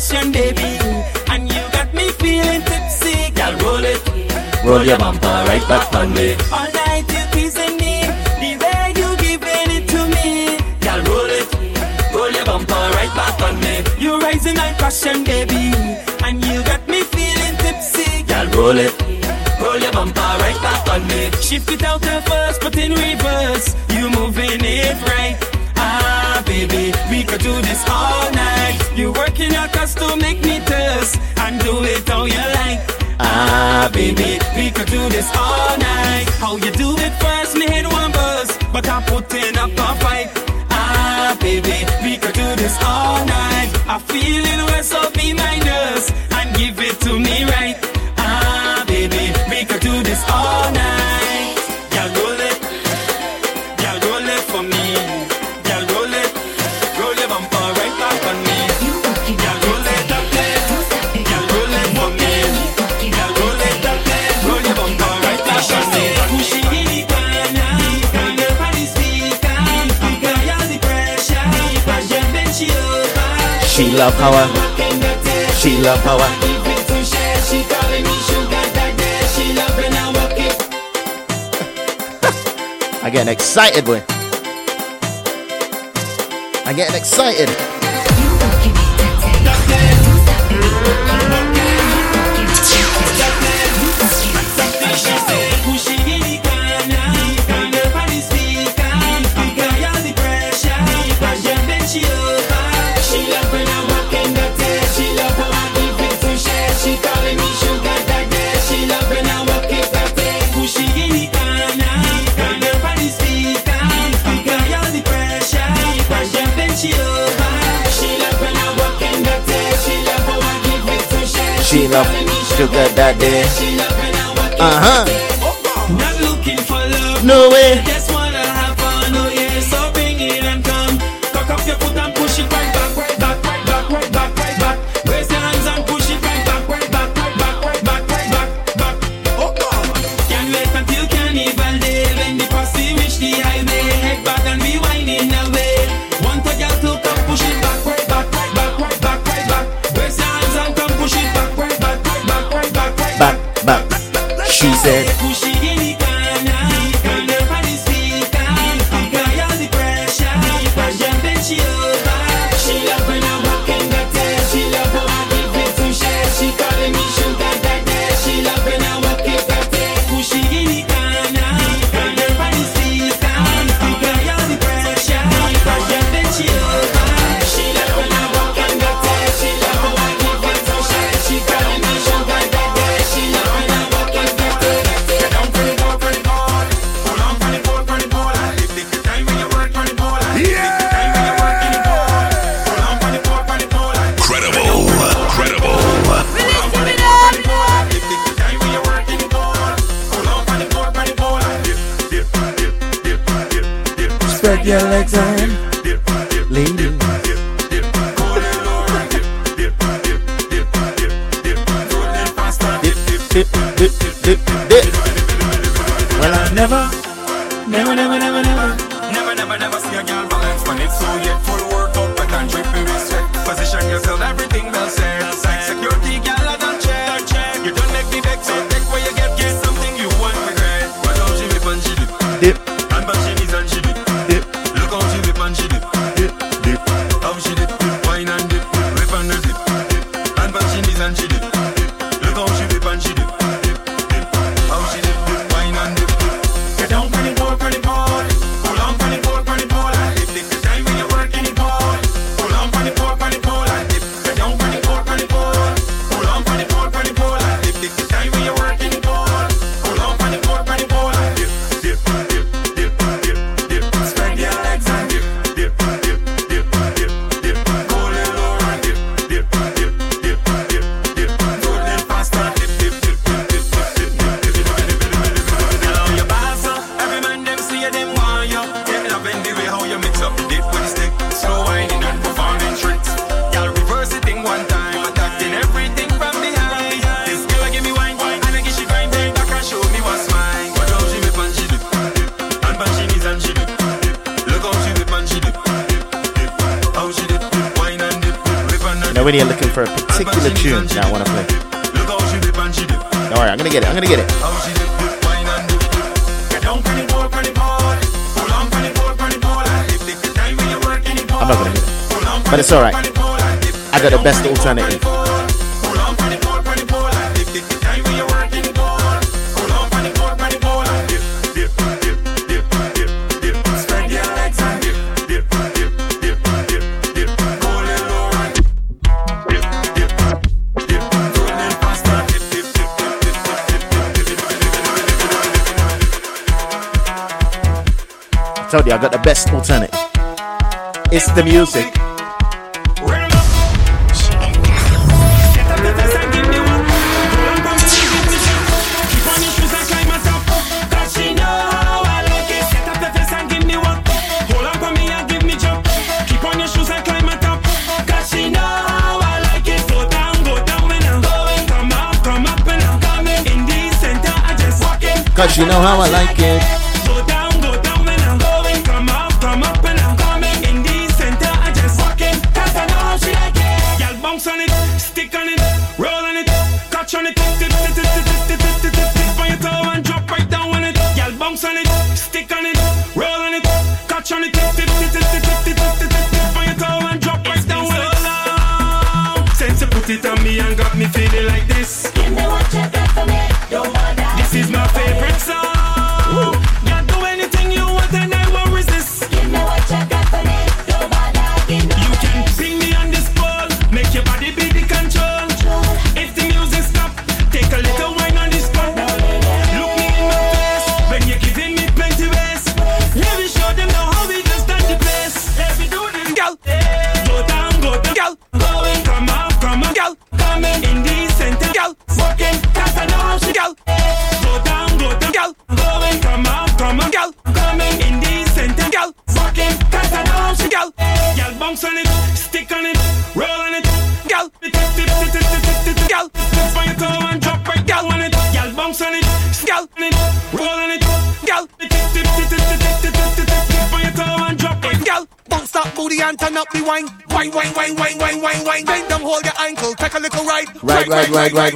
passion, baby. And you got me feeling tipsy. Girl, roll it.
Roll your bumper right back on me.
All night you teasing me. The way you're giving it to me. Girl, roll it. Roll your bumper right back on me. You're raising my passion, baby. And you got me feeling tipsy. Girl, roll it. Roll your bumper right back on me. Shift it out the first, but in reverse. You're moving it right Baby, we could do this all night. You work in your costume, make me thirst, and do it all you like. Ah, baby, we could do this all night. How you do it first, me hit one buzz, but I'm putting up a fight. Ah, baby, we could do this all night. I feel it, we're so She
love power. She love power. I getting excited, boy. I getting excited. She love sugar daddy. Uh huh.
Not looking for love.
No way.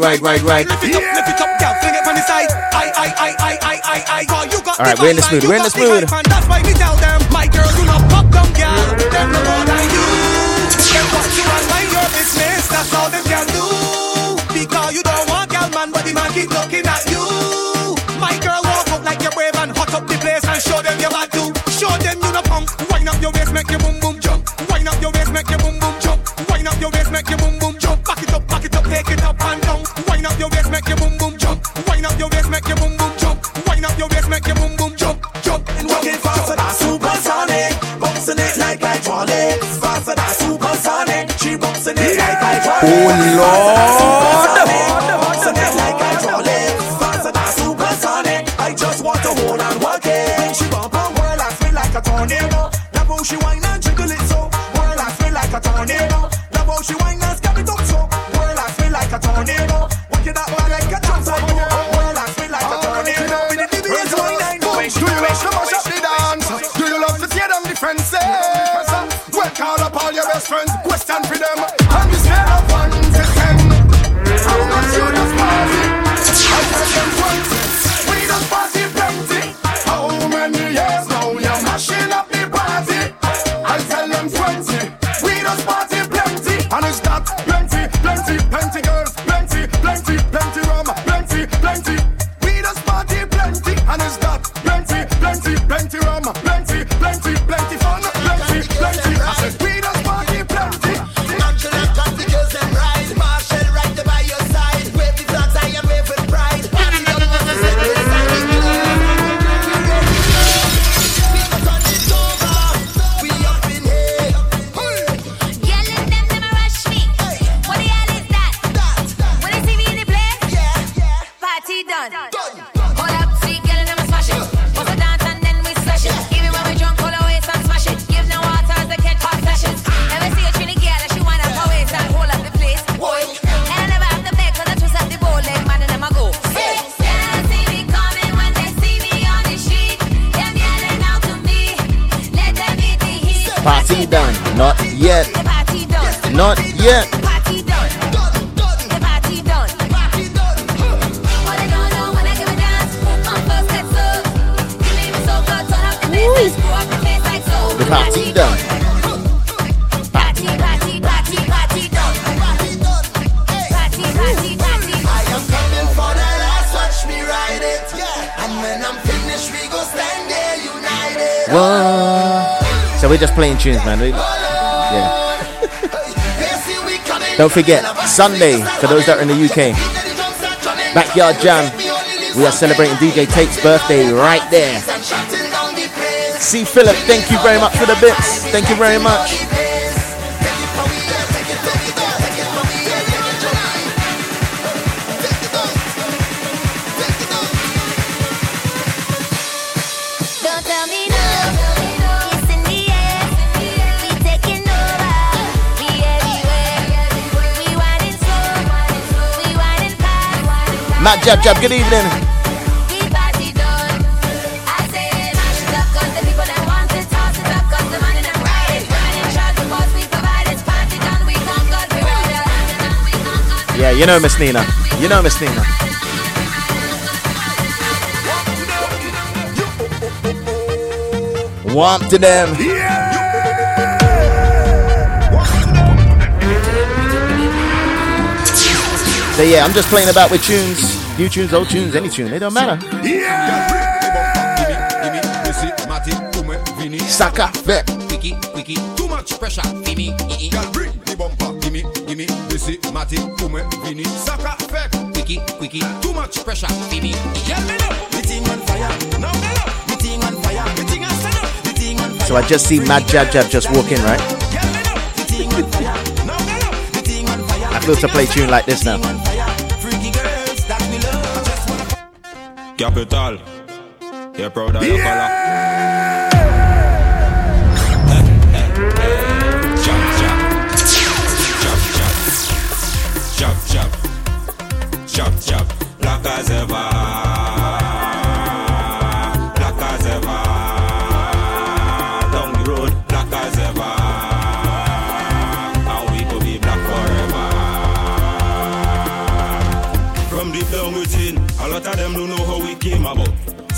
right, right, right.
All right, we're in the
mood.
We're in the
mood. best friends, question for them. And we
say, tunes, man. Yeah. Don't forget, Sunday, for those that are in the UK, Backyard Jam. We are celebrating DJ Tate's birthday right there. See Philip, thank you very much for the bits. Thank you very much.
We
Jab Jab, good evening. Yeah, you know Miss Nina. You know Miss Nina. Womp to them. So yeah, I'm just playing about with tunes, new tunes, old tunes, any tune. It don't matter. Saka Vep.
Quickie, quickie, too much pressure for me. Girl, bring the bumper, gimme, gimme, Kume, Vini, Saka, quickie, too much pressure me. Girl, me know, the thing on fire. Now me the thing on fire. The thing on up, the thing on fire.
So I just see Mad Jab Jab just walk in, right? I feel to play tune like this now.
Capital. You're proud of your color.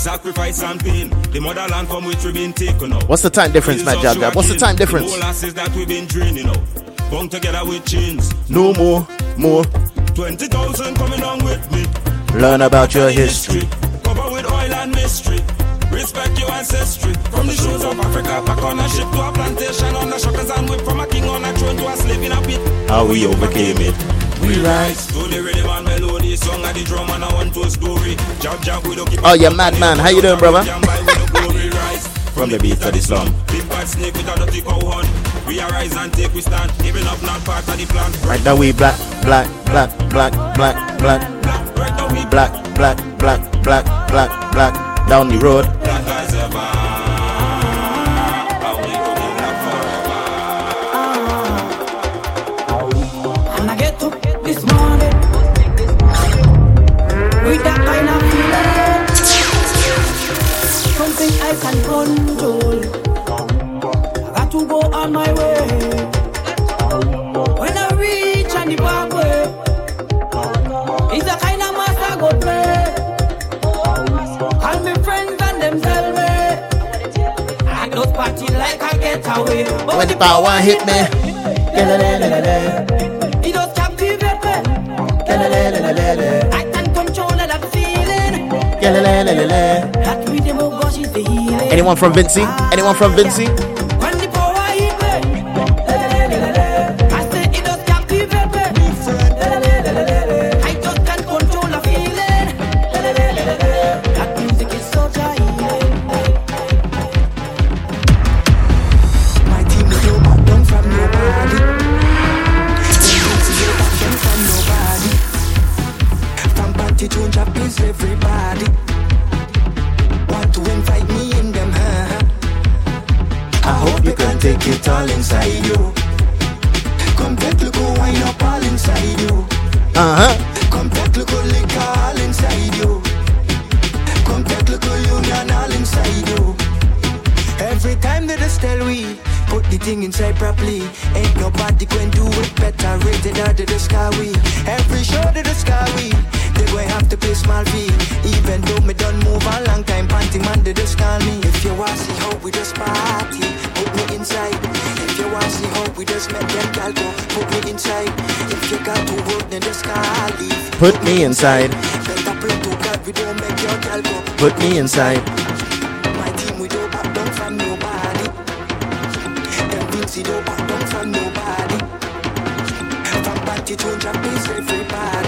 Sacrifice and pain, the motherland from which we've been taken out.
What's the time difference, Jab Jab? What's the time difference?
The molasses that we've been draining out. Bound together with chains.
No more, more.
20,000 coming on with me.
Learn about your history.
Cover with oil and mystery. Respect your ancestry. From the shores of Africa, back on a ship to a plantation on the shuckers and whip from a king on a throne to a slave in a pit.
How we overcame it. We rise.
To the rhythm and melody, song of the drum and I want to story. Jab jab, we don't keep
Oh, yeah, madman. How you doing, brother?
From the beat of the slum. Big bad snake with a dirty cow horn. We arise and take we stand. Giving up not part of the plan.
Right now we black, black, black, black, black, black, black, black, black, black, black, black, down the road.
When the
hit me.
it does captivate. I can control that feeling. That rhythm, oh gosh, is the healing.
Anyone from Vincy? Anyone from Vincy?
small fee. Even though me done move a long time, panting man, they just call me. If you want see how we just party, put me
inside. If you want see how we just met them gal put me inside. If you got to work, then just call leave.
Put me inside.
Better pray to God we don't make your gal.
Put me inside.
My team we don't back down from nobody. And Vincy don't back down from nobody. From Banty to Japanese everybody.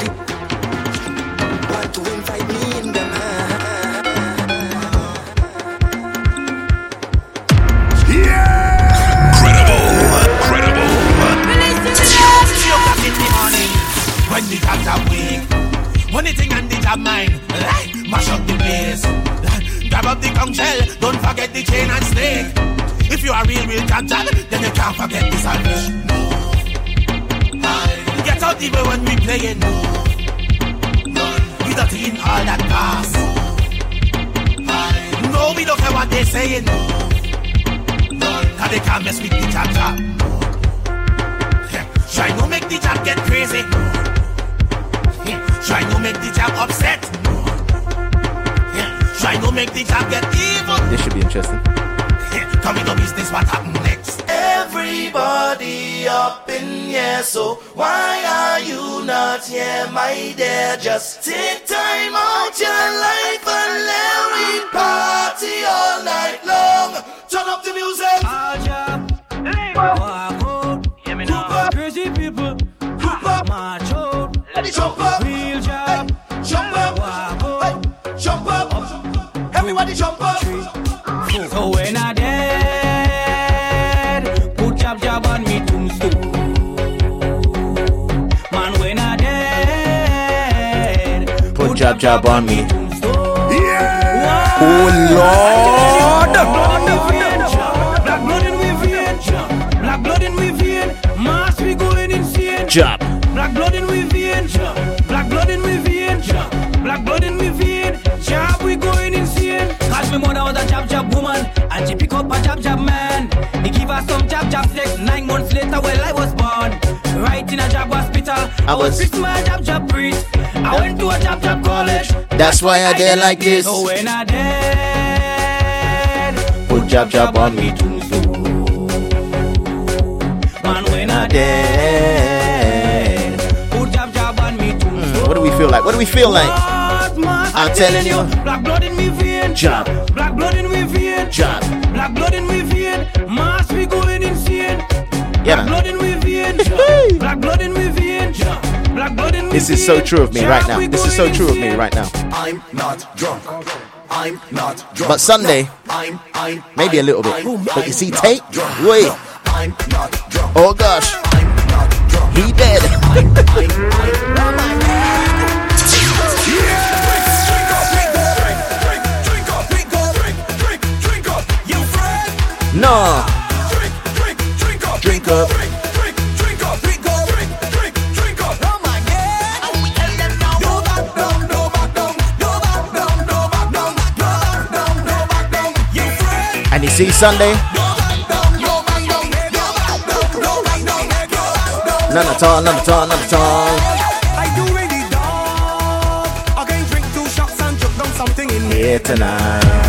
Are weak, when the thing and the job mine, like, mash up the place. Grab up the conch shell, don't forget the chain and snake. If you are real, real job, then you can't forget the salvation. Move. Get out even when we playing. Move. None. We don't in all that pass. No, we don't care what they saying. None. Cause they can't mess with the job. Try no make the job get crazy. Try no make the job upset. Try no make the job get evil.
This should be interesting.
Come in the business, what happen next? Everybody up in here, so why are you not here, my dear? Just take time out your life and let we party all night long. Turn up the music.
Crazy
jump up.
real job,
Jump up. Hey, jump up. Everybody jump up.
So when I dead, put jab jab on me tombstone. Man, when I dead,
Put jab jab on me.
Oh Lord! Black blood in we vein, black blood in we vein, mass we going insane.
Jab.
Me mother was a jab jab woman, and she pick up a jab jab man. He give her some jab jab sex. Nine months later, well I was born, right in a jab hospital. I was
was-
fixed my jab jab priest. I went to a jab jab college.
That's why I dare like this.
So when I dead,
Put jab jab on me too.
man, when I dead, put jab jab on me too.
Hmm, what do we feel like? What do we feel like?
I'm telling you, black blood in me vein,
Jab.
black blood in me vein,
Jab.
black blood in me vein, mass we going insane.
Yeah,
black blood in me vein, black blood in me vein, black blood in me
This is so true of me right now. This is so true of me right now.
I'm not drunk. I'm not drunk.
But Sunday,
I'm, I'm,
maybe a little bit. But you see, Tate, wait.
I'm not drunk.
Oh gosh, I'm not drunk. he dead. No. Drink up. And you see Sunday? None at all, none at all, none at all.
I do really dog. Again, drink two shots and jump down something in
Here tonight.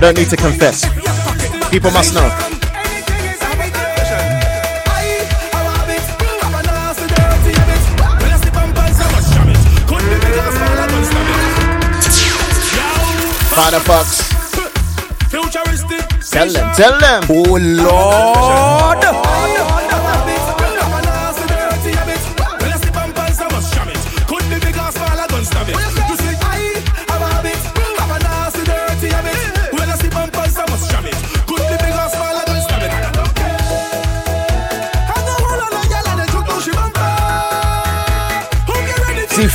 I don't need to
confess. People must know.
Futuristic.
Tell them, tell them. Oh Lord.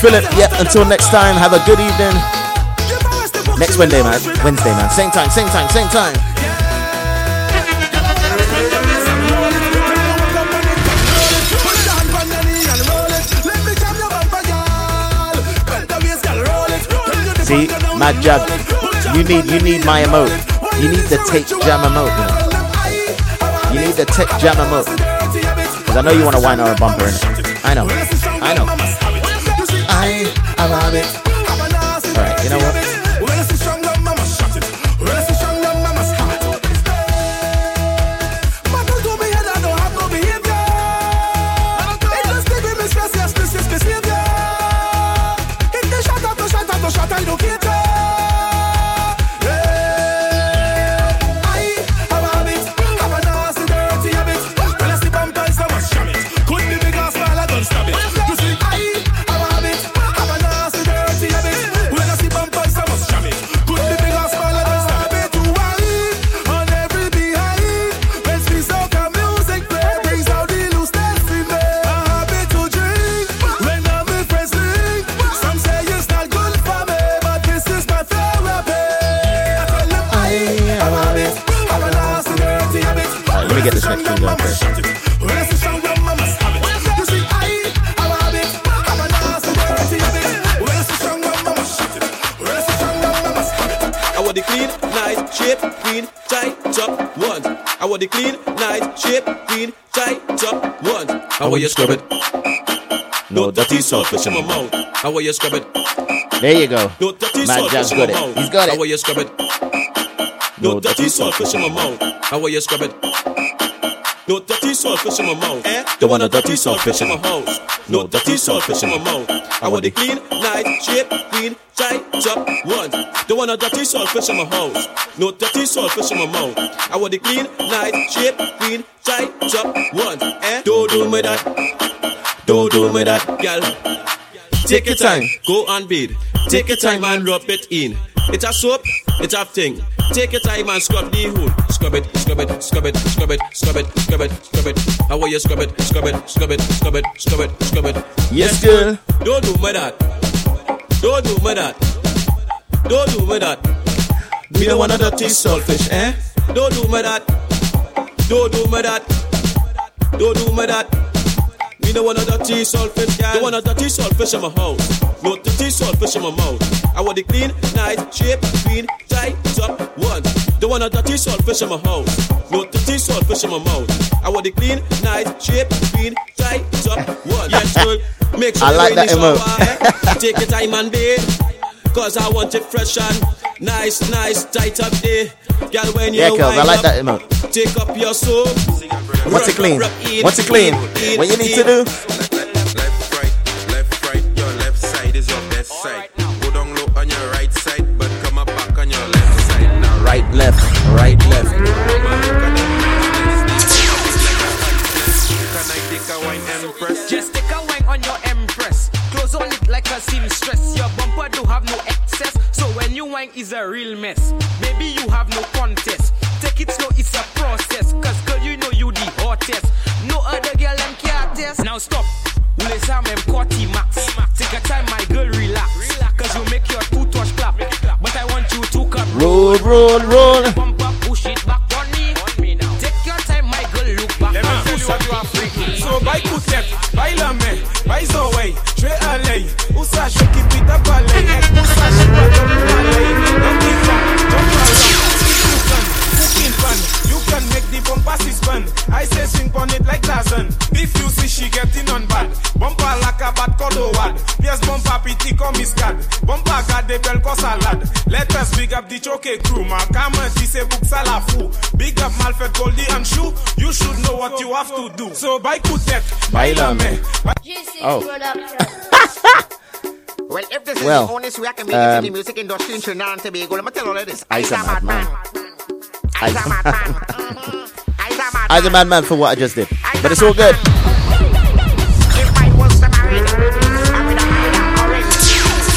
Philip. Yeah. Until next time. Have a good evening. Next Wednesday, man. Wednesday, man. Same time. Same time. Same time. See, Mad Jab. You need, you need my emote. You need the take jam emote. You know?
need the tech jammer mode. Because I know you want to wind on a bumper. I know. I
am a
want the clean, nice, shape, clean, tight, top, ones. I want the clean, nice, shape, clean, tight, top, ones. How will you scrub it? No dirty saltfish in my mouth. How will you scrub it?
There you go.
No dirty
Mad
saltfish
Jazz
in my
got it.
mouth.
He's got
How
it.
will you scrub it? No dirty saltfish in my mouth. How will you scrub it? No dirty saltfish in my mouth. Eh? Don't want a dirty saltfish in my house. No dirty saltfish in my mouth. I want the clean, nice, shape, clean, tight, top, ones. Don't want a dirty saltfish in my house. No dirty saltfish in my mouth. I want the clean, nice, shape, clean, tight, top, ones. Eh? Don't do me that. Don't do me that, girl. Take your time, go and bathe. Take your time and rub it in. It's a soap, it's a thing. Take your time and scrub the hole. Scrub it, scrub it, scrub it, scrub it, scrub it, scrub it, scrub it. How will you scrub it, scrub it, scrub it, scrub it, scrub it, scrub it? Scrub it.
Yes, girl.
Don't do me that. Don't do me that. Don't do me that. Me don't want a dirty saltfish, eh? Don't do me that. Don't do me that. Don't do me that. Me don't want a dirty saltfish, girl. Don't want a dirty saltfish in my house. No dirty saltfish in my mouth. I want the clean, nice, shape, clean, tight, top, one. Don't want a dirty saltfish in my house. No dirty saltfish in my mouth. I want the clean, nice, shape, clean, tight, top, one. Yes, girl. Make sure
I like that
eh? Take your time and bathe. Cause I want it fresh and nice, nice, tight up there. Girl, when you
Yeah, Kels, I like
up,
that emote.
Take up your soap.
Once it clean, What's it clean, what you need to do?
Left, right, your left side is your best side. Go down low on your right side, but come up back on your left side. Now,
Right, left, right, left.
Just empress. Close on it like a seamstress. Your bumper do have no excess. So when you wine is a real mess. Maybe you have no contest. Take it slow, it's a process. Cause girl, you know you the hottest. No other girl them can't test. Now stop. Ule sam em korti max. Take a time, my girl, relax. Cause you make your two touch clap. But I want you to come.
Roll, roll, roll.
Bumper, push it back on me. Take your time, my girl, look back.
Let me tell you what you are freaking. So by Kutek, by Lame, by Zoe, ballet. Don't be fun, jump around, you can, cooking fun, you can make the bumper spin. I say swing on it like Tarzan. If you see she getting on bad, bumper like a bad codowad. Yes, bumper pity come miscad, bumper got the bell cause salad. Let us big up the choke crew, ma come say book salafu. Big up Malfred Goldie and Shoe, you should know what you have to do. So by Kutek, by Lame,
Oh.
Well, if this
Well,
is the honest way I can make it
um,
in the music industry in Trinidad and Tobago, let me tell you all this.
I's a madman.
I's a madman. I's a madman.
I was a madman for what I just did. But it's all good.
If I was to marry, I would have married an orange.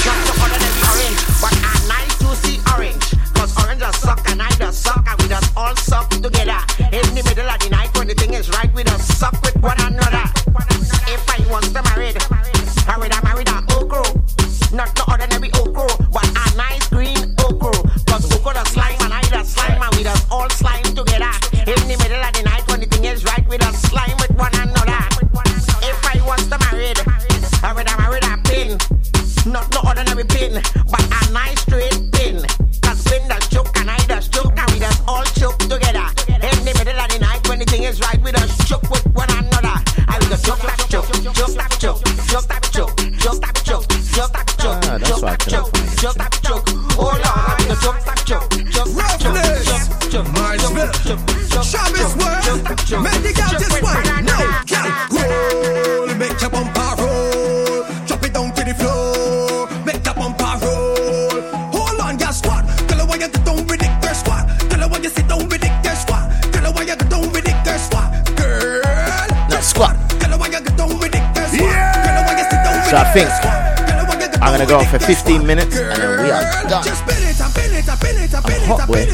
Not the ordinary orange, but a nice juicy orange. Cause suck and I just suck and we just all suck together. In the middle of the night when the thing is right, we just suck with one another. Not the ordinary okra, but a nice green okro. Cause okro the slime and I the slime and we just all slime together. In the middle of the night when the thing is right, we just slime with one another.
If I was to marry, I would have married a pin. Not the ordinary pin, but
a nice straight pin. Cause pin that's choke and I that's choke and we just all choke together. In the middle of the night when the thing is right, we just choke with
one another. I
will just choke that's make the girl just wait. No, girl, make your bumper roll, drop it down to the floor, make that bumper roll. Hold on, girl, squat. Tell her why you don't with it, girl squat.
Tell
her why you sit down with it, girl squat. Tell her why you don't with it, girl squat. Girl, now squat. Tell her why you don't with it, girl squat. Yeah. So I think gonna go on for 15
minutes and then we are done. I'm hot, boy.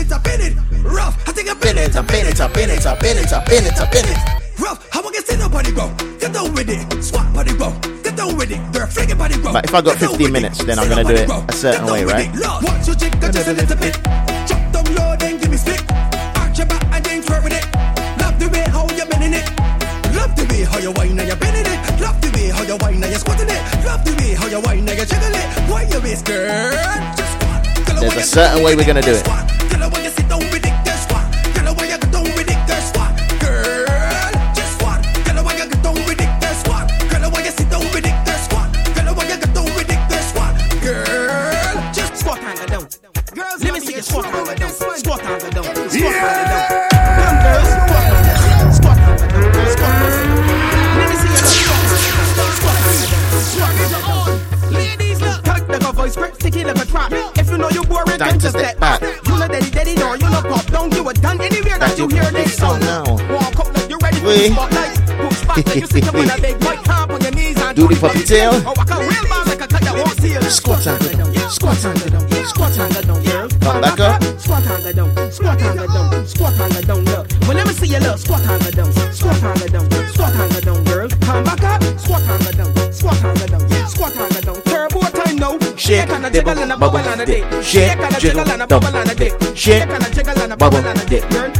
Rough, I think I been it, I been it, I been it, I been it, I been it, I been it. Rough, how I get see nobody go. Get down with it, squat body go. Get down with it, it body go. But if I got 15 minutes, then I'm gonna
do
it
a
certain
way,
right? Watch your jiggle just a little bit. There's a certain way we're gonna do it. You hear this song.
now.
Walk up like you're ready for the spotlight. Push back like you sit up on a big hop on your knees and
Do the puppy tail.
Oh, walk a real man like a cat that won't steal. Squat and go down. Squat and go down. Squat and go down, girl.
Come back up.
Squat and go down. Squat and go down. Squat and go down, look. Well, let me see you look. Squat and go down. Squat and go down. Squat and go down, girl. Come back up. Squat and go down. Squat and go down. Squat and go down. Turbo time now.
Shake,
and a jiggle and a
bubble,
and a
dip. Shake,
and a
jiggle,
and a bubble and a dip.
Shake,
and a jiggle and a
bubble,
and a. Girl,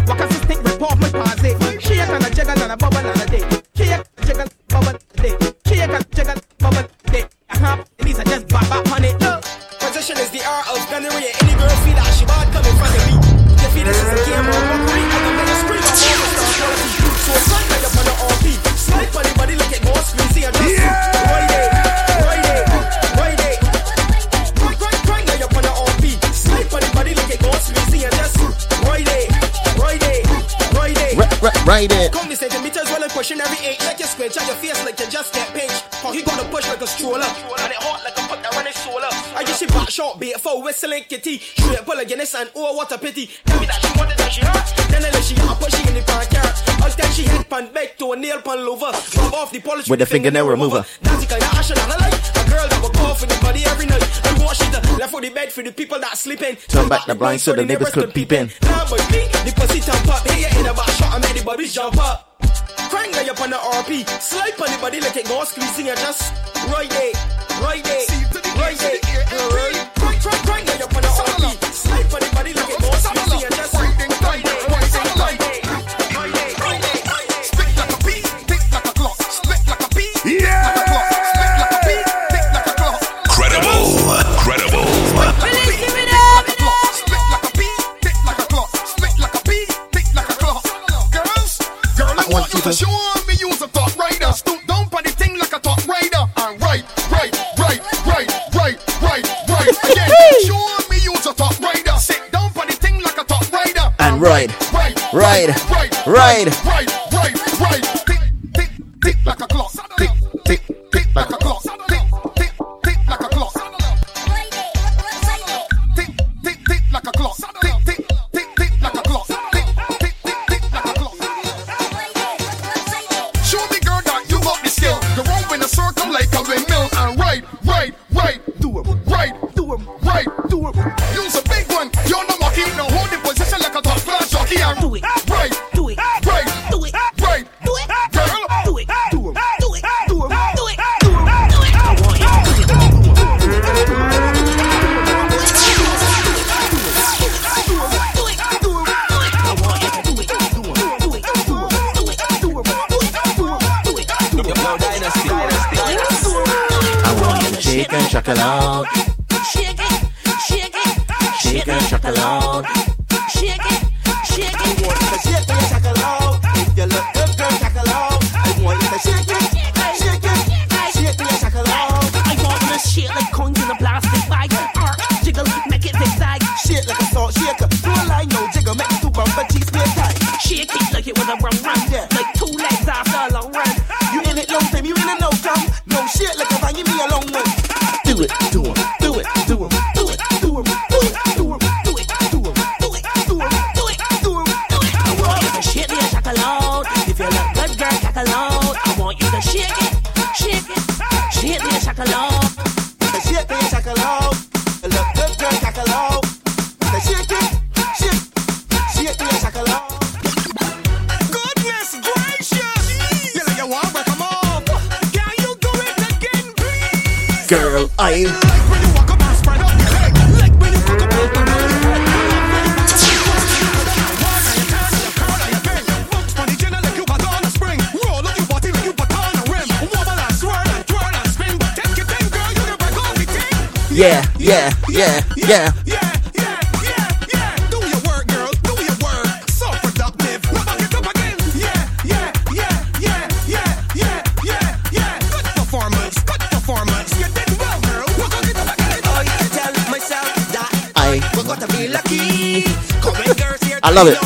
pushing every eight. Like you squinch on your face like you just get pinched. How you gonna push like a stroller? And it hot like a fuck that run it solar. I guess she back short bait for whistling kitty. Straight pull a Guinness and oh what a pity. Tell me that she wanted that she hurt. Then I let she out, put she in the backyard. I'll tell she head pan back to a nail pan lover. Rub off the polish
With the fingernail remover.
That's the kind of action that I like. A girl that will call for the body every night. And wash it uh, left for the bed for the people that sleeping.
Turn back the blinds so the neighbors could peep in.
Nah, but me, the pussy jump up. Hey, you in a back shot, I made the body jump up. Crank lay up on the RP. Slide on the body like it goes squeezing you just right there, right there, right there. Right, crank, crank, crank lay up
want you to show me use a top rider. Stoop down for the thing like a top rider. And right, right, right, right, right, right, right. Again, show me use a top rider. Sit down for the thing like a top rider.
And
Right, right,
ride.
right, right, right.
along.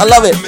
Love it.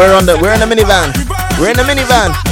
We're on the we're in the minivan. We're in the minivan.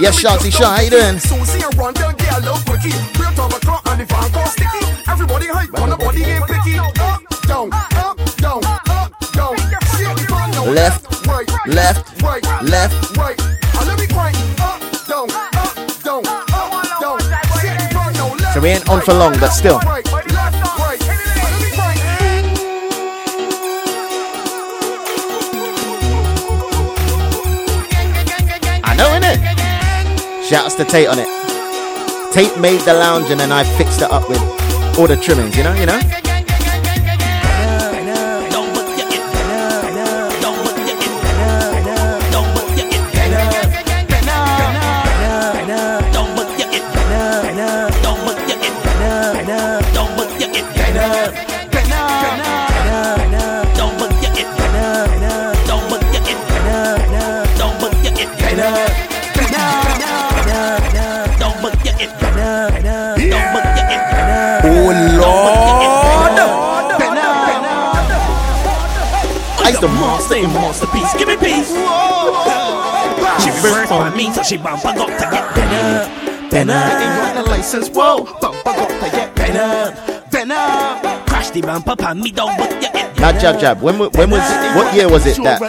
Yes, Shotzi Shaw, how you doing?
Real a clock and sticky. Everybody hype, picky. Up, down, up, down, up, down.
Left,
right,
left,
right,
left.
right.
So we ain't on for long, but still.
right.
Shouts to Tate on it. Tate made the lounge and then I fixed it up with all the trimmings, you know, you know?
I's the monster in monster piece. Give me peace. She reversed on me, so she bumper got to get better, better.
the license, whoa. Bumper got to get
better, better. Crash the bumper, pan me down, but you get
Now jab jab. When wa- when was what year was it that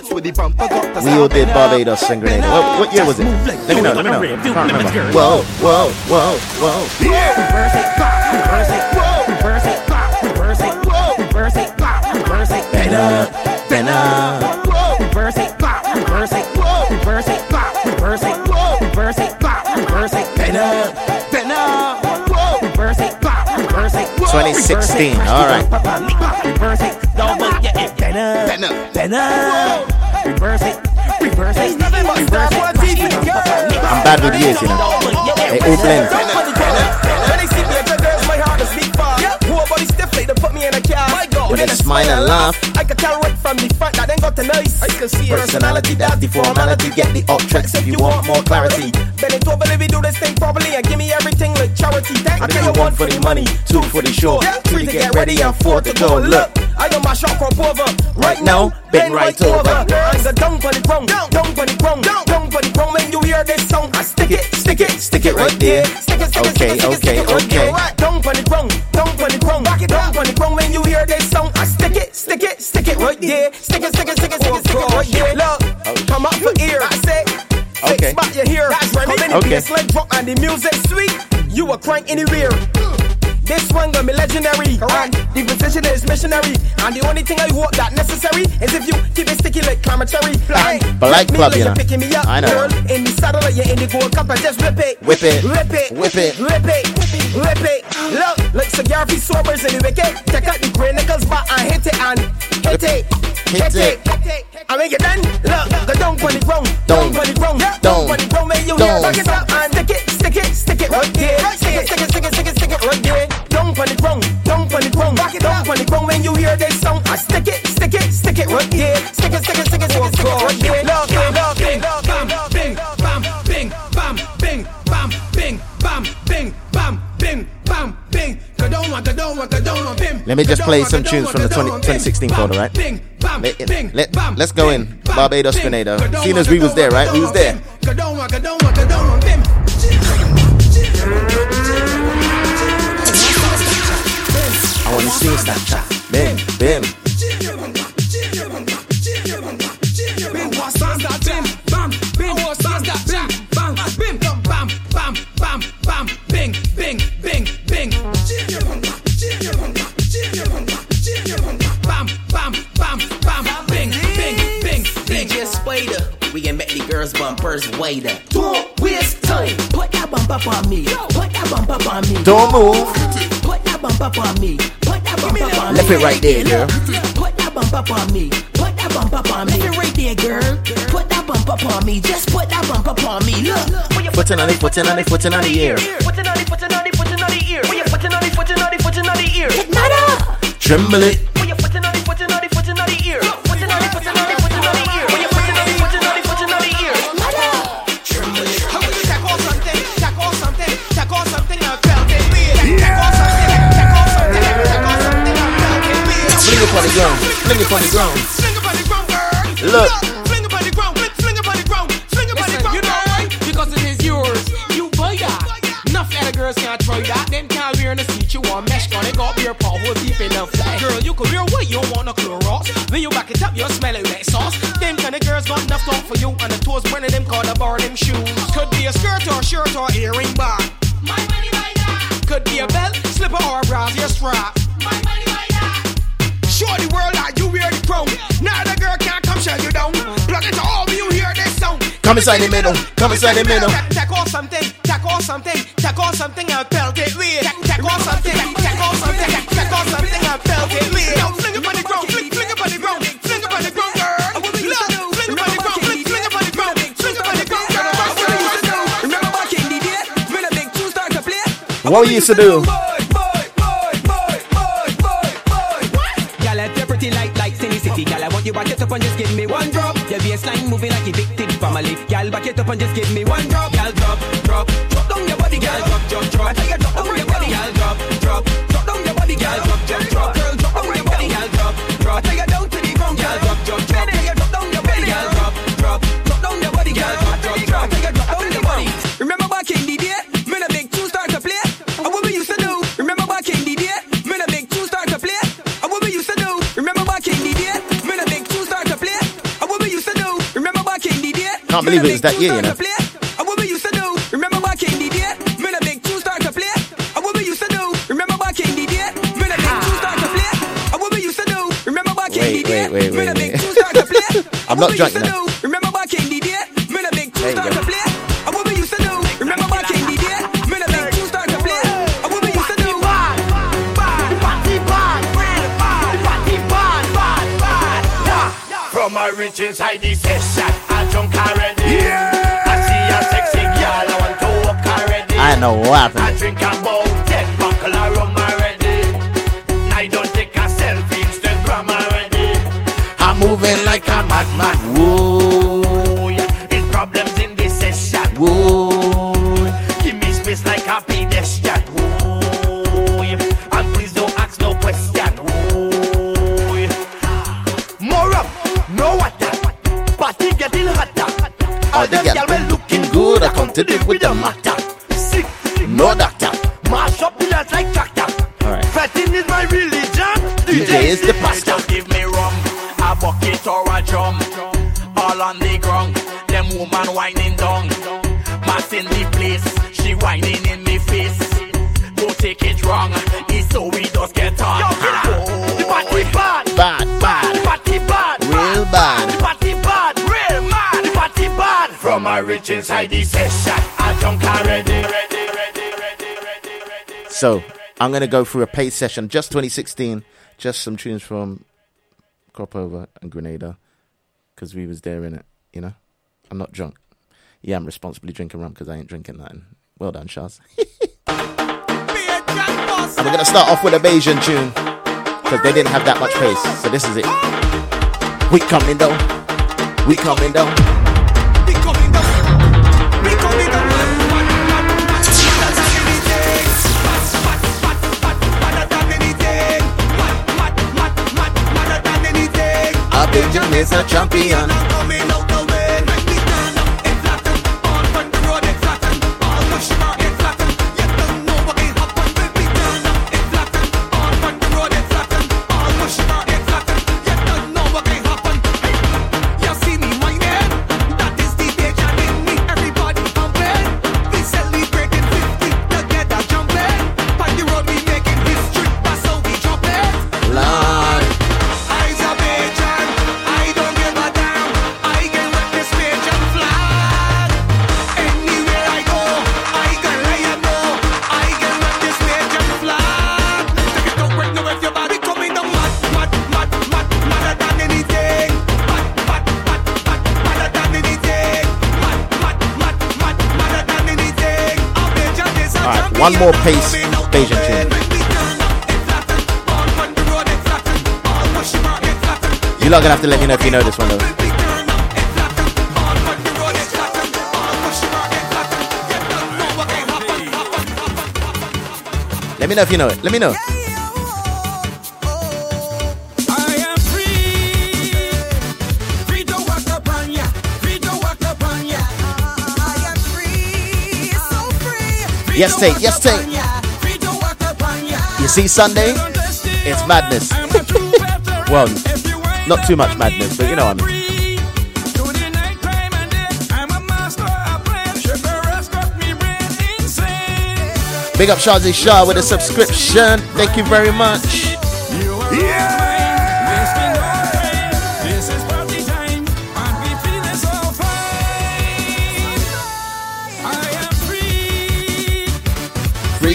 we all did Barbados and Grenada? What, what year was it? Let me know. Let me know. I can't remember. Whoa, whoa, whoa, whoa.
Reverse it, pop, reverse it, whoa. Reverse it, pop, reverse it, whoa. Reverse it, pop, reverse it, better, better. Reverse it, pop, reverse it. Reverse it, pop, reverse it. Reverse it, pop, reverse it, better, better. Reverse it, pop, reverse it,
2016. All right.
Reverse it, double, yeah, it better, better, better. Reverse it, reverse it, reverse it.
I'm bad with years, you know. They all blend.
When they see me, the girls, my heart is beat fast. Whole body stiff, like they put me in a car. My God,
When they smile and laugh.
I can tell right from the front that then got the nice. I can see personality, that's the formality. Get the objects if you want more clarity. Bend it over, let me do this thing properly and give me everything like charity. Thank
I
you,
tell
you
you one for the money, two for the show, three to get ready and four to go. Look,
I am mash up crop over.
Right now, bend right over.
And go down for the ground, down for the ground, down for the ground. When you hear this song, I stick it, stick it,
Stick it right there.
Stick it, stick it,
Okay,
stick it, stick
okay,
it, stick it right
okay.
there. Right down for the ground, down for the ground, back it down for the ground. It, stick it, right there. Stick it, stick it, stick it, stick it, stick it right there. Look, come up for ear. I say.
Okay.
Back your hair. That's right. Come in the
Okay.
bass like drop and the music sweet. You a crank rear. This one gonna be legendary. And the position is missionary. And the only thing I hope that necessary is if you keep it sticky like climacary. Hey,
Black
me
club,
like
you know.
picking me up,
I know.
girl. In the saddle like you're in the gold cup and just whip it.
Whip it.
Whip it.
Whip it.
Whip it. Whip it. Look, like cigar free sobers in the wicked. Check out the grey nickels back and hit it and hit it.
Hit it.
I make it done. Look, go down on the ground.
Down.
on the ground.
Down.
Down on the ground. When you hear
Down.
back it up and stick it, stick it, stick it right there. Stick it, stick it, stick it, stick it, stick it right there. Down on the ground. Down on the ground. It down on the ground. When you hear this song, I stick it, stick it, stick it right there. Stick it, stick it, stick it, stick it, stick it right there. Look, look,
bing, bam, bing, bam, bing, bam, bing, bam, bing, bam, bing, bam, bing, bam, bing. Kadoma, kadoma, kadoma, bim.
Let me just play some tunes from the 20, 2016 folder, right? Let, let, let's go in. Barbados. Grenada. Seeing as we was there, right? We was there. I want to see. Bim, bim.
Girls' bumpers waiter.
Don't waste time. Put that bump up on me. Put that bump up on me.
Don't move.
Put that bump up on me. Put that bump up on me.
Left it right there, girl.
Put that bump up on me. Put that bump up on me. Left it right there, girl. Put that bump up on me. Just put that bump up on me. Look.
Footing on it, footing on it, footing on the ear.
Footing on it, footing on it, footing on the ear. When you on it, footing on it, footing on the ear.
Tremble it.
When you footing on it,
Fling it on the ground. Fling it on the ground.
Fling it on the ground, girl.
Look.
Fling it on the ground, fling it on the ground, fling it on the ground.
You know why? Because it is yours. You buy that. Enough other girls can't try that. Them can't wear in the seat. You want mesh gun. They got beer paw hole deep enough. Girl, you could wear what you want no Clorox. When you back it up, you smell it like sauce. Them kind of girls got enough talk for you. And the toes burning them call the bar them shoes. Could be a skirt or shirt or earring bar. My money by that. Could be a belt, slipper or a brassiere strap.
Shut you down. Plug it to all when you hear this sound.
Come inside the middle. Come inside the middle.
Take off something, take off something, take off something and felt it weird. Take off something, take off something, take off something and felt it weird. Now fling it on the ground, fling, fling it on the ground, fling it on the ground, girl. Look, fling it on the
you back it up and just give me one drop. Your baseline moving like titty family. Girl, back it up and just give me one drop. Girl, drop, drop, drop down your body, girl, drop, drop, drop.
Can't believe it was that year, you know.
And what used to do? Remember back in the day when a big two start to play? And what used to do? Remember back in the day when a big two start to play? And what used to do? Remember back in the
Wait,
day
wait, wait,
a
wait,
big two start to play?
I'm not
what we
drunk
used to
enough.
do? Remember back in the day when a big two
There
start to play? And what we used to do? Remember back in the day when a big two start to play? And what we used to do?
From my rich inside the session, I drunk already. Yeah. I see a sexy girl, I want to walk already.
I know what
I drink about ten buckle of rum already. I don't take a selfie, Instagram already. I'm moving like a madman. Whoa,
is
the pastor.
Just give me rum, a bucket or a drum. All on the ground, them woman whining down. Mass in the place, she whining in me face. Don't take it wrong, it's so we just get on.
The party bad,
Bad, bad,
the party bad,
real bad.
the party bad, real mad, the party bad. From my rich inside the session, I jump already.
So I'm gonna go through a paid session, just 2016, just some tunes from Crop Over and Grenada, because we was there in it. You know, I'm not drunk. Yeah, I'm responsibly drinking rum because I ain't drinking nothing. Well done, Shaz. and we're gonna start off with a Bajan tune because they didn't have that much pace. So this is it. We coming down. We coming down. Is a champion. More pace Bajan tune. You're not gonna have to let me know if you know this one though. Let me know if you know it. Let me know. Yes, take. Yes, take. You see, Sunday, it's madness. well, not too much madness, but you know what I mean. Big up Shazi Shah with a subscription. Thank you very much.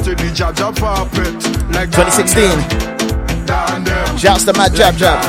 Never take the jab jab for. Like
2016.
Damn them.
Shouts to Mad Jab Jab.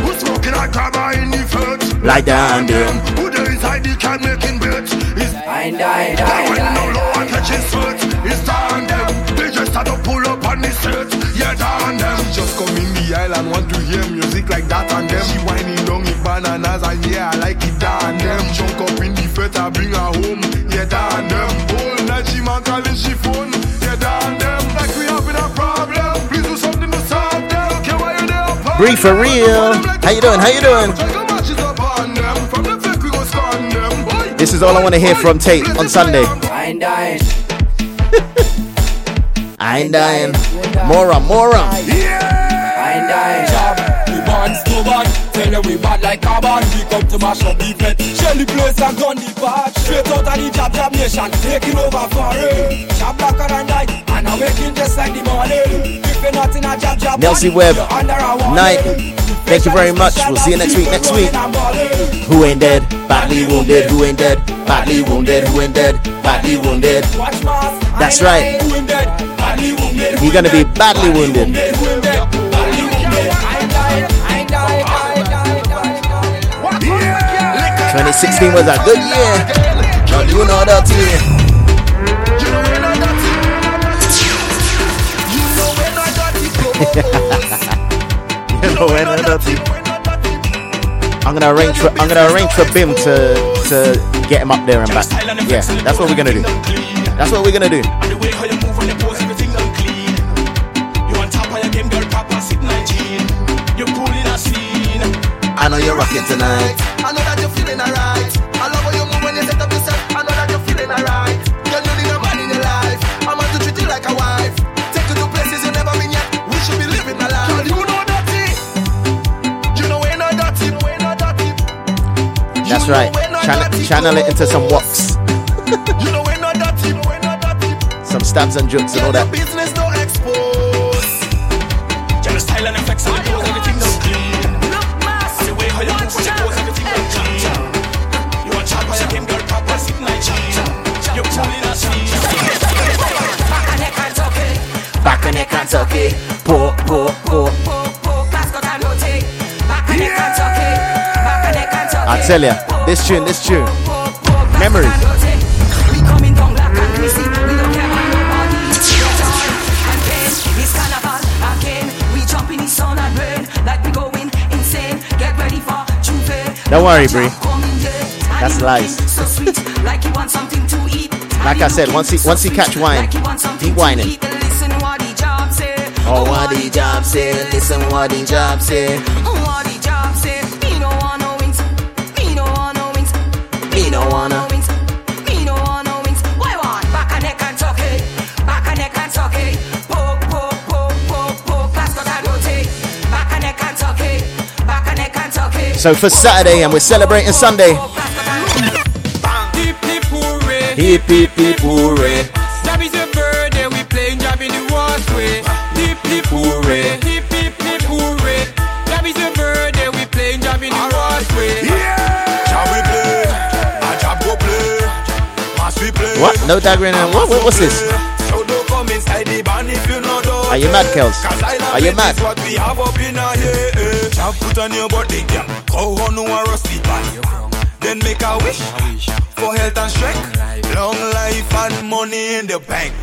Who smoking like grabber in the fence?
Like down them.
Who there inside the can making bets? Is
I die, die,
That when
die,
no law and catching sweat. It's down them. They just had to pull up on the set. Yeah, down them. She just come in the island, want to hear music like that and them. She whining down in bananas and yeah, I like it down them. Junk up in the fete, I bring her home. Yeah, down them. Whole night she man calling she phone. Yeah, down them. Like we having a problem. Please do something to solve them. Okay, why you there? apart?
Bree for real. How you doing? How you doing?
Matches up on them. From the fake we go scorn them. Boy,
This is all I want to hear from Tate on Sunday.
I ain't dying.
I ain't dying. Mora, Mora.
I ain't dying.
We bad, so bad. Tell you we bad like carbon. We come to mash up the vet. Shell the place and gun the part. Straight out of the jab jab nation. Taking over foreign. Jab blacker than night. And I'm making just like the morning. If you're not in a jab jab.
Nelsie Webb.
under a.
Night. Thank you very much. We'll see you next week. Next week. Who ain't dead? Badly wounded. Who ain't dead? Badly wounded. Who ain't dead? Badly wounded. That's right.
Who in dead? Badly wounded.
You're gonna be badly wounded.
Who you know that thing. You know when I got it. You
know when I got it goes. you know when I
got.
I'm gonna arrange for I'm gonna arrange for Bim to to get him up there and back. Yeah, that's what we're gonna do. That's what we're gonna do.
I know you're rocking tonight.
That's right. Channel, channel it into some walks,
You know we're not dirty. You know we're not dirty.
some stabs and jokes and all that.
Business no expose.
Your style and effects on the pose, everything done clean. And the way how you move on the pose, everything done clean. You on top of your game, girl, proper sit 19. You're a scene.
Back in the Kentucky. I tell ya, this tune, this tune, memories.
We coming down black and greasy. We don't care about nobody. Joy and pain. It's carnival again. We jump in the sun and rain like we going insane. Get ready for J'ouvert.
Don't worry, Bree. That's lies.
So like you want something to eat.
Like I said, once he once he catch wine, he whining.
Listen what the job say.
Oh, what the job say? Listen what the job say. So for Saturday, and we're celebrating Sunday.
Hip hip hooray.
Hip hip hip hooray.
Jab is your birthday, we playing jab in the worst way. Hip hip hooray. Hip hip hip hooray. Jab is your birthday, we playing jab in the worst way.
Jab we play, a jab go play, mass we play.
What? No daggering and what? what? What's this?
So don't come inside the band if you know don't.
Are you mad, Kels? Are you mad?
What we have up in our here. eh. Jab put on your body, girl. Go on no a rusty band. Then make a wish for health and strength, long life and money in the bank.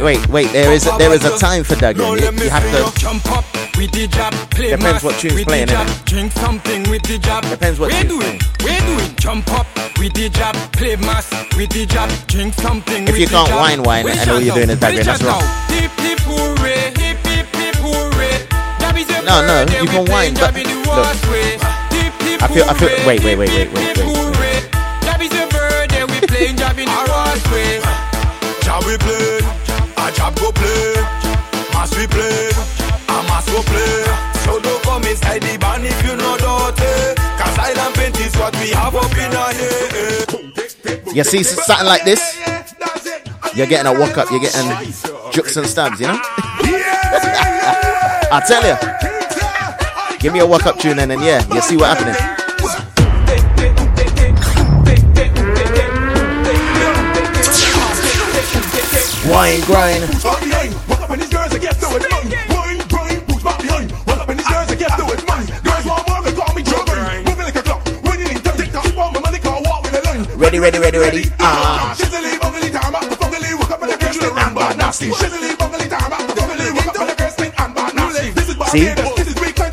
Wait, wait. There is a, there is a time for that. You, you have to.
Jump up with the jab, play
Depends what tune's playing,
jab,
innit?
Drink something with the jab.
Depends what
we're doing. We're doing. Jump up with the jab, play mass with the jab. Drink something.
If you can't wine,
wine,
and all you're doing is daggering, that's wrong. No, no, you can
jab
but look. I feel. I feel. Wait, wait, wait, wait, wait, wait.
hooray. Jab is your birthday, we playing jab in the worst way.
Jab we play, a jab go play, mass we play, a mass go play. So don't come inside the band if you know dirty. Cause island paint is what we have up in our here.
You see something like this? You're getting a walk up. You're getting jukes and stabs. You know. I tell you. Give me a walk up tune and then yeah, you see what happening.
Wine grind.
Ready, ready, ready, ready. Ah. See?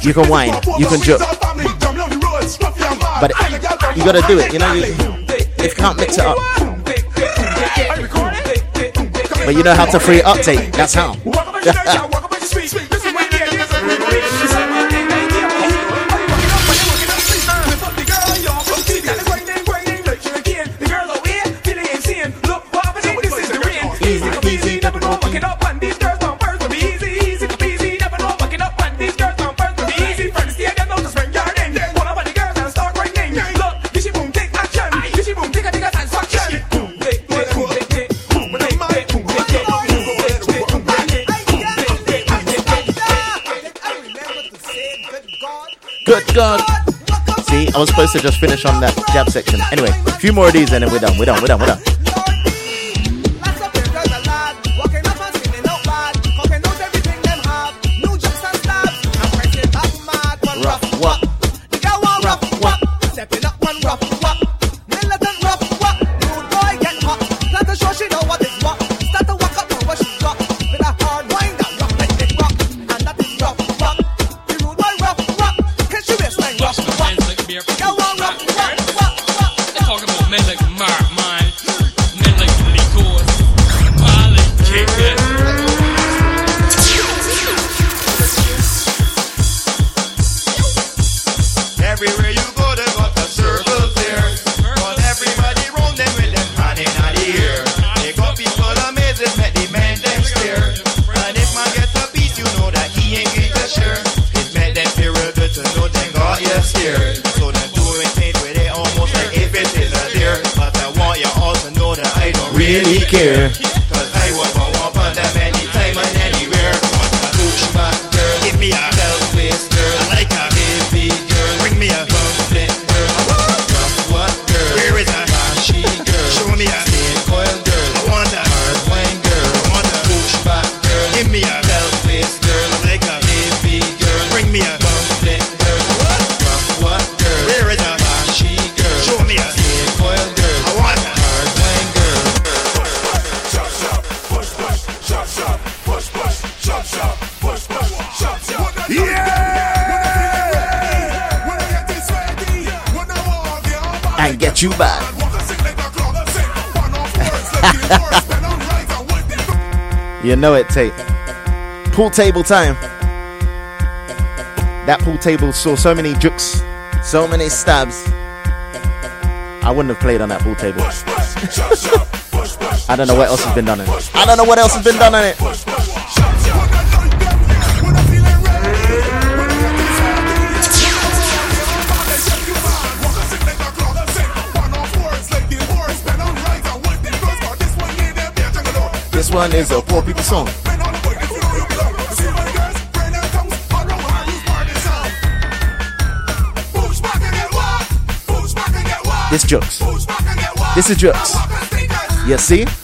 You can whine. You can joke. But you gotta do it. You know. You, if you can't mix it up. But you know how to free update. That's how. God. See, I was supposed to just finish on that jab section. Anyway, a few more of these and then we're done. We're done. We're done. We're done.
know it,
Tate. Pool table time. That pool table saw so many jukes, so many stabs. I wouldn't have played on that pool table. I don't know what else has been done on it. I don't know what else has been done on it. one is a poor people song. This jokes. This is jokes. You see?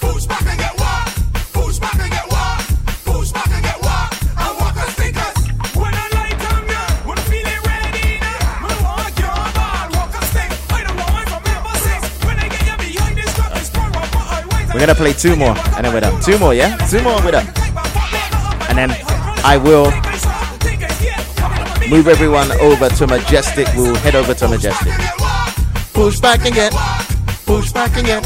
We're gonna play two more and then we're done. Two more, yeah? Two more and we're done. And then I will move everyone over to Majestic. We'll head over to Majestic. Push back again. Push back again.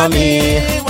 mami.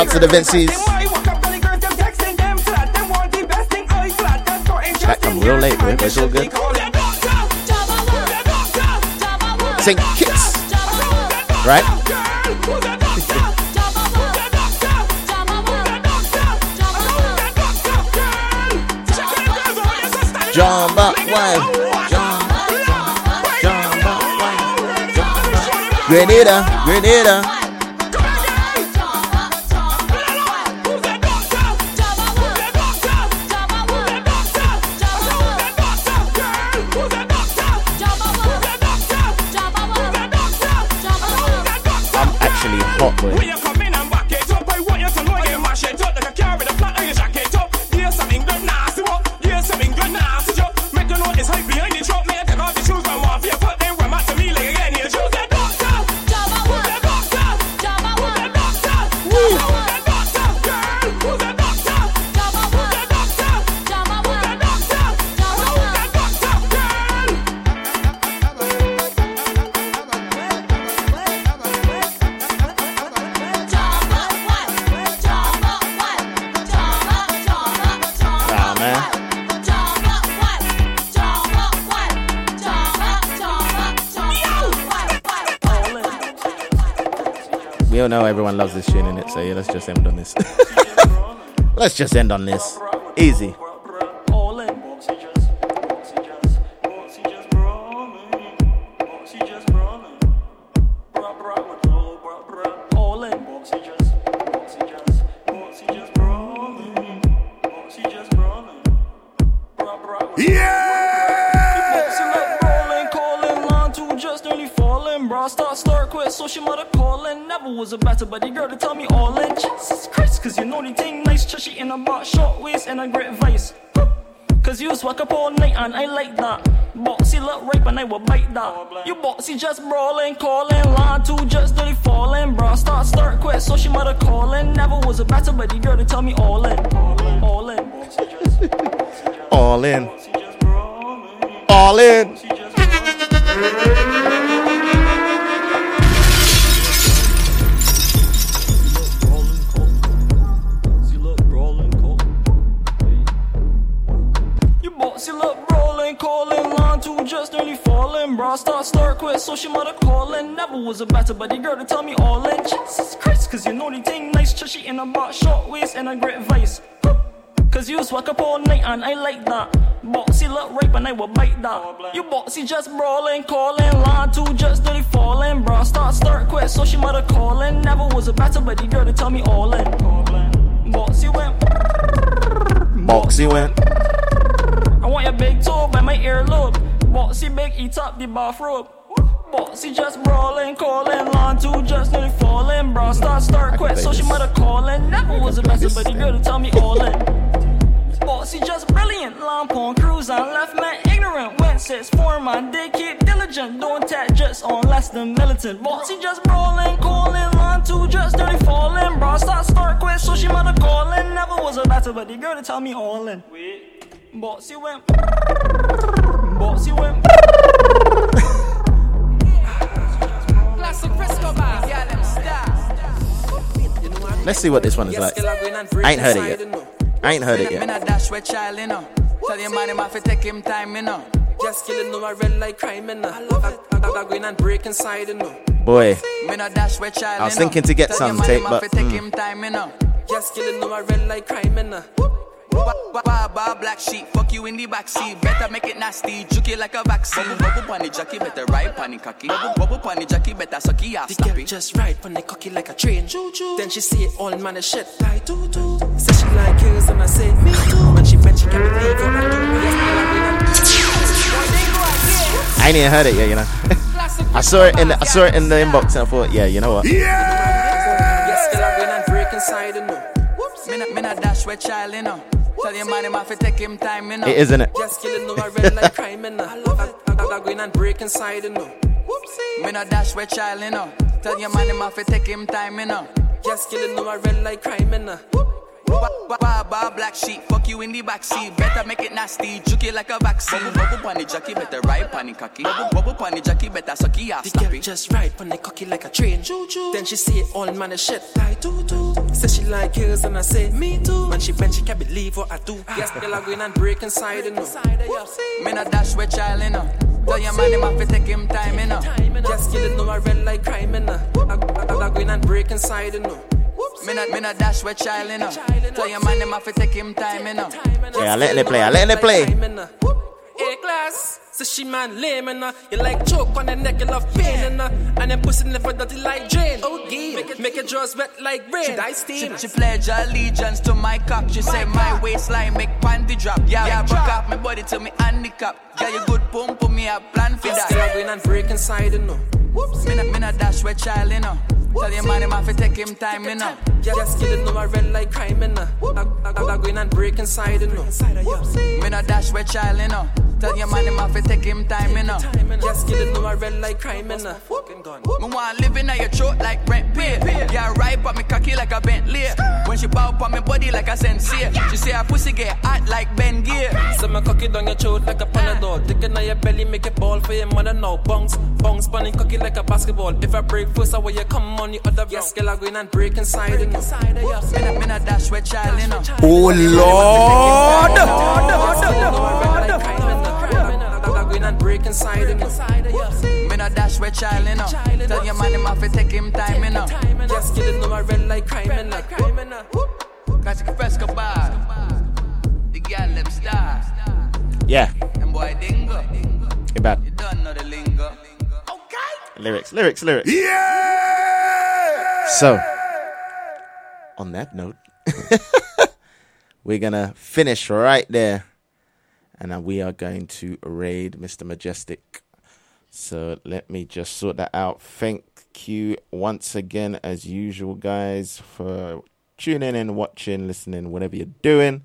out to the Vincys. Real late, man, but it's all good. Sing Kiss. Right? Jump up, why? Grenada, Grenada.
You know everyone loves this tune in it, so yeah, let's just end on this. let's just end on this. Easy.
And I like that. Boxy look rape and I will bite that.
Oh,
you boxy just brawling, eat up the bathrobe. Boxy just brawling, calling, line two just nearly falling. Bro, start, start, quit, so she mother calling. Never was a better buddy girl to tell me all in. Bossy just brilliant, lamp on cruise and left man ignorant. Went six four man, did keep diligent, don't tap just on less than militant. Bossy just brawling, calling, line two just dirty falling. Bro, start, start, quit, so she mother calling. Never was a better buddy girl to tell me all in. Wait. Bossy went, Bossy went.
Let's see what this one is like. I ain't heard it yet. I ain't heard it yet.
not dash with child, you know. Tell your man him have to take him time, you know.
Just killing no, I red like crime, you know. I love it. I, I, I going and break inside, you know.
Boy,
Me not dash with child,
I was thinking to get some tape, but
to take
mm.
him time, you know.
Just killing no, I red like crime, you know.
Bar, bar, black sheep, fuck you in the backseat. Better make it nasty, juke it like a vaccine. Bubble bunny jockey, better ride bunny cocky. Bubble, bubble bunny jockey, better suck your ass.
The just ride when they cocky like a train. Choo choo. Then she see it all man of shit. I do do. Say she like girls and I say me too. When she bet she can't believe what I do. Yes,
I ain't even heard it yet, you know. I saw it in the, I saw it in the inbox and I thought, yeah, you know what? Yeah.
Yes, girl, I win and break inside, you know.
Me not, me not dash with child, you know. Tell your man him have to take him time, you know.
It is, isn't it?
Just killing no, I red like crime, you know. I love it. I, I, I going and break inside, you know.
Me not dash with child, you know. Tell your man him have to take him time, you know.
Just killing no, red like crime, you know.
Black sheep, fuck you in the backseat. Better make it nasty, juke it like a vaccine. Bubble, bunny jockey, better ride bunny cocky. Bubble, bubble bunny jockey, better suck your ass.
The girl just ride they cocky like a train. Choo choo. Then she see it all man of shit. I do do. Say she like girls and I say me too. When she bend she can't believe what I do. Ah. Yes, girl I going and break inside you know.
Me not dash with child, you know. Tell your man him have to take him time, you know.
Just killing no I red like crime you know. I, I, I going and break inside you know.
Me not, me not dash with child, you know. Tell your man him have to take him time, know.
Yeah, letting it play. I letting it play.
A class. So she man lame and uh, you like choke on the neck, you love pain and uh, and then pussy never dirty like drain. Oh yeah, make it make it draws wet like rain. She die steam.
She, she pledge allegiance to my cock. She say my waistline make panty drop. Yeah, yeah, broke up my body to me handicap. Yeah, you good pump for me, I plan for that.
Still going and break inside, you know.
Me not, me not dash with child, you know. Tell your man him have to take him time, you know.
Just killing no I red like crime, you know. I going and break inside, you know.
Me not dash with child, you know. Tell your man him have to take him time, you know.
Just killing no my red like crime, you know. Fucking gun.
Me want living on your throat like rent pay. Yeah, right on me cocky like a Bentley. When she bow on me body like a sensei. She say her pussy get hot like Bengay.
So me cocky down your throat like a panadol. Dick in your belly, make it ball for your mother now. Bounce, bounce, bunny cocky like a basketball. If I break first, I will you come on the other Yes, girl, I going and break inside, you know.
Me not, me not dash with child, you know.
Oh Lord!
I going and break inside, you know.
Me in a dash with child, you know. Tell your man him have to take him time, you know.
Just killing them, I red like crime and like crime and
Cause you fresco bar. The girl them stars.
Yeah.
And boy dingo.
Get bad.
You don't know the lingo.
Lyrics, lyrics, lyrics. Yeah. So, on that note, we're gonna finish right there, and uh, we are going to raid Mr. Majestic. So let me just sort that out. Thank you once again, as usual, guys, for tuning in, watching, listening, whatever you're doing.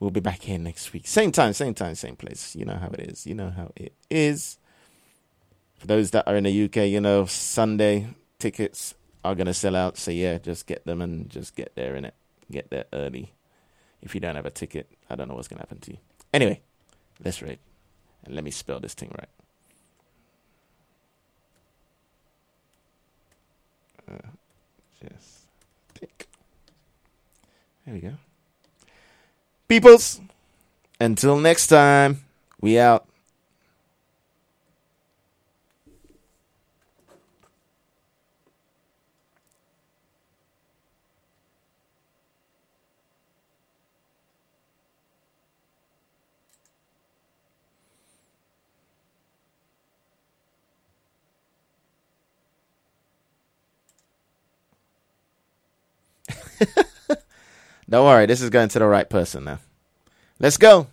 We'll be back here next week. Same time, same time, same place. You know how it is. You know how it is. For those that are in the UK, you know, Sunday tickets are going to sell out. So, yeah, just get them and just get there in it. Get there early. If you don't have a ticket, I don't know what's going to happen to you. Anyway, let's read. And let me spell this thing right. Uh, just. There we go. Peoples, until next time, we out. Don't worry, this is going to the right person now. Let's go.